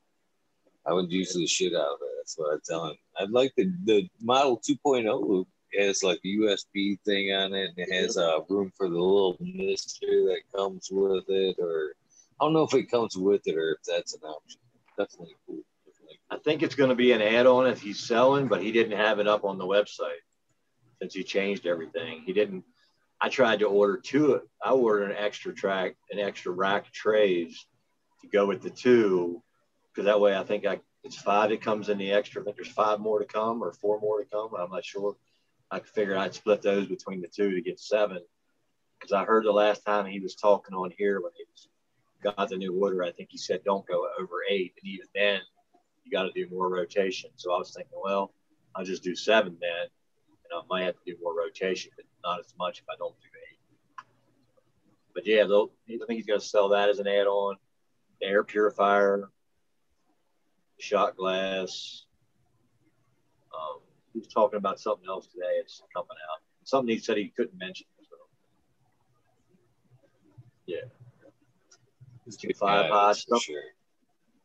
I would use the shit out of it. That's what I tell him. I'd like the the model 2.0 loop has like a USB thing on it, and it has uh, room for the little mister that comes with it, or I don't know if it comes with it or if that's an option. Definitely cool. Definitely I think it's gonna be an add-on if he's selling, but he didn't have it up on the website since he changed everything. He didn't. I tried to order two. I ordered an extra track, an extra rack of trays to go with the two, because that way I think I it's five that comes in the extra. I think there's five more to come or four more to come. I'm not sure. I figured I'd split those between the two to get seven. Because I heard the last time he was talking on here when he got the new order, I think he said don't go over eight, and even then you got to do more rotation. So I was thinking, well, I'll just do seven then, and I might have to do more rotation, but not as much if I don't do eight. But yeah, I think he's going to sell that as an add-on. Air purifier, shot glass. Um, he was talking about something else today. It's coming out. Something he said he couldn't mention. So. Yeah. Five high stuff. sure.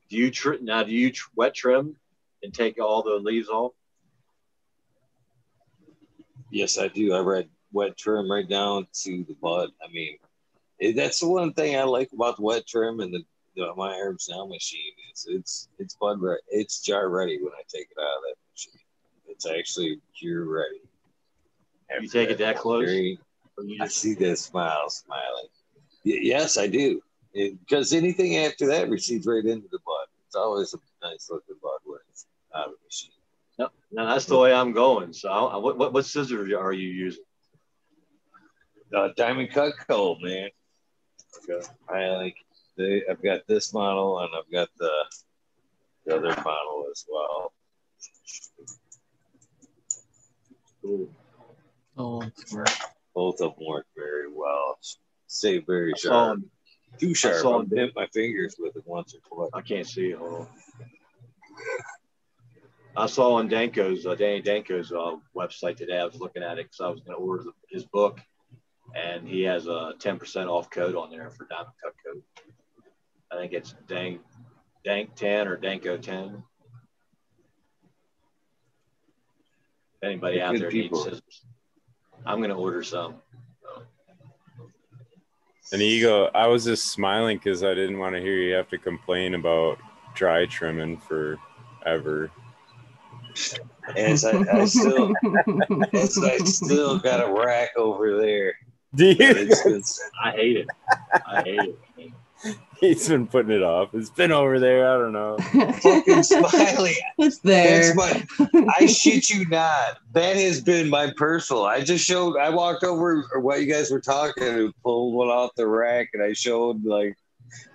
Do you tr- now? Do you tr- wet trim and take all the leaves off? Yes, I do. I read wet trim right down to the bud. I mean, it, that's the one thing I like about the wet trim and the the, my herb now machine is it's it's bud ready. It's jar ready when I take it out of that machine. It's actually cure ready. You take it that close? Very- I see that smile smiling. Y- yes, I do. Because anything after that recedes right into the bud. It's always a nice looking bud when it's out of the machine. No, no, that's the way I'm going. So, I, what, what what scissors are you using? Uh, Diamond Cut Cold, man. Okay. I like they. I've got this model and I've got the the other model as well. Cool. Oh, Both of them work very well. Stay very I sharp. him- Too sharp. I've him- hit my fingers with it once or twice. I can't see it. Hold on. I saw on Danko's, uh, Danny Danko's uh, website today. I was looking at it because I was going to order the, his book, and he has a 10% off code on there for Diamond Cut Code. I think it's Dank Dank 10 or Danko 10. If anybody They're out there people. needs scissors, I'm going to order some. And Ego, I was just smiling because I didn't want to hear you have to complain about dry trimming forever. As I, I still, as I still got a rack over there. Do you? It's, it's, I hate it. I hate it. He's been putting it off. It's been over there. I don't know. fucking smiley. it's there. My. I shit you not. That has been my personal. I just showed. I walked over while you guys were talking and pulled one off the rack, and I showed like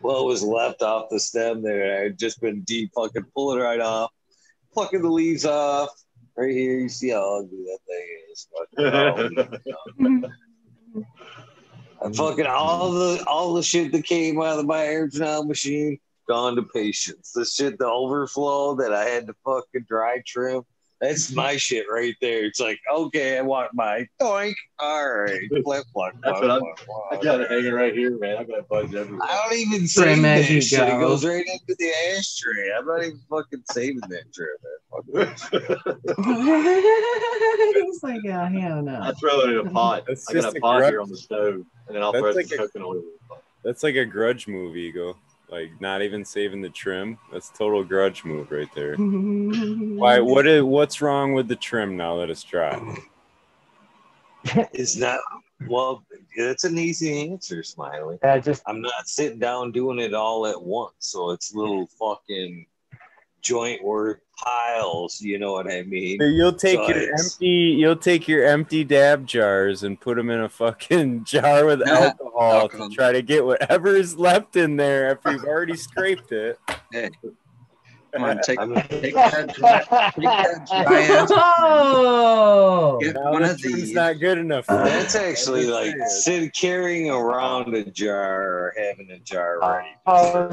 what was left off the stem there. I had just been deep fucking pulling right off, plucking the leaves off. Right here, you see how ugly that thing is. I'm fucking all the all the shit that came out of my now machine gone to patience. The shit, the overflow that I had to fucking dry trim. That's my shit right there. It's like, okay, I want my doink. All right. Flip, flop, That's flop, what I'm- flop, flop. I got it hanging right here, man. I got bugs everywhere. I don't even Trim save that as you shit. It goes right into the ashtray. I'm not even fucking saving that trim. man. He's like, oh, hell no. I throw it in a pot. That's I got a a pot grudge. here on the stove, and then I'll That's throw like some a- coconut oil. in the pot. That's like a grudge movie, Ego. Like not even saving the trim. That's total grudge move right there. Why? What is? What's wrong with the trim now that it's dry? It's not, well, that's an easy answer, Smiley. I just I'm not sitting down doing it all at once. So it's little fucking joint work piles. You know what I mean? You'll take So your it's- empty. You'll take your empty dab jars and put them in a fucking jar with alcohol, alcohol. to try to get whatever is left in there after you've already scraped it. Hey, come on, take, I'm- take that dry, take that dry ass, oh, get Now one of these. not good enough. for That's that. actually I'm like just sit, carrying around a jar or having a jar ready. Oh.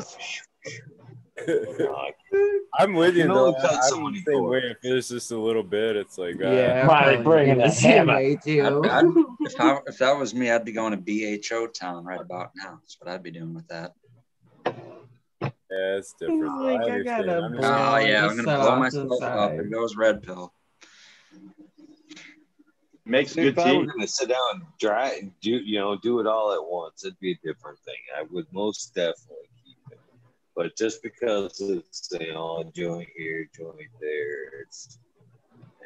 I'm with you. You can though. I'm so the same way. If it's just a little bit, it's like uh, yeah. Probably probably bringing a the hammer. way, too. I'd, I'd, if, I, if that was me, I'd be going to BHO town right about now. That's what I'd be doing with that. yeah, it's different. He's like, I gotta I'm Oh yeah, I'm gonna cell blow myself the up. side. There goes red pill. Makes good if I were gonna sit down and dry and do you know do it all at once, it'd be a different thing. I would most definitely keep it. But just because it's you know joint here, joint there, it's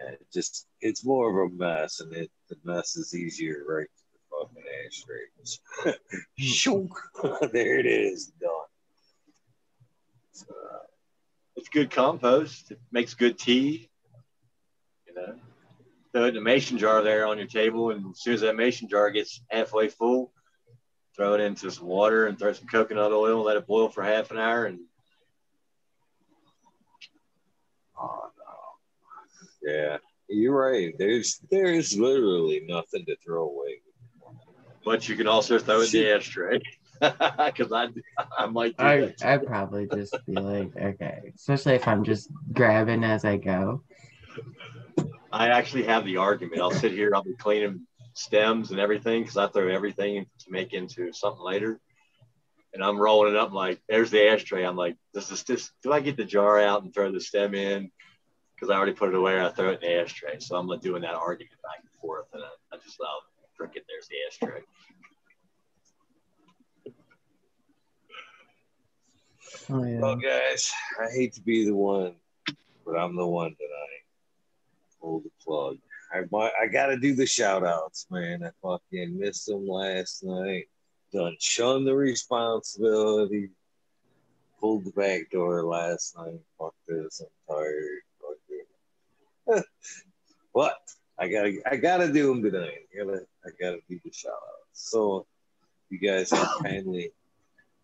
uh, it just it's more of a mess, and it the mess is easier right to the fucking ashtray. Shook. there it is, done. So, It's good compost. It makes good tea. You know, throw it in a mason jar there on your table, and as soon as that mason jar gets halfway full, throw it into some water and throw some coconut oil. Let it boil for half an hour, and oh no. Yeah, you're right. There's there's literally nothing to throw away. but you can also throw in the ashtray. Because I, I might do I that. I'd probably just be like, okay, especially if I'm just grabbing as I go. I actually have the argument. I'll sit here, I'll be cleaning stems and everything because I throw everything to make into something later. And I'm rolling it up like, there's the ashtray. I'm like, does this, this do I get the jar out and throw the stem in? Because I already put it away and I throw it in the ashtray. So I'm like doing that argument back and forth. And I, I just love drinking, there's the ashtray. Oh yeah. Well, guys, I hate to be the one, but I'm the one tonight. Pull the plug. I I got to do the shout outs, man. I fucking missed them last night. Done shun the responsibility. Pulled the back door last night. Fuck this. I'm tired. Fuck it. but I gotta, I gotta do them tonight. I gotta, I gotta do the shout outs. So, you guys kindly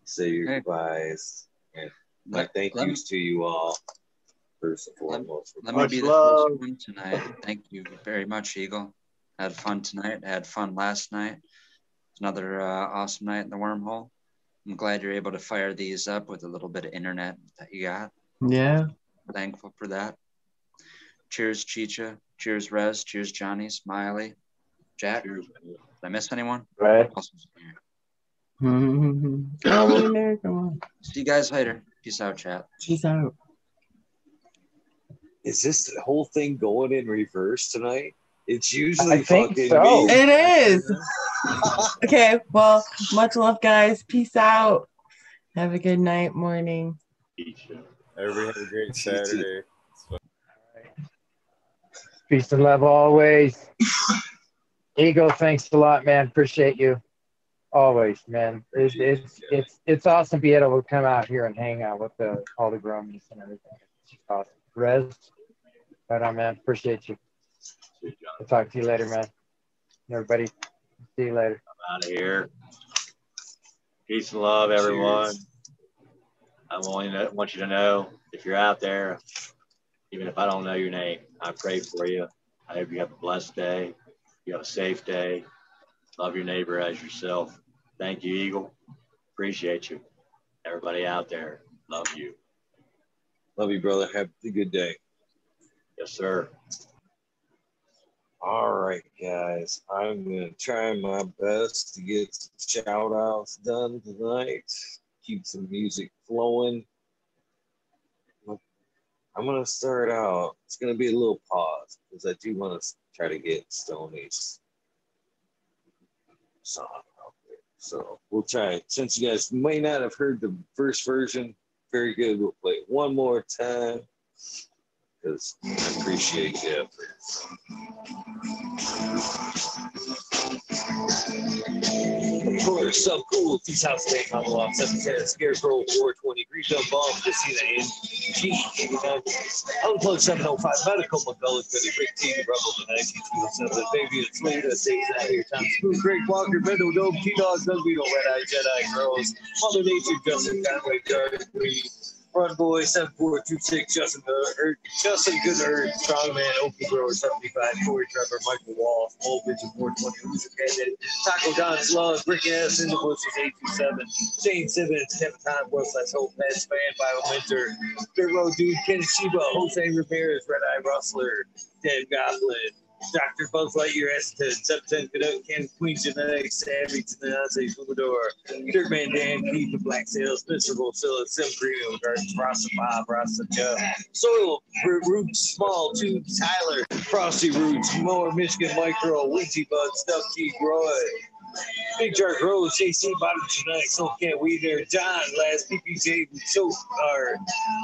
say your Hey. goodbyes and my Let, thank yous to you all. First and Let- foremost. let me Much be the love. first one tonight. Thank you very much, Eagle. Had fun tonight. Had fun last night. Another uh, awesome night in the wormhole. I'm glad you're able to fire these up with a little bit of internet that you got. Yeah. Thankful for that. Cheers, Chicha. Cheers, Rez. Cheers, Johnny. Smiley. Jack. Did I miss anyone? Right. Awesome. we're in there. Come on. See you guys later. Peace out, chat. Peace out. Is this whole thing going in reverse tonight? It's usually I think fucking so. me. It is. Okay. Well, much love, guys. Peace out. Have a good night, morning. Everybody have a great Saturday. Peace and love always. Eagle, thanks a lot, man. Appreciate you. Always, man. It's it's it's it's awesome to be able to come out here and hang out with the all the groomies and everything. It's just awesome. Rez, right on, man. Appreciate you. I'll talk to you later, man. Everybody, see you later. out of here. Peace and love, everyone. I want you want you to know if you're out there, even if I don't know your name, I pray for you. I hope you have a blessed day. You have a safe day. Love your neighbor as yourself. Thank you, Eagle. Appreciate you. Everybody out there, love you. Love you, brother. Have a good day. Yes, sir. All right, guys. I'm gonna try my best to get some shout outs done tonight. Keep some music flowing. I'm gonna start out. It's gonna be a little pause because I do want to try to get Stoney's song out there. So we'll try. Since you guys may not have heard the first version, very good. We'll play it one more time because I appreciate the effort. Course, so cool. Peace House Day, Humble Off, 710, Scarecrow, 420, Green Dumb Bomb, Christina, and G89, Unplugged 705, Medical, McCullough, Billy, Rick T, the oh Rebel, oh the 19207, Baby, it's late, the Saves Out Here, Tom Spoon, Greg Walker, Mendo Dome, T Dogs, Doug Beetle, Red Eye, Jedi, Girls, Mother Nature, Justin Conway, Garden Green, Run Boy, 7426, uh, Justin Good, Justin Gooderd, Strongman, Okie Grower, 75, Corey Trevor, Michael Wall, Vision, 420, Loser Candidate, Taco Don Slug, Rick S. in the bushes, 827, Shane Simmons, Kevin Time, Westside Hope, Pet Span, Bio Mentor, Big Road Dude, Ken Shiba, Jose Ramirez, Red Eye Rustler, Dead Goblin, Dr. Buzz Lightyear, Eston, Septon, Cadet, Ken, Queen Genetics, Savvy, Tenazzi, Fumador, Dirtman Dan, Keith, the Black Sales, Miserable, Silla, Sim Gardens, Rasta Bob, Rasta Jeff, Soil, Roots, Small, Tube, Tyler, Frosty Roots, Mower, Michigan Micro, Winty Bud, Stuff Key, Roy, Big Jar Rose, JC, Bottom Tonight, So Can't We There, John, Last PPJ, So, our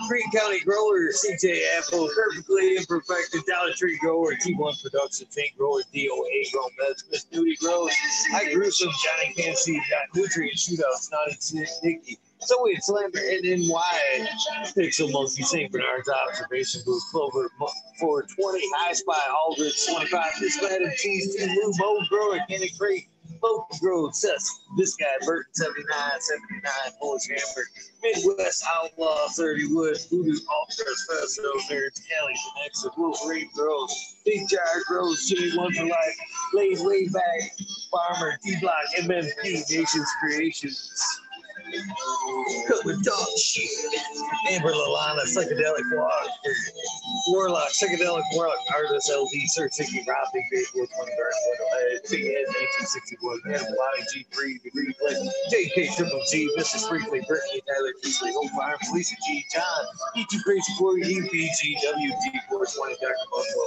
Green County Grower, CJ Apple, Perfectly Imperfected, Dollar Tree Grower, T1 Production, Tank Grower, DOA Grow, Meds, Miss Nudie Grows, I Grew Some, Johnny Can't See, Got Nutrient Shootouts, Naughty Nicky, so it's Lambert and NY, Pixel Monkey, St. Bernard's Observation Booth, Clover, 420, High Spy, Aldrich, 25, This Lad and Cheese, Lou, Mo Grower, Kenny Creek, Local Grove, Sess, this guy, Burton 79, 79, Polish Hammer, Midwest Outlaw, 30 Wood, Voodoo, Ultras, Festo, Nerds, Kelly, Connects, Wolverine Grows, Big Jar Grows, Jimmy One for Life, Laid Way Back, Farmer, D Block, MMP, Nations Creations. Cut with dog shit. Amber Lalana, psychedelic walk. Warlock, psychedelic warlock, artist LD, Sir Ticky, Rob, Big Wood, 20 Guard, Big Head, 1961, Animal Body, G, Free, Degree, Play, JK, Triple G, Mrs. Briefly, Brittany, Tyler, Beasley, Hope Farms, Lisa G, John, E2 Crazy Corey, EPG, WG, 420, Dr. Buffalo,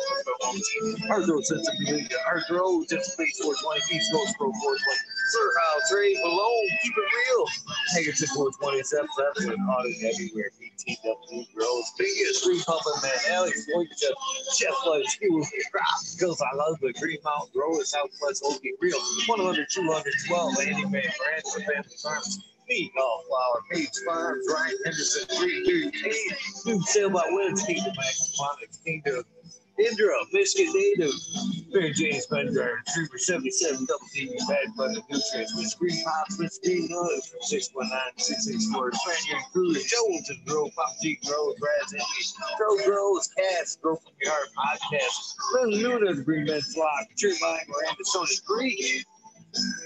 Arthro, Sense of Community, Arthro, Just Space, 420, Feast, Ghost, Pro, 420, Sir House, Ray Malone, keep it real. Hankerton 427, with audit everywhere. BTW grows biggest free pumping man. Alex Floyd, Chef Life, School, because I love the Green Mountain Growers, Southwest Okie Real. 100, 212, Andy Man, Brand Family Farms. Meat, all flour, Meats Farms, Ryan Henderson, 338, New Sale by Wednesday, the Mac Kingdom. Indra, Michigan native, Mary James Bender, Trooper 77, double D, bad the nutrients, with green pops, with green nuts, 619 664, Spaniard Cruiser, Jones and Grow, Pop G Grow, Brad's Envy, Grow Grows, Cats, Grow from Your Heart Podcast, Lynn Luna, the Green Men Flock, Tree Mine, Miranda, Sony Creek,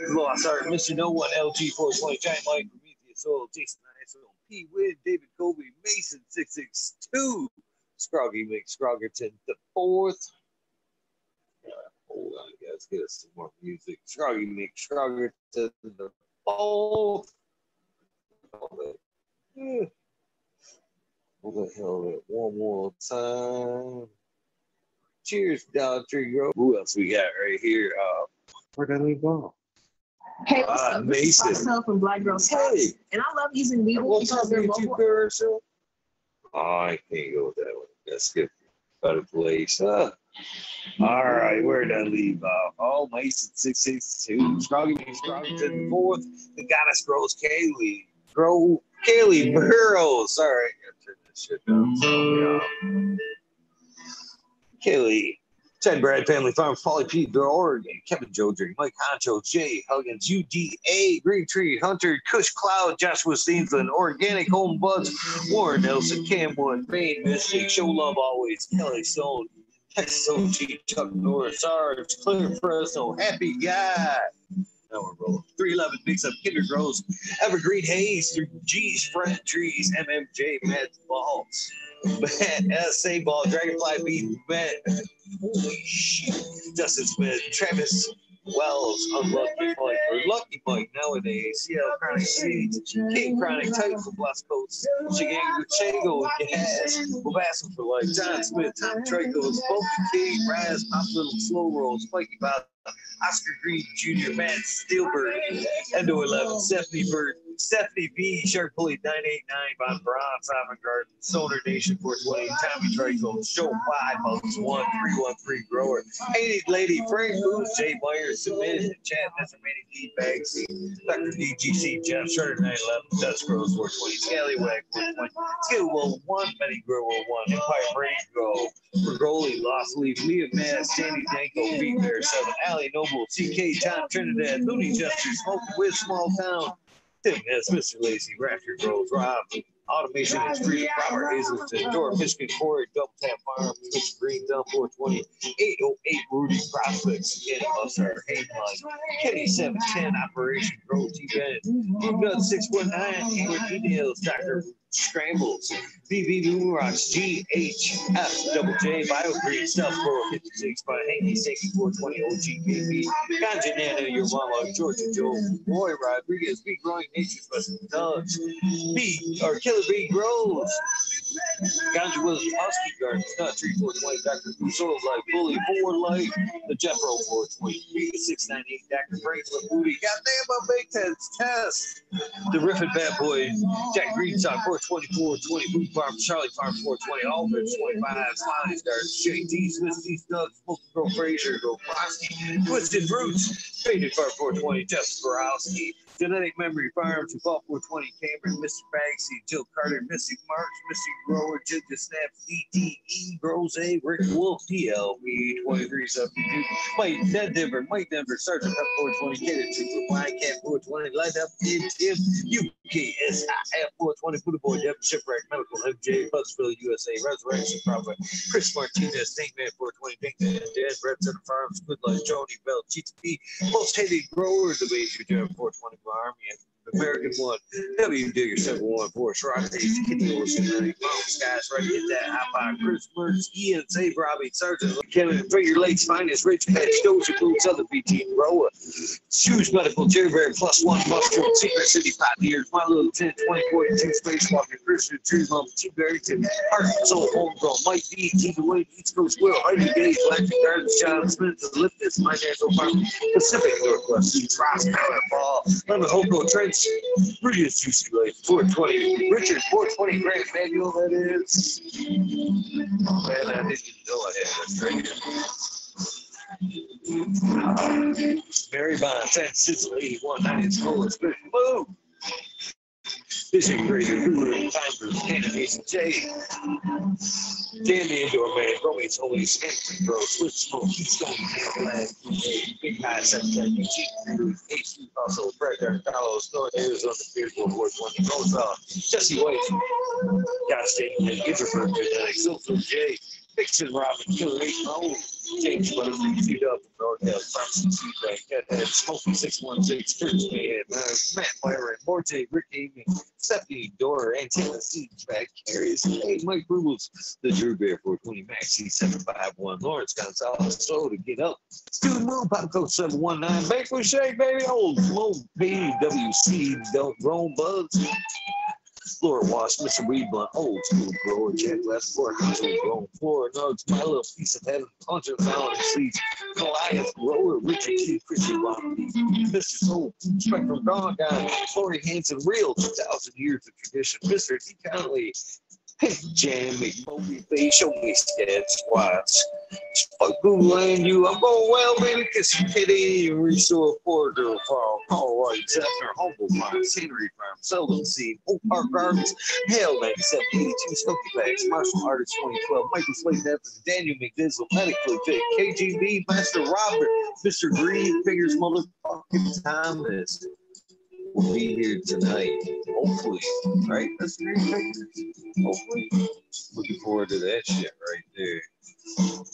Lost Art, Mr. No One, LG 420, Giant Mike, Prometheus Soul, Jason Iso, P. Win, David Kobe, Mason 662. Scroggy McScroggerton the fourth. Uh, hold on, guys, get us some more music. Scroggy McScroggerton the fourth. Yeah. Hold the hell it one more time. Cheers, Dollar Tree Grove. Who else we got right here? Uh, where did we go? Hey, what's Ah, up? This is Mason. myself from Black Girl Hey. And I love using Weeble What because time they're did you local. Go, sir? I can't go with that one. That's good. Out of place. Huh? All right, where did I leave off? Oh, Mason 662. Scroggy Scroggington the fourth. The goddess grows Kaylee. Grow Kaylee Burrows. Sorry, I gotta turn this shit down. So, yeah. Kaylee. Ted Brad Family Farms, Polly P. Oregon, Kevin Joe Drink, Mike Honcho, Jay Huggins, UDA, Green Tree, Hunter, Kush Cloud, Joshua Steensland, Organic Home Buds, Warren Nelson, Camwood, Maine, Mystic, Show Love Always, Kelly Stone, Texas OG, Chuck Norris, Sarge, Claire Fresno, Happy Guy. Now we're rolling. 311 mix up Kinder Grows, Evergreen Hayes, 3G's, Fred Trees, MMJ, Matt Balls, Matt SA Ball, Dragonfly Beat, man. Holy shit. Justin Smith, Travis Wells, Unlucky Mike, or Lucky Mike nowadays, Yeah, Chronic Seeds, King Chronic, Titan from West Coast, Chigango, Chango, Gas, Babasco for Life, John Smith, Tom Tricos, Bumpy King, Raz, Pop Little Slow Roll, Spiky Bob, Oscar Green Jr., Matt Steelberg, Endo 11, Stephanie Bird, Stephanie B, Shark Pulley 989, Von Braun, Simon Garden, Solar Nation 420, Tommy Trico, Show 5, Bugs 1, 313 Grower, Hated Lady, Frank Booth, Jay Myers, Submitted in chat, Mr. Manny D, Bagsy, Dr. DGC, Jeff Shutter 911, Dust Grows 420, Scallywag 420, Skill Will 1, Betty Grow 1, Empire Brain Grow, Bergoli, Lost Leaf, Leah Mass, Sandy Danko, Beat Bear 7, Allie Noble, CK, Tom Trinidad, Looney Jester, Smoke with Small Town, Tim S, Mr. Lazy, Raptor Grows, Rob, Automation is free, Robert Hazelton, Door, Michigan Quarry, Double Tap Farm, Mr. Green, Dump 420, 808 Rudy Prospects, Kenny Mustard, Haveline, Kenny 710, Operation Grow, T-Ben, Blue Nut 619, Hayward Details, Dr. Scrambles, BB Rocks, GHF, Double J, Biogreen, Stuff 456, by Hanky, 420, OGKB, Ganja Nana, Your Mama, Georgia Joe, Roy Rodriguez, Big Growing Nature's Special Dogs, B, or Killer B Grows, Ganja Williams, Husky Gardens, Nut Tree 420, Dr. Soul Life, Bully, Four Life, the Jeffro 420, B 698, Dr. Franklin Booty, Goddamn, my big test, test, the Riffin Bad Boy, Jack Greenstock 424, 20, Boot Farm, Charlie Farm 420, Aldridge 25, Smiley's Gardens, JT, Swiss T Studs, Smoke Girl Frazier, Go Frosty, Twisted Roots, Faded Farm 420, Jeff Borowski, Genetic Memory Farms, Ball 420, Cameron, Mr. Bagsy, Jill Carter, Missy Marks, Missy Grower, Ginger Snaps, DTE, Rose, Rick Wolf, TLB, 23 72, Mike Dead Denver, Mike Denver, Sergeant Pep 420, Kid Two, My Cat 420, Light Up, Tim, UKSIF 420, Buddha Boy, Devin Shipwreck, Medical, MJ, Buzzville, USA, Resurrection Prophet, Chris Martinez, Stinkman 420, Pinkman, Dead, Red Center Farms, Good Life, Joni Bell, GTP, Most Hated Grower, the Major Joe 420 Army, and American one, W Digger 714, Shrottes, Kitty Olsen, Mountain Skies, ready to hit that high five, Chris Mertz, Ian Sabe, Robbie Sargent, Kevin Figure Lakes Finest, Rich Patch, Doja Boots, other BT Roa, uh, Shoes Medical, Jerry Bear, Plus One, Mushroom, Secret City, Five Years, My Little 10, 2042, Spacewalker, Christian, Tree Lump, T. Barrington, Heart and Soul, Homegrown, Mike D, T. Wayne, East Coast Will, Heidi Gage, Electric Gardens, John Smith, The Liftus, My Natural Farm, Pacific Northwest, Ross, Power Ball, Lemon Brilliant Juicy Life, 420, Richard, 420 Grant Manual, that is. Man, I didn't know I had this right here. Mary Bond, San Francisco, 81, 90, School, Spit, Boom! Fishing Grader, Hulu, Timers, Canada, J. Dan the Indoor Man, Rome's Holy Skank, Bro, Switch Smoke, Keystone, Flag, Big High, Seven, Eugene, H. Also, Fred, Carlos, North Arizona, Beard, World War One, Goes off, uh, Jesse White, Gotta Stay, Introvert, Silver J. Fiction, Robin, Killer, H. Mahone, James Feed Up, Northdale, Thompson, Feedback, Cathead, Smoky 616, Church Man, uh, Matt Byron, Morte, Rick Amy, Stephanie, Dora, and Antenna, Feedback, Carries, hey, Mike Rubles, the Drew Bear 420, Maxi 751, Lawrence Gonzalez, So to get up, Student Moon, Pop Coach 719, Bank with Shake, baby, old Mo BWC, Don't Roam Bugs. Floor wash, Mr. Weed Blunt, old school grower, Jack Last Floor, Country Grown Floor, Nugs, my little piece of heaven, Hunter Fallon Seeds, Goliath Grower, Richard Q, Christian Romney, Mr. Soul, Spectrum Dawn Guy, Lori Hanson, Real, 2,000 years of tradition, Mr. D. Conley, Pink Jam, McMoby, Bay, Show Me Scat Squats, Spoku Land You, I'm going well, baby, kiss you kitty, restore Porter Farm, Paul White, Zephyr, Humble Farms, scenery Farm, Seldom Seed, Oak Park Gardens, Hale 9782, Smoky Bags, Martial Artist 2012, Michael Slade Evans, Daniel McDizzle, Medically Fit, KGB, Master Robert, Mr. Green, Figures Motherfucking Thomas will be here tonight. Hopefully, right? That's Figures. Hopefully. Looking forward to that shit right there.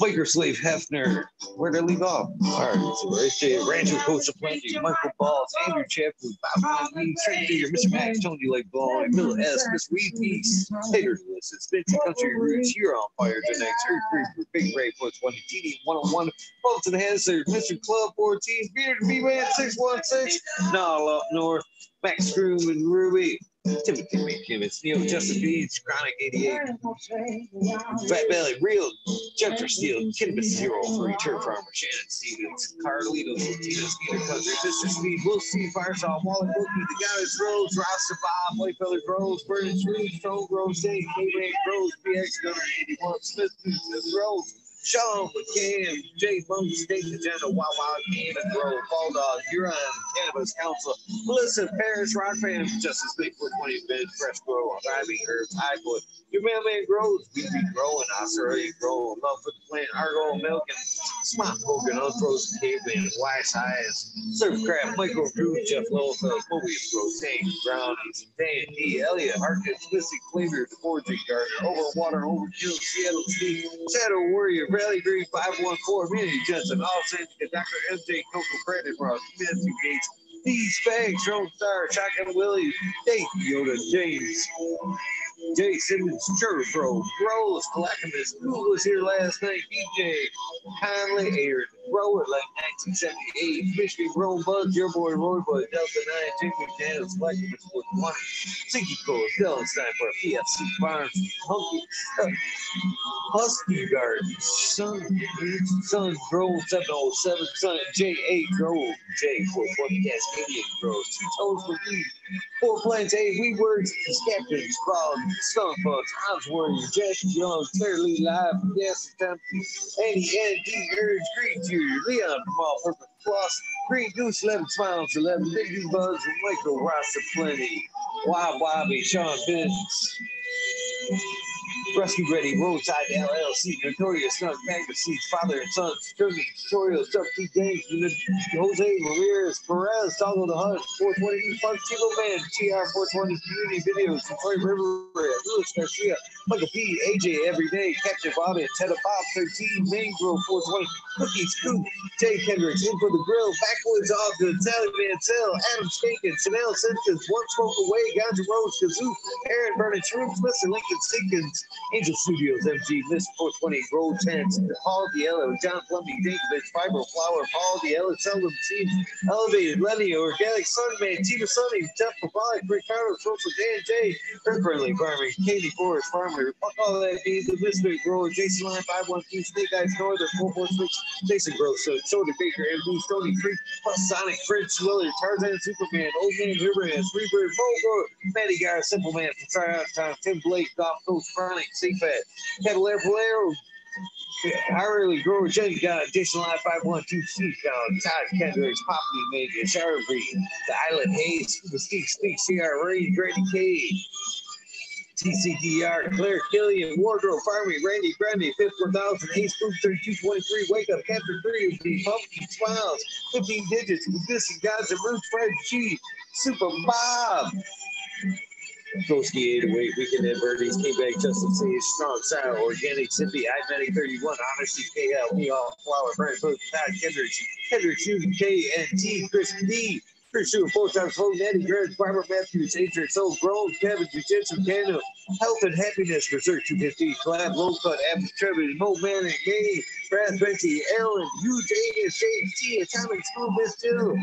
Biker Slave Hefner. Where'd I leave off? All right, so right there. Rancho of Plenty, Michael Balls, Andrew Chaplin, Bob Mr. Max, Tony Lake Ball, Miller S, Miss Weed Peace, Tater List, Spencer Country Roots, You're on Fire, Tonight, Earth Creeper, Big Ray, Foot 20, TD 101, Fulton Hanser, Mr. Club 14, Beard B Man 616, Nall up north, Max Groom and Ruby. Timothy McKimmons, Neil Justin Beach, Chronic 88, Fat Belly, Real, Jeffrey Steele, Kinbus Zero, Free Turf Farmer, Shannon Stevens, Carlitos, Latinos, Peter Country, Mr. Speed, Will Steve, Firesaw, Wally Bookie, The Goddess Rose, Roster Bob, White Feather Groves, Burning Trees, Stone Grove State, K-Man Groves, BX Gunner, 81, Smith, Smith Rose, Sean McCann, Jay Monk, State Agenda, Wow Wow, Cannon Grove, Bulldog, Huron, Cannabis Council, Melissa Paris, Rock Band, Justice Bigfoot, 20 Bid, Fresh Grow, Thriving Herbs, Highwood, Your Mailman Grows, We Be Growing, Australia Growing, Love for the Plant, Argo Milk, and Smart Broken, Unfrozen Caveman, Wise Eyes, Surf Craft, Michael Drew, Jeff Lowfeld, Mobius Tank, Brownies, Dan D, Elliot, Harkins, Mystic Flavor, Forging Garden, Overwater, Overkill, Seattle Steve, Shadow Warrior, Valley Green 514, Mini Jensen, All Saints, Dr. MJ, Coco Brandon Ross, Matthew Gates, these Fags, Drone Star, Shotgun Willie, Dave Yoda, James, Jay Simmons, Bro, Rose, Clackamas, who was here last night, DJ, Conley, Aaron, Rower, like 1978, Michigan Grown Bugs, your boy Roy Boy, Delta 9, Jake McDaniels, Clackamas, 420, Sinky Cole, Dylan Steinberg, PFC Farms, Hunky, uh, Husky Garden, Sun, Sun Grove 707, Sun J8 Grove, J420 Cascadian Grove, Two Toes for Me, Four Planes, A, We Words, Skeptics, Frog, Skunk Bugs, Warrior, Jesse Jones, Fairly Live, Yes, Tempty, Andy, Andy, Urge, Green Junior, Leon All Purpose Plus, Green Goose, 11 Smiles, 11, Biggie Bugs, and Michael Rasta Plenty, Wild Bobby, Sean Vince. Rescue Ready Roadside LLC, Notorious Magnet Seeds, Father and Son, Sterling, Tutorials, Chuck T. Games, Jose Ramirez, Perez, Doggo the Hunt, 420 Park Chico Man, TR 420 Community Videos, Detroit River, Louis Garcia, Michael P, AJ Everyday, Captain Bobby, Ted Bob 13, Main Grill 420, Cookie Scoop, Jay Kendricks, In for the Grill, Backwoods Off, the Italian Mansell, Adam Spankin, Chanel Simpkins, One Smoke Away, Ganja Rose, Kazoo, Aaron Vernon, Shrooms, Mr. Lincoln Sinkins, Angel Studios, MG, Miss 420, Roll 10, Paul Diello, John Fleming, David, Fiber Flower, Paul Diello, Seldom Team, Elevated, Lenny, Organic Sunman, Tina Sunny, Jeff Pavai, Ricardo, Social, Dan J, Kirk Friendly Farming, Katie Forest Farmer, fuck all that be the Mystery Grower, Jason Line, 512, Snake Eyes Northern, 446, Jason Gross, so Soda Baker, MD, Stony Creek, Plus Sonic, Fritz, Willard, Tarzan, Superman, Old Man, Riverhead, Freebird, Fulbrook, Matty Guy, Simple Man, from Tryout Time, Tim Blake, Golf Coach, Chronic, CFAT, Cavalier Valero, Harley Grower, Jenny got Additional Line 512, Steve Down, Todd Kendricks, Poppy Major, Breed, The Island Hayes, Mystique Speak, CRA, Grady K, TCDR, Claire Killian, Wardrobe, Farming, Randy Grundy, Fifth 1000, Ace Food 3223, Wake Up, Captain 3, the Pumpkin Smiles, 15 Digits, Missing Gods and Roots, Fred G, Super Bob. Koski 808, Weekend at Birdies, K-Bag, Justin C, Strong Sour, Organic, Zippy, I-Medic 31, Honesty, KL, Me All, Flower, Brand, Food, Todd, Kendricks, Kendricks, U, K, and T, Chris D, Chris Shooter, Four Times, Hope, Natty, Greg, Barbara Matthews, Adrian, So, Grown, Kevin, Jiu-Jitsu, Canada, Health and Happiness, Research 250, Collab, Low Cut, Apple, Trevor, Mo Manning, Gay, Brad, Betsy, Ellen, Huge, A, Shane, T, Atomic School, Miss Two,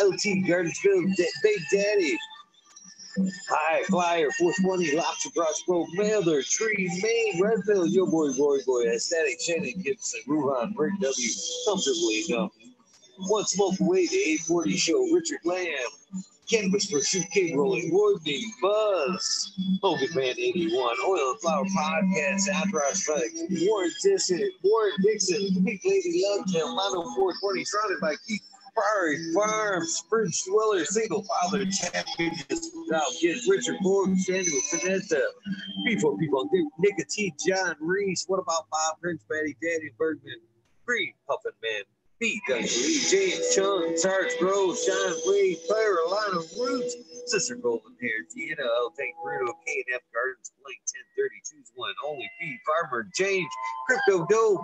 LT, Gardensville, Big Daddy, High Flyer, 420, Lobster Brush, Broke, Mailer, Tree, Maine, Redfield, Yo Boy, Roy Boy, Aesthetic, Shannon Gibson, Ruhan, Rick W, Comfortably Numb, One Smoke Away, The 840 Show, Richard Lamb, Canvas Pursuit, King Rolling, Rodney, Buzz, Hogan Man 81, Oil and Flower Podcast, Outrush Flex, Warren Dixon, Warren Dixon, Pink Lady Lovetail, Mono 420, surrounded by Keith Prairie Farm, Spruce Dweller, Single Father, Champions, Now Get Richard Ford, Samuel Finetta, Before People, Nicotine, John Reese, What About Bob Prince, Betty, Daddy Bergman, Green Puffin Man, B. W. James Chung, Sarge Groves, John Wade, Carolina Roots, Sister Golden Hair, Deanna L. Tank Bruno, K and F Gardens, Blake 1030, choose one, only P. Farmer, James, Crypto Dope,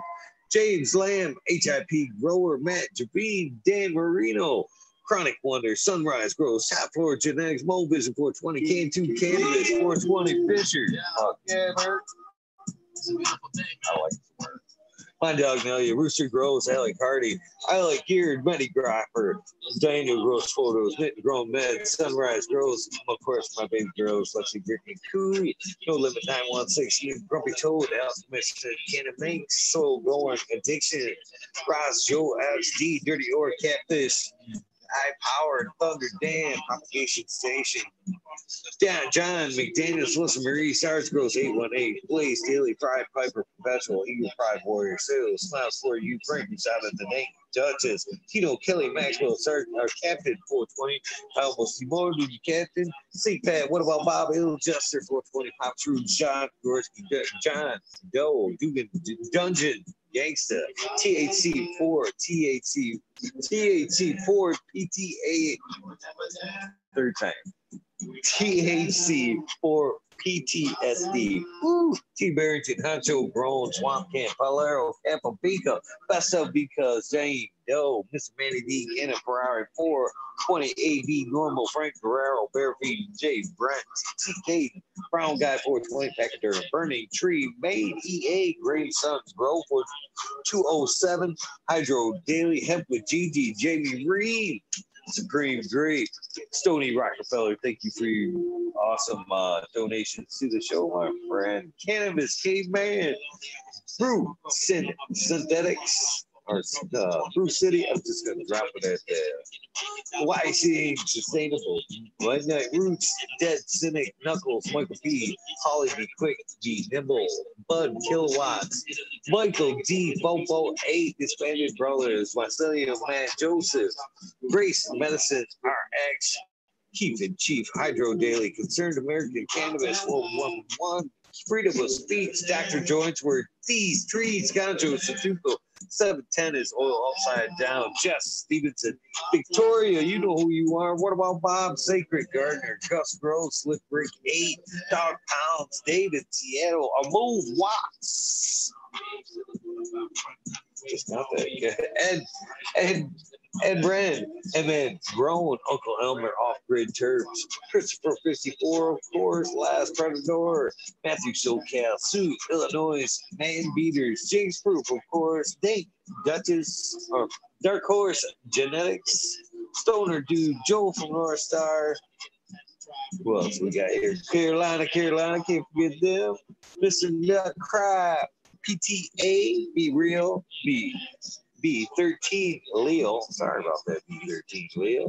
James Lamb, HIP Grower, Matt Javine, Dan Marino, Chronic Wonder, Sunrise Grows, Top Floor Genetics, Mo Vision 420, Can 2 Cannabis, 420 Fisher. Oh, yeah. I like word. My dog Nelia, Rooster Grows, Alec Hardy, I like Geared, Betty Grapper, Daniel Grows Photos, Knit Grown Med, Sunrise Grows, of course, my baby grows, Lexi Brittany Coo, No Limit 916, you Grumpy Toad, Alchemist, Cannon Minx, Soul Going, Addiction, Ross, Joe, Alex D, Dirty Or Catfish, High Powered, Thunder Dam, Propagation Station, John, John McDaniels, Listen Marie, Stars Grows 818, Blaze, Daily Pride, Piper, Perpetual, Eagle Pride, Warrior, Sales, Smiles for You, Frankie's out of the name, Duchess, Tito, Kelly, Maxwell, Sergeant, our Captain 420, I almost more than you, Captain. See, Pat, what about Bob Ill, Juster 420, Pop True, John, Gorski, John, Doe, Dugan, Dungeon, Gangsta, THC 4, THC, THC 4, PTA, third time. THC for PTSD. Woo. T. Barrington, Honcho, Grown, Swamp Camp, Palero, Best of because Jane Doe, Mr. Manny D, Anna Ferrari, 420 AV, Normal, Frank Guerrero, Barefeed, J. Brent, TK, Brown Guy, 420, Packadur, Burning Tree, Maine, EA, Grave Sons, Grove, 207, Hydro Daily, Hemp with GG, Jamie Reed, Supreme Great. Stony Rockefeller, thank you for your awesome uh, donations to the show, my friend. Cannabis Caveman, Brew Syn- Synthetics, or uh, Brew City. I'm just going to drop it at there. YC Sustainable, One Night Roots, Dead Cynic, Knuckles, Michael P, Holly Be Quick, Be Nimble, Bud Kilowatts, Michael D, Bobo 8, Disbanded Brothers, Marcelio Man Joseph, Grace Medicine RX, Chief and Chief Hydro Daily, Concerned American Cannabis 411, freedom of speech, Dr. Joints, where these trees, Ganjo, Satuko, 710 is oil upside down. Jess Stevenson, Victoria, you know who you are. What about Bob Sacred Gardner, Gus Gross, Slick Brick 8, Dog Pounds, David Seattle, Amon Watts. Just not that good. And and and Brand, and then Grown, Uncle Elmer, Off Grid Terps, Christopher 54, of course, Last Predator, Matthew SoCal, Sue, Illinois, Man Beaters, James Proof, of course, Dink, Duchess, or Dark Horse Genetics, Stoner Dude, Joe from North Star. Who else we got here? Carolina, Carolina, can't forget them. Mr. Nut Crab, PTA, Be Real, Be B13 Leo. Sorry about that, B13 Leo.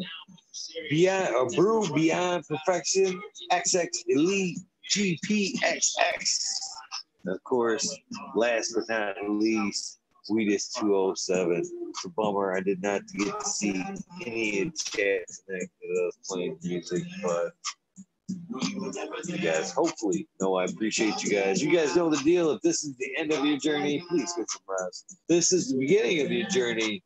Beyond a brew beyond perfection. XX Elite GPXX. Of course, last but not least, Sweetest 207. It's a bummer I did not get to see any of the chat tonight with uh, us playing music, but you guys hopefully know I appreciate you guys. You guys know the deal. If this is the end of your journey, please get some rest. This is the beginning of your journey.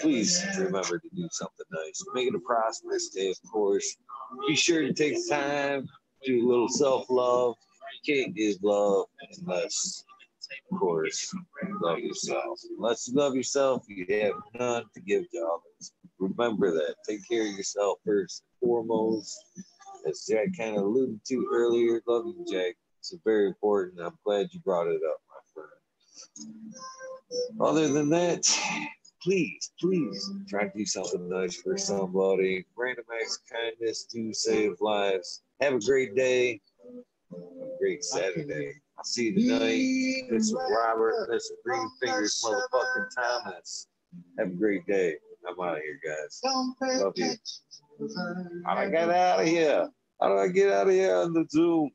Please remember to do something nice. Make it a prosperous day, of course. Be sure to take time, do a little self love. You can't give love unless, of course, you love yourself. Unless you love yourself, you have none to give to others. Remember that. Take care of yourself first and foremost as Jack kind of alluded to earlier. Love you, Jack. It's very important. I'm glad you brought it up, my friend. Other than that, please, please try to do something nice for somebody. Random acts of kindness do save lives. Have a great day. Have a great Saturday. I'll see you tonight. This is Robert. This is Green Fingers motherfucking Thomas. Have a great day. I'm out of here, guys. Love you. How do I get out of here? How do I get out of here on the Zoom?